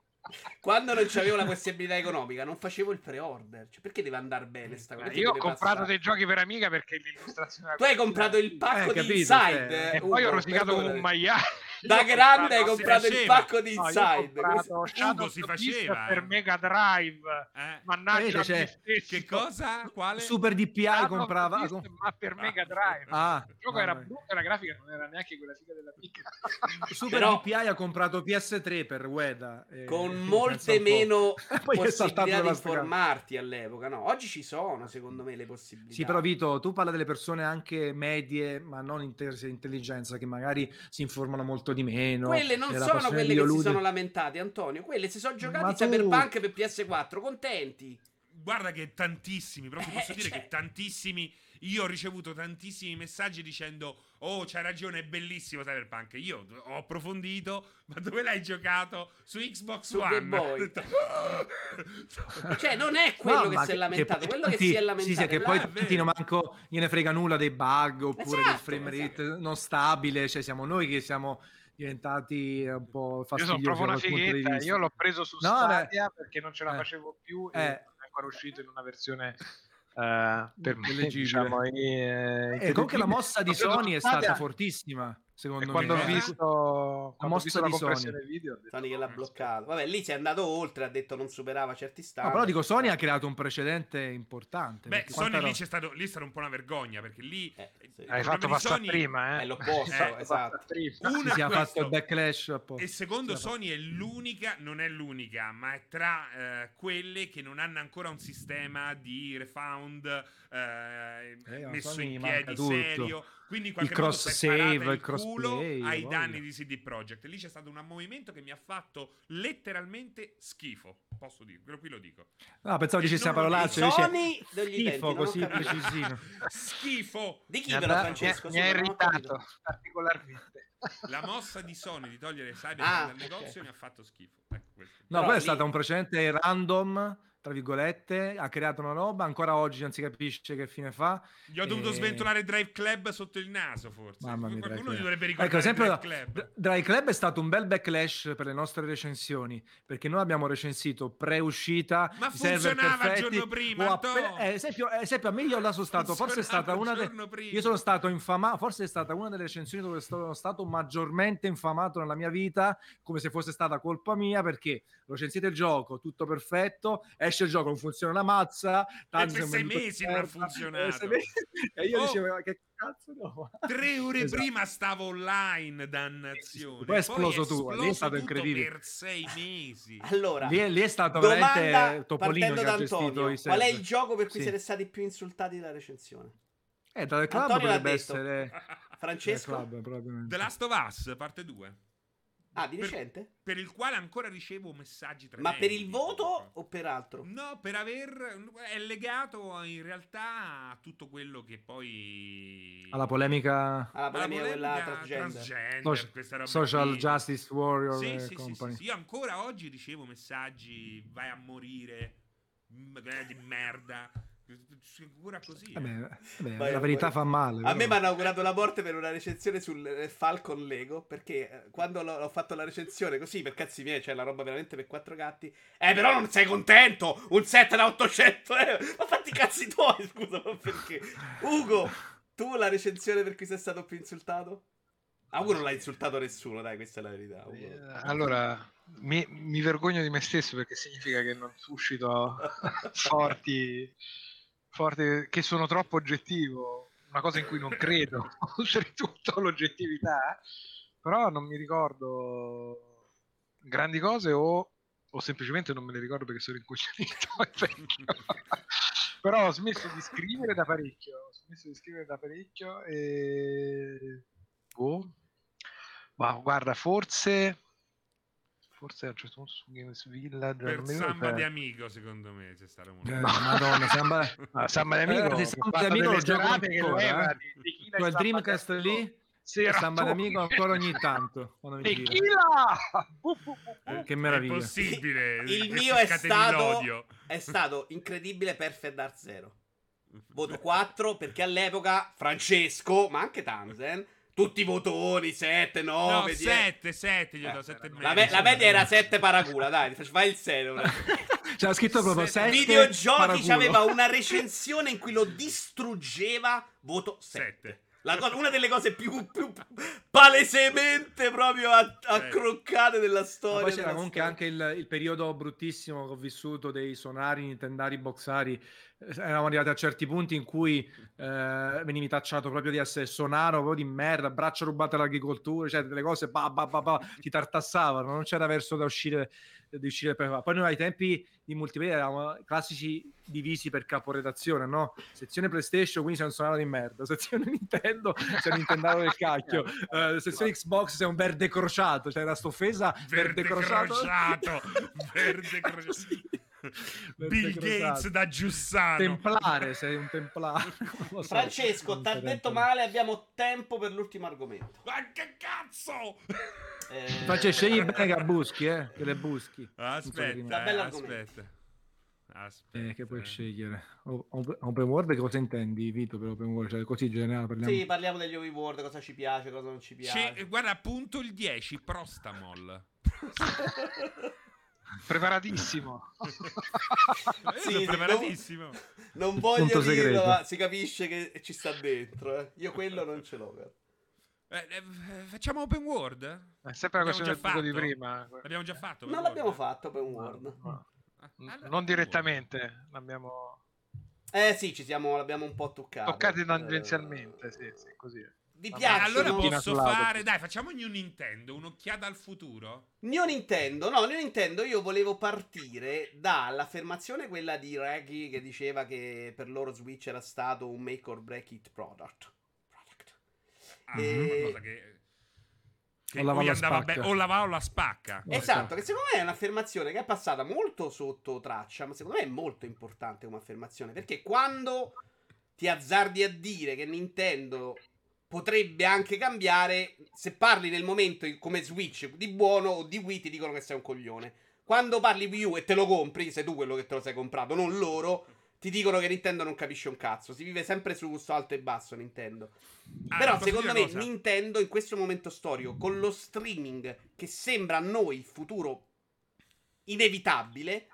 quando non c'avevo la possibilità economica, non facevo il pre-order. Cioè, perché deve andare bene sta cosa? Io ho comprato passare? dei giochi per amica perché l'illustrazione era Tu hai comprato il pacco Eh, di capito, Inside. cioè. eh, e poi ho Ugo, rosicato come un maiale Da grande hai comprato- il pacco di No, Inside. comprato Questo- Shadow si faceva, per eh. Mega Drive Eh? mannaggia stesso. Che cosa? Quale? Super DPI Shadow comprava. Beast, ma per Mega Drive Ah, il gioco era vabbè. brutto e la grafica non era neanche quella figa della piccola Super Però- DPI ha comprato PS3 per Ueda. eh, con molte meno Poi è saltato possibilità di informarti all'epoca. No, oggi ci sono, secondo me, le possibilità. Sì, però Vito, tu parla delle persone anche medie, ma non in intelligenza, che magari si informano molto di meno. Quelle non sono quelle che si sono lamentate, Antonio. Quelle si sono giocati Ma tu- Cyberpunk per PS4, contenti. Guarda che tantissimi, però ti Eh, posso dire cioè- che tantissimi. Io ho ricevuto tantissimi messaggi dicendo: Oh, c'hai ragione, è bellissimo Cyberpunk. Io ho approfondito, ma dove l'hai giocato? Su Xbox Su One. Detto, Cioè, non è quello No, che si è lamentato, poi quello che tutti- si è lamentato. Sì, sì, che là. poi tutti non manco gliene frega nulla dei bug oppure del Esatto, frame rate esatto. non stabile, cioè siamo noi che siamo diventati un po' io sono fastidiosi proprio una fighetta io l'ho preso su No. Stadia perché non ce la Eh. facevo più e Eh. non è ancora uscito in una versione eh, per me diciamo eh, E comunque la mossa di Sony è stata fortissima, secondo e me. quando ho Eh. visto, mossa visto la di Sony. compressione video detto, Sony che l'ha "Oh, bloccato. Vabbè, lì si è andato oltre, ha detto non superava certi No, standard. però dico, Sony ha creato un precedente importante. Beh, Sony lì, c'è stato, lì è stata un po' una vergogna perché lì Eh, sì. hai fatto passare Sony prima eh È l'opposto, Eh, Fatto esatto. prima. Uno Sì, è ha fatto il backlash apposta. E secondo ha Sony è l'unica, non è l'unica, ma è tra eh, quelle che non hanno ancora un sistema di refound eh, Eh, messo Sony in piedi tutto. Quindi in qualche Il cross è save, il culo crossplay, ai voglia. danni di CD Projekt. Lì c'è stato un movimento che mi ha fatto letteralmente schifo. Posso dirlo, qui lo dico. No, pensavo E dicessi una parolaccia, Sony schifo, ho così precisino. Schifo! Di chi però, Francesco? mi ha- irritato particolarmente La mossa di Sony di togliere Cyberpunk Ah, dal negozio ok. mi ha fatto schifo. Ecco. No, Però poi è lì- stato un precedente random, tra virgolette, ha creato una roba, ancora oggi non si capisce che fine fa. Gli ho dovuto Eh, sventolare Drive Club sotto il naso, forse. Mamma mia, Qualcuno gli dovrebbe Ecco, ricordare sempre Drive Club. Drive Club è stato un bel backlash per le nostre recensioni, perché noi abbiamo recensito pre-uscita Ma funzionava il giorno prima, appena- eh, esempio, eh, esempio, a me io là sono stato, forse è stata una de- prima. io sono stato infamato, forse è stata una delle recensioni dove sono stato maggiormente infamato nella mia vita, come se fosse stata colpa mia, perché lo recensite il gioco, tutto perfetto, esce il gioco, non funziona una mazza, tanto per siamo sei mesi non ha funzionato. eh, mesi- e io Oh. dicevo, "Ma che cazzo no? Tre ore Esatto. prima stavo online, dannazione. Poi è esploso è tu, lì è esploso stato incredibile. Per sei mesi. Allora, Lì, è- lì è stato domanda veramente Topolino che da ha gestito i Qual è il gioco per cui Sì. siete stati più insultati dalla recensione? Eh, dal club Antonio potrebbe essere... Francesco? Club. The Last of Us, parte 2. Ah, di Per- recente? Per il quale ancora ricevo messaggi Ma tremendi. per il voto o per altro? No, per aver... È legato in realtà a tutto quello che poi... Alla polemica Alla alla polemica quella polemica transgender. transgender, Soci- questa roba Social qui. Justice Warrior Sì, sì, sì, company. sì, sì. Io ancora oggi ricevo messaggi vai a morire di merda. Ancora così. eh. Vabbè, vabbè, Vai, la verità vai. fa male. A me però. mi hanno augurato la morte per una recensione sul eh, Falcon Lego. Perché eh, quando l'ho, ho fatto la recensione così, per cazzi miei, cioè la roba veramente per quattro gatti. Eh, però non sei contento! Un set da 800 euro! Ma fatti i cazzi tuoi, scusa, ma perché? Ugo! Tu la recensione per cui sei stato più insultato? Auguro non l'ha insultato nessuno, dai, questa è la verità. Auguro. Eh, allora, mi, mi vergogno di me stesso perché significa che non suscito forti, forti che sono troppo oggettivo, una cosa in cui non credo, oltretutto l'oggettività, però non mi ricordo grandi cose o, o semplicemente non me le ricordo perché sono incognito. però ho smesso di scrivere da parecchio, ho smesso di scrivere da parecchio e... Oh. Ma guarda, forse forse a un certo punto su Games Village Per Samba ricordo di Amigo, secondo me, c'è stato molto. Eh, Madonna, sembra... Ah, Samba di Amigo, Eh, che Samba di Amigo lo gioco ancora, eh. Quel sta Dreamcast lì sera Samba d'amico ancora ogni tanto. Tequila! Eh, Che È meraviglia. possibile. Il mio è stato-. È stato incredibile Perfect Dark Zero. Voto 4 perché all'epoca Francesco, ma anche Tanzen, tutti i votoni, 7, 9, No, 10. 7, 7, gli ho Eh, dato 7 e mezzo. La, me- la media era 7 paracula, dai, fai il 6. C'era scritto proprio Se- 7 Videogiochi c'aveva una recensione in cui lo distruggeva, voto 7. 7. La co- una delle cose più, più palesemente proprio a- accroccate della Ma storia. poi c'era comunque storia. anche il, il periodo bruttissimo che ho vissuto dei sonari, nintendari, boxari. Eravamo arrivati a certi punti in cui eh, venivi tacciato proprio di essere sonaro, proprio di merda, braccia rubate all'agricoltura, cioè delle cose ba, ba, ba, ba, ti tartassavano, non c'era verso da uscire, di uscire per Poi noi ai tempi di multiplayer eravamo classici divisi per caporedazione, no? Sezione PlayStation, quindi sei un sonaro di merda, sezione Nintendo, sei un Nintendaro del cacchio, eh, sezione Xbox sei un verde crociato, cioè era st'offesa Verde crociato. Verde crociato. Sì. Verde Bill. Gates da Giussano. Templare, sei un templare. Francesco, ti ha detto male, abbiamo tempo per l'ultimo argomento. Ma che cazzo? Eh, Francesco, scegli bene che buschi, eh, che le buschi. Aspetta, eh, aspetta. Aspetta. Eh, che puoi scegliere. Open world cosa intendi, Vito, per open world? Cioè, così in generale parliamo. Sì, parliamo degli open world, cosa ci piace, cosa non ci piace. C'è- guarda, appunto il 10, Prostamol. Preparatissimo. Sì, preparatissimo. Non voglio Punto dirlo, segreto. ma si capisce che ci sta dentro. eh. Io quello non ce l'ho. Eh, eh, facciamo open world? È sempre la questione del di prima. L'abbiamo già fatto? Non l'abbiamo world? fatto open world. No, Ah, allora, non direttamente, l'abbiamo Eh sì, ci siamo, l'abbiamo un po' toccato. toccati tangenzialmente. Eh, Sì, sì, così è. Vi. Eh, piacciono? allora posso fare, dai, facciamo New Nintendo, un'occhiata al futuro. New Nintendo, no, New Nintendo io volevo partire dall'affermazione quella di Reggie che diceva che per loro Switch era stato un make or break it product. Product. Ah, Eh, qualcosa che, che O la be- o la va o la spacca. Esatto, che secondo me è un'affermazione che è passata molto sotto traccia, ma secondo me è molto importante come affermazione, perché quando ti azzardi a dire che Nintendo potrebbe anche cambiare, se parli nel momento come Switch di buono o di Wii ti dicono che sei un coglione. Quando parli Wii U e te lo compri, sei tu quello che te lo sei comprato, non loro, ti dicono che Nintendo non capisce un cazzo. Si vive sempre su gusto alto e basso Nintendo. Ah, Però secondo me cosa? Nintendo in questo momento storico, con lo streaming che sembra a noi il futuro inevitabile,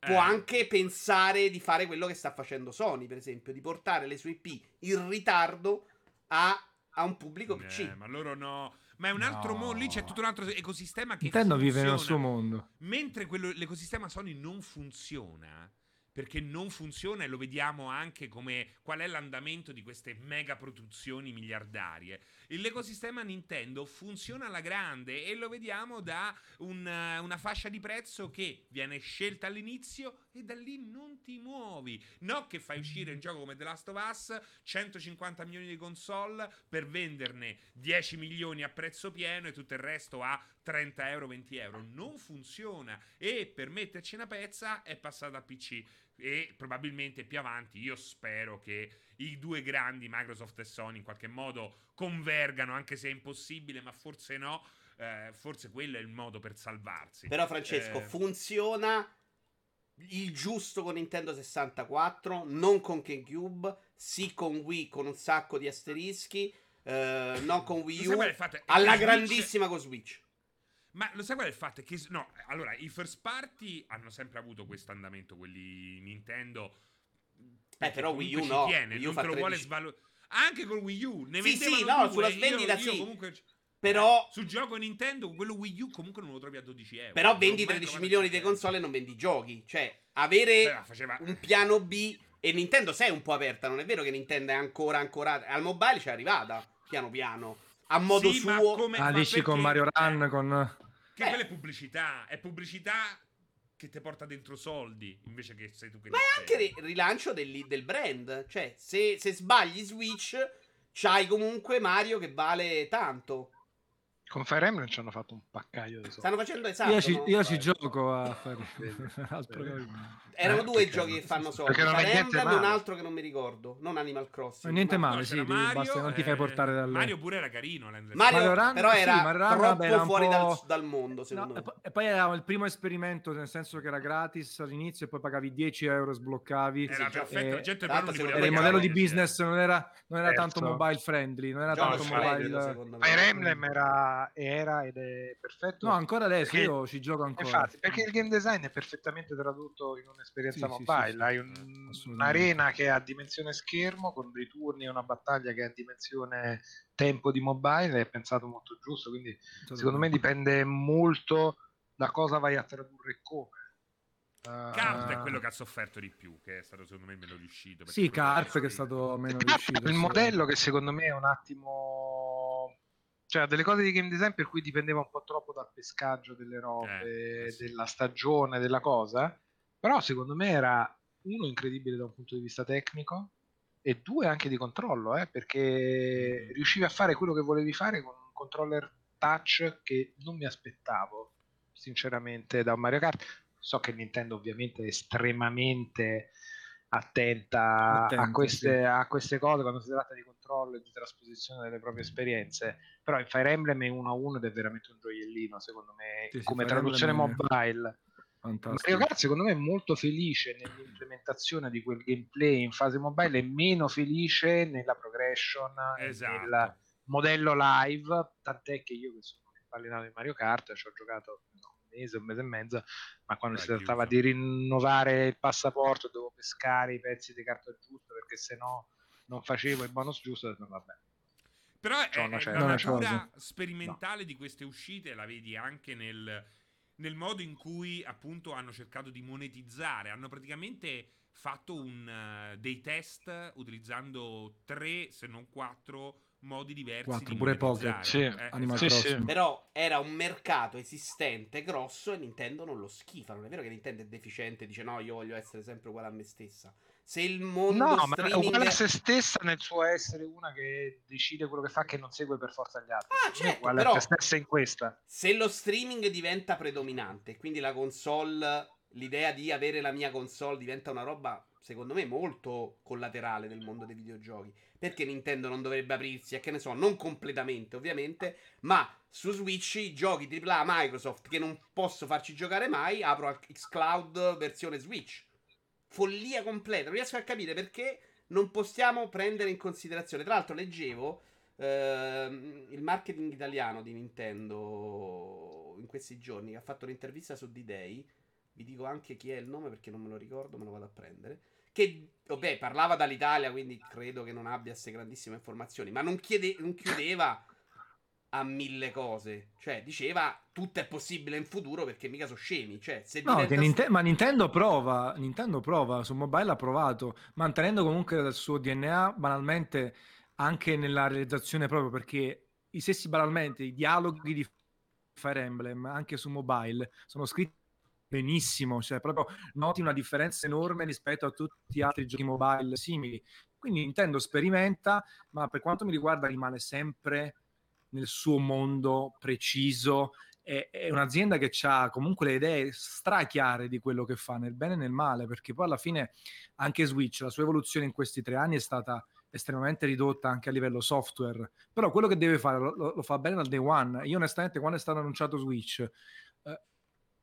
può Eh, anche pensare di fare quello che sta facendo Sony, per esempio, di portare le sue IP in ritardo a, a un pubblico PC. eh, ma loro no. Ma è un altro No. mondo, lì c'è tutto un altro ecosistema che Nintendo vive nel funziona. suo mondo. Mentre quello- l'ecosistema Sony non funziona, perché non funziona e lo vediamo anche come qual è l'andamento di queste mega produzioni miliardarie. L'ecosistema Nintendo funziona alla grande e lo vediamo da un, eh, una fascia di prezzo che viene scelta all'inizio e da lì non ti muovi. No che fai uscire un gioco come The Last of Us, 150 milioni di console per venderne 10 milioni a prezzo pieno e tutto il resto a 30 euro, 20 euro. Non funziona e per metterci una pezza è passata a PC e probabilmente più avanti io spero che i due grandi Microsoft e Sony in qualche modo convergano anche se è impossibile ma forse no eh, forse quello è il modo per salvarsi. Però Francesco, Eh, funziona il giusto con Nintendo 64, non con GameCube, sì con Wii con un sacco di asterischi, eh, non con Wii U, alla grandissima con Switch. Ma lo sai qual è il fatto? È che no, allora i first party hanno sempre avuto questo andamento, quelli Nintendo. Eh, però Wii U no, tiene, Wii U non te lo vuole 13. svalutare. anche col Wii U. Ne Sì, sì, no, due, sulla svendita io sì. comunque- Però, Sul gioco Nintendo, quello Wii U comunque non lo trovi a 12 euro. però vendi ho mai 13 trovato milioni di 5 console e non vendi giochi. Cioè, avere Beh, faceva- un piano B e Nintendo sei un po' aperta. Non è vero che Nintendo è ancora ancorata. Al mobile ci è arrivata piano piano. A modo Sì, ma suo. come- Ah, ma dici con perché- Mario Run, con... Che Eh. quella è pubblicità, è pubblicità che ti porta dentro soldi, invece che sei tu che Ma è anche ri- rilancio del, del brand. Cioè, se, se sbagli Switch, c'hai comunque Mario che vale tanto. Con Fire Emblem ci hanno fatto un paccaio di soldi. Stanno facendo esatto. io, ci, no? io ci gioco a vedi. che- Erano Eh, due giochi che fanno soldi. perché non è Fire niente Emblem e un altro che non mi ricordo. Non Animal Crossing. Niente ma- male. Sì, Mario, basta non ti fai portare dalle- Mario pure era carino. Mario, Mario Run- però sì, era Mario Run, troppo vabbè, era un fuori dal, dal mondo, secondo No, e, me. e poi era il primo esperimento, nel senso che era gratis all'inizio e poi pagavi 10 euro, sbloccavi. Era Sì, perfetto, eh, la gente però non Era il modello di business, non era, non era tanto Certo. mobile friendly, non era tanto mobile. secondo me. Fire Emblem era, era ed è perfetto. No, ancora adesso Perché- io ci gioco ancora. Infatti, perché il game design è perfettamente tradotto in un'esperienza Sì, mobile. sì, sì. Hai un- un'arena che ha dimensione schermo con dei turni e una battaglia che ha dimensione tempo di mobile. È pensato molto giusto. Quindi, secondo me, dipende molto da cosa vai a tradurre e come. Uh, Cart è quello che ha sofferto di più, che è stato secondo me meno riuscito. Sì, Carp che è stato meno riuscito. il sì. modello che secondo me è un attimo cioè delle cose di game design per cui dipendeva un po' troppo dal pescaggio delle robe, Eh, eh sì. della stagione, della cosa, però secondo me era uno incredibile da un punto di vista tecnico e due anche di controllo, eh, perché Mm. riuscivi a fare quello che volevi fare con un controller touch che non mi aspettavo sinceramente da un Mario Kart. So che Nintendo ovviamente è estremamente attenta Attenta, a, queste, sì. a queste cose quando si tratta di controllo e di trasposizione delle proprie esperienze. Però in Fire Emblem è uno a uno ed è veramente un gioiellino, secondo me, Sì, come Fire traduzione Emblem mobile. Fantastico. Mario Kart secondo me è molto felice nell'implementazione di quel gameplay in fase mobile e meno felice nella progression Esatto. nel modello live, tant'è che io che sono impallinato di Mario Kart ci ho giocato no, un mese, un mese e mezzo, ma quando Dai, si trattava chiuso. di rinnovare il passaporto dovevo pescare i pezzi di carta giusto perché se no non facevo il bonus giusto, vabbè. Però è, è la natura sperimentale di queste uscite, la vedi anche nel, nel modo in cui appunto hanno cercato di monetizzare. Hanno praticamente fatto un, eh, dei test utilizzando tre, se non quattro, modi diversi Quattro, di pure. Pocket. Sì, Eh, Animal Sì. Però era un mercato esistente, grosso, e Nintendo non lo schifa. Non è vero che Nintendo è deficiente dice no, io voglio essere sempre uguale a me stessa. Se il mondo No, ma è streaming... uguale a se stessa nel suo essere una che decide quello che fa, che non segue per forza gli altri. Ah, me è certo, uguale però- a se stessa in questa. Se lo streaming diventa predominante, quindi la console, l'idea di avere la mia console diventa una roba, secondo me, molto collaterale nel mondo dei videogiochi. Perché Nintendo non dovrebbe aprirsi, a che ne so, non completamente ovviamente, ma su Switch i giochi AAA Microsoft che non posso farci giocare mai, apro Xcloud versione Switch. Follia completa, non riesco a capire perché non possiamo prendere in considerazione. Tra l'altro leggevo ehm, il marketing italiano di Nintendo in questi giorni che ha fatto un'intervista su D-Day. Vi dico anche chi è il nome perché non me lo ricordo, me lo vado a prendere. Che, vabbè, parlava dall'Italia, quindi credo che non abbia queste grandissime informazioni, ma non, chiede- non chiudeva a mille cose. Cioè, diceva tutto è possibile in futuro perché mica sono scemi. Cioè, se No, diventa che Ninte- ma Nintendo prova, Nintendo prova, su mobile ha provato, mantenendo comunque il suo DNA banalmente anche nella realizzazione proprio perché i stessi banalmente, i dialoghi di Fire Emblem anche su mobile sono scritti benissimo, cioè proprio noti una differenza enorme rispetto a tutti gli altri giochi mobile simili. Quindi Nintendo sperimenta, ma per quanto mi riguarda rimane sempre nel suo mondo preciso è, è un'azienda che ha comunque le idee strachiare di quello che fa nel bene e nel male, perché poi alla fine anche Switch, la sua evoluzione in questi tre anni è stata estremamente ridotta anche a livello software, però quello che deve fare lo, lo- fa bene dal day one. Io onestamente quando è stato annunciato Switch, eh,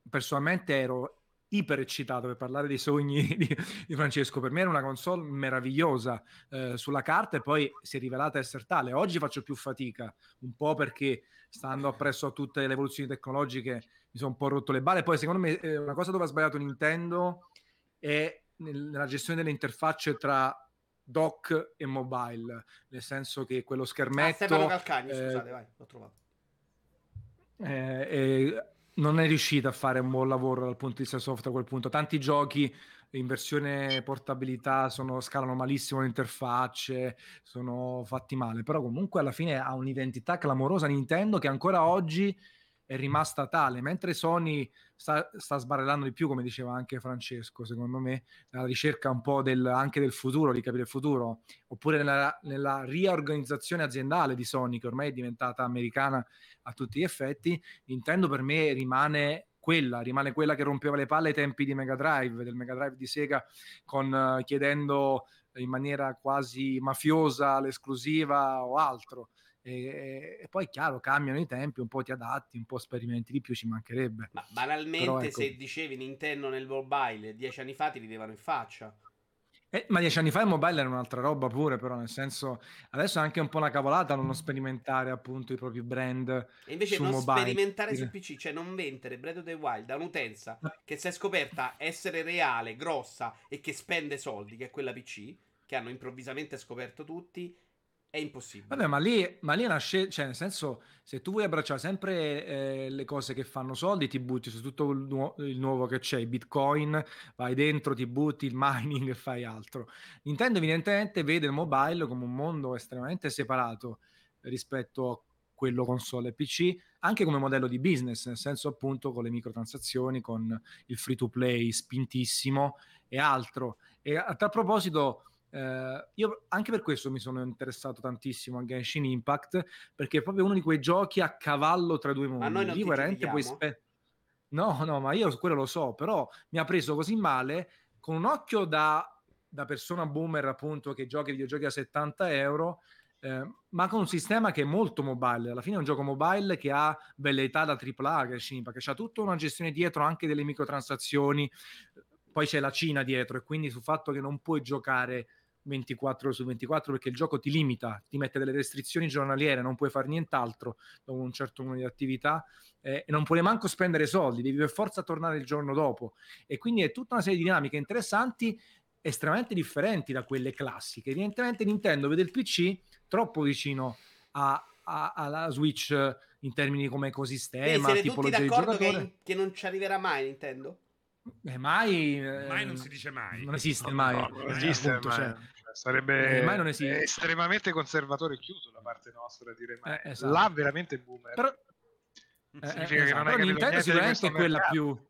personalmente ero iper eccitato per parlare dei sogni di, di Francesco. Per me era una console meravigliosa eh, sulla carta e poi si è rivelata essere tale. Oggi faccio più fatica, un po' perché stando appresso a tutte le evoluzioni tecnologiche mi sono un po' rotto le balle. Poi secondo me eh, una cosa dove ha sbagliato Nintendo è nel- nella gestione delle interfacce tra dock e mobile, nel senso che quello schermetto... Ah, Stefano Calcagni, eh, scusate, vai, l'ho trovato. Eh, non è riuscita a fare un buon lavoro dal punto di vista software a quel punto. Tanti giochi in versione portabilità sono, scalano malissimo le interfacce, sono fatti male, però comunque alla fine ha un'identità clamorosa Nintendo che ancora oggi è rimasta tale, mentre Sony sta, sta sbarellando di più, come diceva anche Francesco, secondo me, nella ricerca un po' del, anche del futuro, di capire il futuro, oppure nella, nella riorganizzazione aziendale di Sony, che ormai è diventata americana a tutti gli effetti, Nintendo per me rimane quella, rimane quella che rompeva le palle ai tempi di Mega Drive, del Mega Drive di Sega, con, uh, chiedendo in maniera quasi mafiosa l'esclusiva o altro. E, e, poi è chiaro, cambiano i tempi, un po' ti adatti, un po' sperimenti di più, ci mancherebbe. Ma banalmente, Però, ecco... se dicevi Nintendo nel mobile dieci anni fa ti ridevano in faccia. Eh, ma dieci anni fa il mobile era un'altra roba pure, però nel senso adesso è anche un po' una cavolata non sperimentare appunto i propri brand. E invece non mobile. sperimentare su PC, cioè non vendere Breath of the Wild a un'utenza che si è scoperta essere reale, grossa e che spende soldi, che è quella PC, che hanno improvvisamente scoperto tutti è impossibile. Vabbè, ma lì, ma lì è una scelta, cioè nel senso, se tu vuoi abbracciare sempre eh, le cose che fanno soldi, ti butti su tutto il, nu- il, nuovo che c'è, i bitcoin, vai dentro, ti butti il mining e fai altro. Nintendo evidentemente vede il mobile come un mondo estremamente separato rispetto a quello console e PC, anche come modello di business, nel senso appunto con le microtransazioni, con il free to play spintissimo e altro. E a tal proposito Uh, io anche per questo mi sono interessato tantissimo a Genshin Impact perché è proprio uno di quei giochi a cavallo tra due mondi. Ma noi non lì veramente puoi spe- No, no, ma io quello lo so, però mi ha preso così male con un occhio da, da persona boomer appunto che gioca i videogiochi a 70 euro. Eh, ma con un sistema che è molto mobile. Alla fine è un gioco mobile che ha velleità da AAA, Genshin Impact, che ha tutta una gestione dietro anche delle microtransazioni. Poi c'è la Cina dietro, e quindi sul fatto che non puoi giocare 24 ore su 24 perché il gioco ti limita, ti mette delle restrizioni giornaliere, non puoi fare nient'altro dopo un certo numero di attività eh, e non puoi manco spendere soldi, devi per forza tornare il giorno dopo. E quindi è tutta una serie di dinamiche interessanti, estremamente differenti da quelle classiche. Evidentemente Nintendo vede il PC troppo vicino a, a, alla Switch in termini come ecosistema, Quindi siete tutti d'accordo che, che non ci arriverà mai Nintendo? Eh, mai, eh, mai non si dice mai. Non esiste mai. No, non esiste appunto, mai. Cioè, sarebbe eh, estremamente conservatore e chiuso da parte nostra dire mai. Eh, esatto. Là veramente boomer. Però, eh, eh esatto. Però Nintendo sicuramente è quella più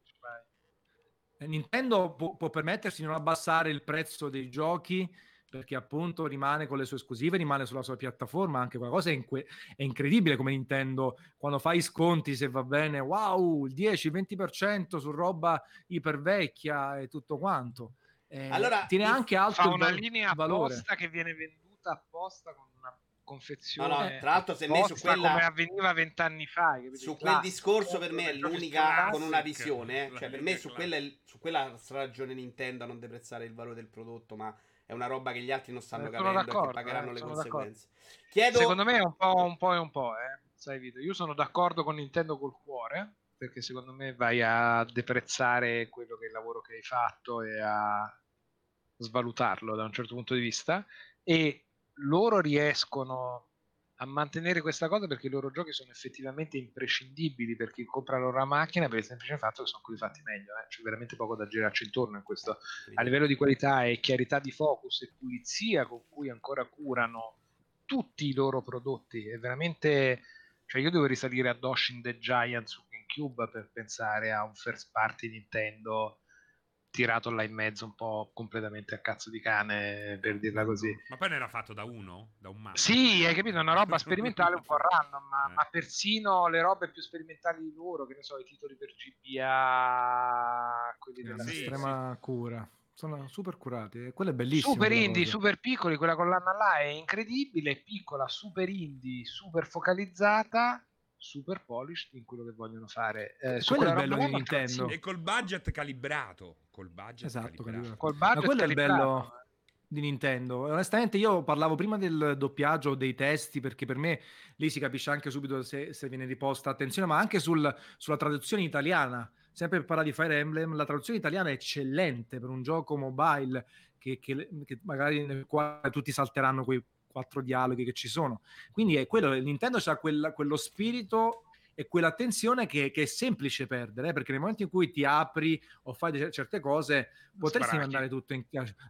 Nintendo può, può permettersi di non abbassare il prezzo dei giochi perché appunto rimane con le sue esclusive, rimane sulla sua piattaforma, anche qualcosa è, inque- è incredibile come Nintendo, quando fai sconti se va bene, wow, il 10-20% su roba ipervecchia e tutto quanto. Eh, allora, tiene anche alto fa una linea valore. apposta che viene venduta apposta con una confezione. No, no, tra l'altro, se me su quella come avveniva vent'anni fa, su quel discorso per me è l'unica con una visione, eh. cioè per me su quella, su quella ragione Nintendo a non deprezzare il valore del prodotto, ma è una roba che gli altri non stanno eh, capendo e che pagheranno eh, le conseguenze. Chiedo... Secondo me è un po', un po' e un po', eh. Sai, Vito, io sono d'accordo con Nintendo col cuore, perché secondo me vai a deprezzare quello che è il lavoro che hai fatto e a svalutarlo da un certo punto di vista e loro riescono a mantenere questa cosa perché i loro giochi sono effettivamente imprescindibili per chi compra la loro macchina per il semplice fatto che sono quelli fatti meglio eh? c'è veramente poco da girarci intorno in questo a livello di qualità e chiarità di focus e pulizia con cui ancora curano tutti i loro prodotti è veramente cioè io devo risalire a Doshin the Giant su GameCube per pensare a un first party Nintendo tirato là in mezzo un po' completamente a cazzo di cane, per dirla così. Ma poi ne era fatto da uno? Da un mago? Sì, hai capito, una roba sperimentale un po' random, ma, eh. ma, persino le robe più sperimentali di loro, che ne so, i titoli per GBA, quelli della sì, estrema sì. cura. Sono super curati, quello è bellissimo. Super indie, cosa. super piccoli, quella collana là è incredibile, piccola, super indie, super focalizzata super polished in quello che vogliono fare. Eh, quello è il bello di Nintendo. E col budget calibrato. Col budget esatto, calibrato. Col budget quello calibrato. è il bello di Nintendo. Onestamente io parlavo prima del doppiaggio dei testi perché per me lì si capisce anche subito se, se viene riposta attenzione, ma anche sul, sulla traduzione italiana. Sempre per parlare di Fire Emblem, la traduzione italiana è eccellente per un gioco mobile che, che, che magari nel quale tutti salteranno quei quattro dialoghi che ci sono. Quindi è quello, Nintendo ha quello spirito e quell'attenzione che, che, è semplice perdere, eh, perché nel momento in cui ti apri o fai certe cose, potresti sbrachi. mandare tutto in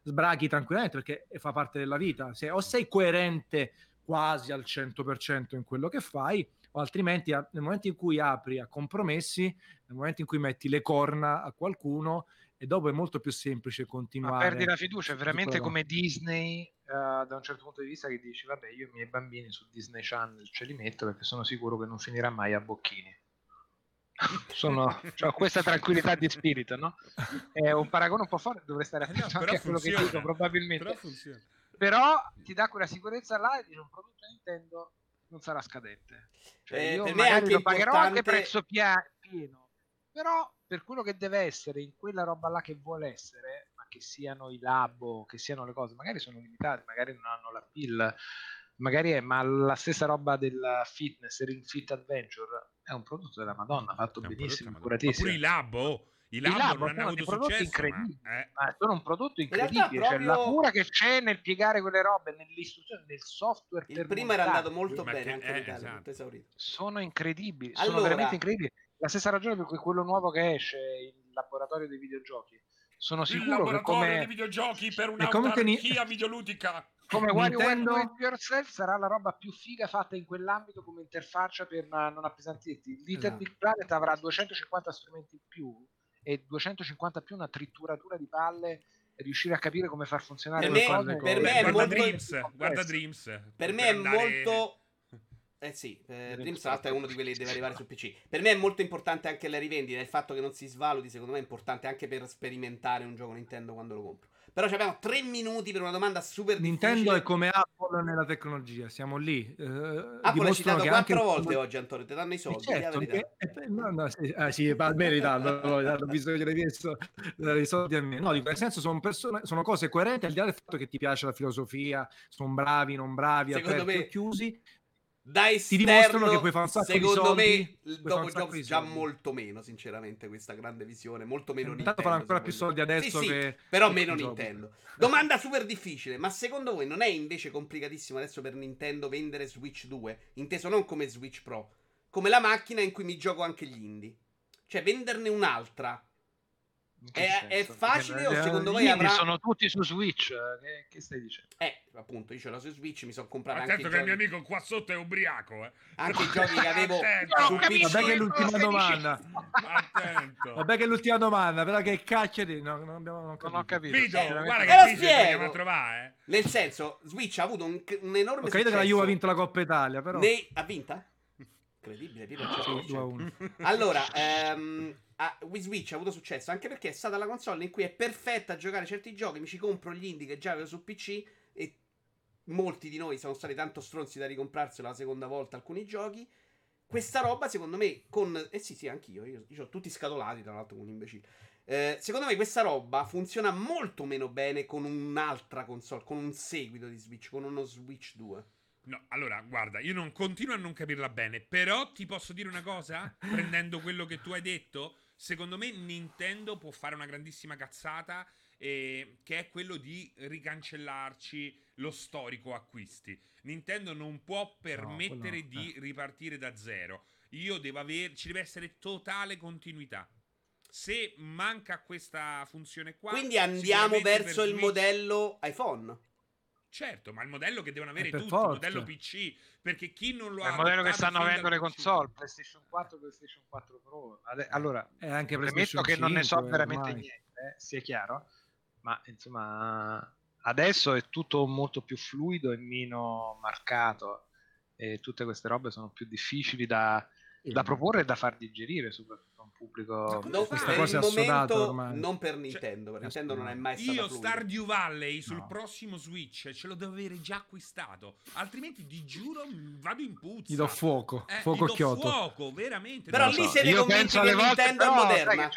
sbrachi tranquillamente, perché fa parte della vita. Se, o sei coerente quasi al 100% in quello che fai, o altrimenti nel momento in cui apri a compromessi, nel momento in cui metti le corna a qualcuno, e dopo è molto più semplice continuare. Ma perdi la fiducia, è veramente come Disney uh, da un certo punto di vista che dici vabbè io i miei bambini su Disney Channel ce li metto perché sono sicuro che non finirà mai a bocchini. sono, ho questa tranquillità di spirito, no? È un paragone un po' forte, dovrei stare attento eh no, anche a quello che dico probabilmente. Però, però, ti dà quella sicurezza là e dice un prodotto Nintendo non sarà scadente. Cioè, eh, io magari lo pagherò importante... anche prezzo pia- pieno, però per quello che deve essere in quella roba là che vuole essere, che siano i labo, che siano le cose, magari sono limitate, magari non hanno la pill, magari è, ma la stessa roba del fitness, Ring Fit Adventure, è un prodotto della Madonna, fatto benissimo, curatissimo. Pure i labo, i labo, I labo non hanno avuto successo, incredibili, ma, eh. ma, sono un prodotto incredibile. Proprio... Cioè, la cura che c'è nel piegare quelle robe, nell'istruzione, nel software. Il primo era andato molto bene, che, anche eh, esatto. Sono incredibili, allora, sono veramente incredibili. La stessa ragione per cui quello nuovo che esce, il laboratorio dei videogiochi, sono sicuro il laboratorio che come... dei videogiochi per un'autarchia ni... videoludica come Nintendo... WarioWare Yourself sarà la roba più figa fatta in quell'ambito come interfaccia per non appesantirti. Little esatto. Big Planet avrà 250 strumenti in più e 250 più una tritturatura di palle e riuscire a capire come far funzionare per le cose. Per me è guarda molto... Dreams, guarda Dreams. Per me è andare... molto eh sì, eh, Dreams Alt è uno di quelli che deve arrivare su PC. Per me è molto importante anche la rivendita. Il fatto che non si svaluti, secondo me, è importante anche per sperimentare un gioco Nintendo quando lo compro. Però abbiamo tre minuti per una domanda super Nintendo difficile. è come Apple nella tecnologia, siamo lì. Eh, Apple è citato quattro volte oggi, Antonio, ti danno i soldi. Certo, che... no, no, sì, ah, sì, meritando, hanno visto che l'hai messo i soldi a me. No, nel senso sono, persone, sono cose coerenti, al di là del fatto che ti piace la filosofia, sono bravi, non bravi, Secondo aperti me... chiusi da esterno, ti dimostrano che puoi fare un sacco secondo di soldi. me dopo Jobs già molto meno sinceramente questa grande visione molto meno Nintendo intanto fanno ancora più soldi adesso sì, che sì, però meno Nintendo. Domanda super difficile ma secondo voi non è invece complicatissimo adesso per Nintendo vendere Switch 2 inteso non come Switch Pro come la macchina in cui mi gioco anche gli indie? Cioè venderne un'altra è, è, facile o secondo voi avrà... sono tutti su Switch che, che, stai dicendo? eh appunto io ce l'ho su Switch mi sono comprato attento anche che giochi... il mio amico qua sotto è ubriaco eh. anche i giochi che avevo su PC vabbè che è l'ultima domanda. Attento. Vabbè che è l'ultima domanda però che cacchio di no, non, abbiamo, non, non ho capito. Vito, eh, guarda che spiego! trovare eh. nel senso Switch ha avuto un, un enorme ho capito che la Juve ha vinto la Coppa Italia però. Ne... ha vinta? incredibile allora ehm a Wii Switch ha avuto successo anche perché è stata la console in cui è perfetta a giocare certi giochi. Mi ci compro gli indie che già avevo su PC e molti di noi sono stati tanto stronzi da ricomprarselo la seconda volta alcuni giochi. Questa roba, secondo me, con. Eh sì, sì, anch'io. Io, io ho tutti scatolati, tra l'altro, con un imbecille. Eh, secondo me, questa roba funziona molto meno bene con un'altra console, con un seguito di Switch, con uno Switch 2. No, allora, guarda, io non continuo a non capirla bene, però ti posso dire una cosa, prendendo quello che tu hai detto, Secondo me Nintendo può fare una grandissima cazzata eh, che è quello di ricancellarci lo storico acquisti. Nintendo non può permettere no, di eh. ripartire da zero. Io devo avere, ci deve essere totale continuità. Se manca questa funzione qua, quindi andiamo verso il modello iPhone. Certo, ma il modello che devono avere tutti, il modello PC, perché chi non lo è ha... il modello che stanno avendo le console, PlayStation 4 e PlayStation 4 Pro. Allora, è anche premetto che 5, non ne so veramente ormai. niente, eh, sia chiaro, ma insomma adesso è tutto molto più fluido e meno marcato e tutte queste robe sono più difficili da, da proporre e da far digerire soprattutto pubblico no, questa cosa è momento non per Nintendo cioè, Nintendo non è mai stato io Stardew Valley sul no. prossimo Switch ce lo devo avere già acquistato altrimenti ti giuro vado in puzza. Gli do fuoco eh, fuoco do chiodo fuoco veramente. Però lì so. siete convinti che Nintendo è moderna.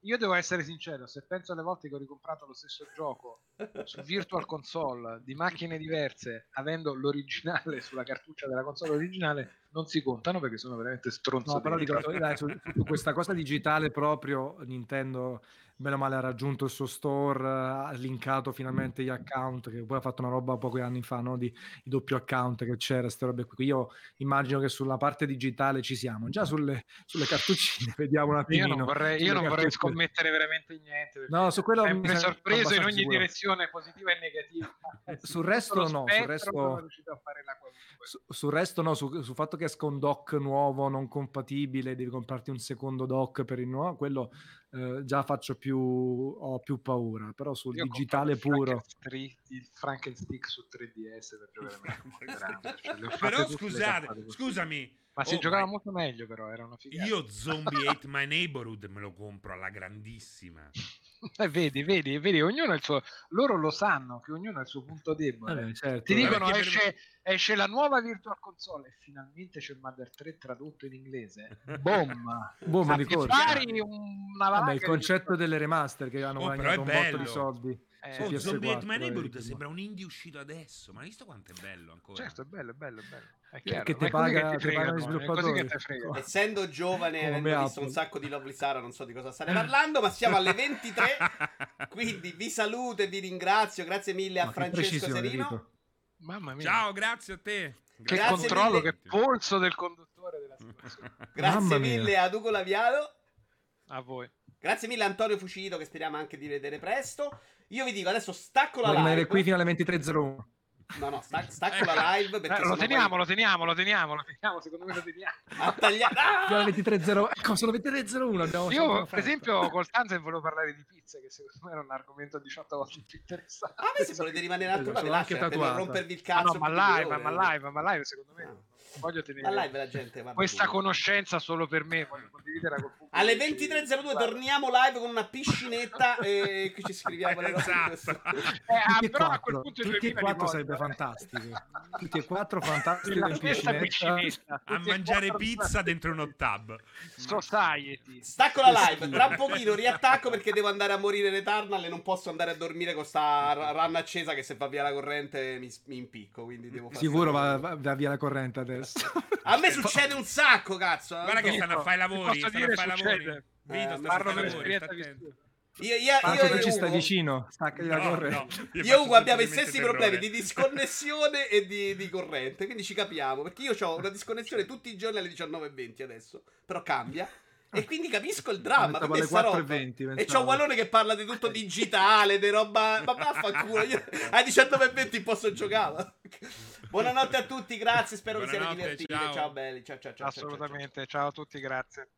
io devo essere sincero se penso alle volte che ho ricomprato lo stesso gioco su Virtual Console di macchine diverse, avendo l'originale sulla cartuccia della console originale, non si contano perché sono veramente stronzo. No, però dico, su, su questa cosa digitale proprio Nintendo bene o male ha raggiunto il suo store, ha linkato finalmente gli account, che poi ha fatto una roba pochi anni fa, no? di, di doppio account che c'era, queste robe qui. Io immagino che sulla parte digitale ci siamo, già sulle, sulle cartuccine vediamo un attimino. Io non vorrei, io non vorrei scommettere veramente niente. No, su quello mi è sorpreso in ogni sicuro. direzione positiva e negativa. sul resto no, sul resto... Su, sul resto no, sul, sul fatto che esca un dock nuovo non compatibile, devi comprarti un secondo dock per il nuovo, quello eh, già faccio più, ho più paura, però sul Io digitale puro... Il Frankenstick su 3DS per giocare cioè, Però scusate, scusami... Ma si oh, giocava my... molto meglio però, era una figata. Io Zombie Hate My Neighborhood me lo compro alla grandissima. Eh, vedi, vedi, vedi, ognuno ha il suo... Loro lo sanno che ognuno ha il suo punto debole. Eh, certo. Ti dicono esce, per... esce, la nuova Virtual Console e finalmente c'è il Mother 3 tradotto in inglese. Bomba! Bomba di corsa. Una Vabbè, il concetto di... delle remaster che hanno oh, guadagnato un botto di soldi. Eh, oh, Zombie Hate My Neighborhood sembra un indie uscito adesso, ma hai visto quanto è bello ancora? Certo, è bello, è bello, è bello. È chiaro, che ti paga, che ti pagano gli sviluppatori. Essendo giovane, Come avendo visto un sacco di Lovely Sara, non so di cosa state parlando, ma siamo alle 23. quindi vi saluto e vi ringrazio. Grazie mille a Francesco Serino. Mamma mia. Ciao, grazie a te. Che grazie controllo, mille. che polso del conduttore della situazione. grazie mille a Duco Lavialo. A voi. Grazie mille a Antonio Fucito, che speriamo anche di vedere presto. Io vi dico adesso stacco la Vuoi live. rimanere qui fino alle 23.01. No, no, stac- stacco la live. Perché eh, lo, teniamo, poi... lo teniamo, lo teniamo, lo teniamo, secondo me lo teniamo. A tagliare. Ah! 23.01. Ecco, sono 23.01. Io, per esempio, col Tanzen volevo parlare di pizza, che secondo me era un argomento 18 volte più interessante. A me se volete rimanere un altro, anche per non rompervi il cazzo. Ah, no, ma live, ma live, ma live, secondo me. Ah voglio tenere la live la gente questa pure. conoscenza solo per me. Voglio condividerla col pubblico. Alle 23.02 torniamo live con una piscinetta e qui ci scriviamo le cose. Esatto. Eh, ah, però a quel punto tutti e quattro sarebbe fantastico. Tutti e quattro fantastici in piscinetta. piscinetta. A mangiare pizza dentro un hot tub. Society. Stacco la live, tra un pochino riattacco perché devo andare a morire in Eternal e non posso andare a dormire con sta run accesa che se va via la corrente mi, mi impicco, quindi devo Sicuro va, va via la corrente adesso adesso. A me succede un sacco, cazzo. Guarda che stanno a fare i lavori. Stanno a fare lavori. Vito, eh, parlo per esperienza io, io, io, io ci sta vicino, stacca no, la corrente. No, io Ugo abbiamo i stessi problemi di disconnessione e di, di, corrente, quindi ci capiamo. Perché io ho una disconnessione tutti i giorni alle 19.20 adesso, però cambia. E quindi capisco il dramma. alle 4.20, e c'ho Wallone che parla di tutto digitale, di roba. Ma vaffanculo, io ai 19.20 posso giocare. Buonanotte a tutti, grazie. Spero Buonanotte, vi siate divertiti. Ciao, ciao belli. Ciao, ciao, ciao. Assolutamente. Ciao, ciao, ciao. ciao a tutti, grazie.